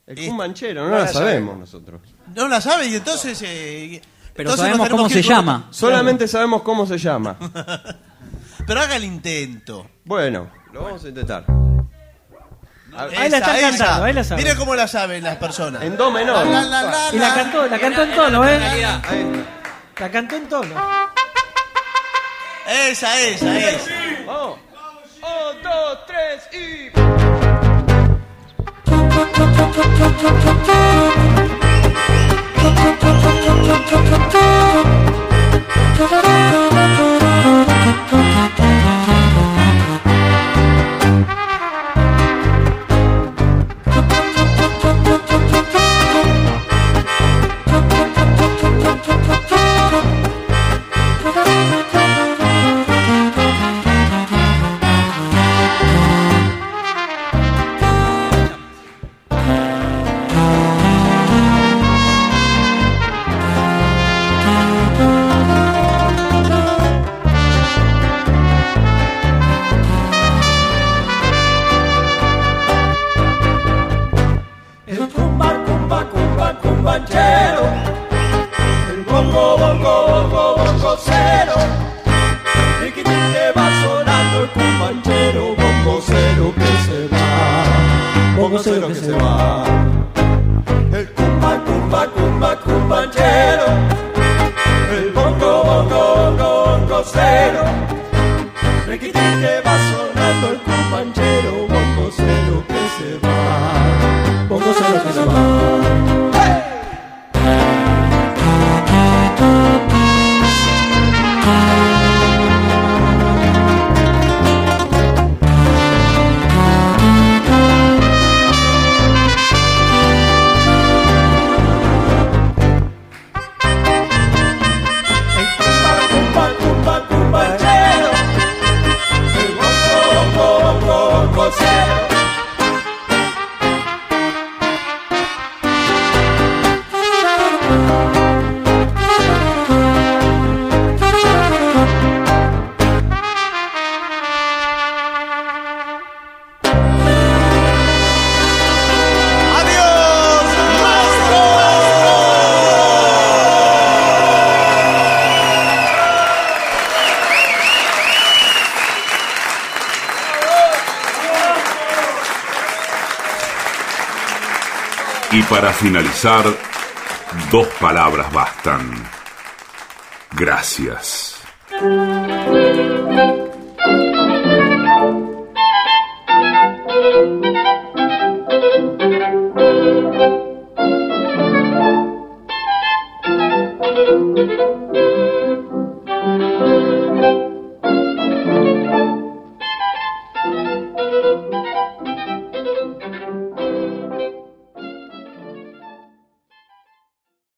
Speaker 12: El cumbanchero, no,
Speaker 1: no
Speaker 12: la sabemos
Speaker 1: sabemos.
Speaker 12: nosotros.
Speaker 2: No la sabe y entonces... eh,
Speaker 11: Pero
Speaker 2: entonces
Speaker 11: sabemos
Speaker 2: nos tenemos
Speaker 11: cómo
Speaker 2: que
Speaker 11: se
Speaker 2: ir con-
Speaker 11: llama.
Speaker 12: Solamente sabemos cómo se llama.
Speaker 2: Pero haga el intento.
Speaker 12: Bueno, lo vamos a intentar.
Speaker 10: Ahí la están cantando, ahí la saben.
Speaker 2: Mire cómo la saben las personas.
Speaker 12: En do menor.
Speaker 2: La, la, la,
Speaker 10: Y la
Speaker 2: la.
Speaker 10: cantó, la cantó en tono, ¿eh?
Speaker 12: Ahí está.
Speaker 10: La cantó en tono.
Speaker 2: Esa, esa, esa.
Speaker 12: Vamos. Un, dos, tres y.
Speaker 13: El cumbanchero. El bongo, bongo, bongo, bongo cero. Riquitín que va sonando el cumbanchero. Bongo cero que se va. Bongo cero que se va. El cumba, cumba, cumba, cumbanchero. El bongo, bongo, bongo, bongo cero. Riquitín que va
Speaker 4: Y para finalizar, dos palabras bastan. Gracias.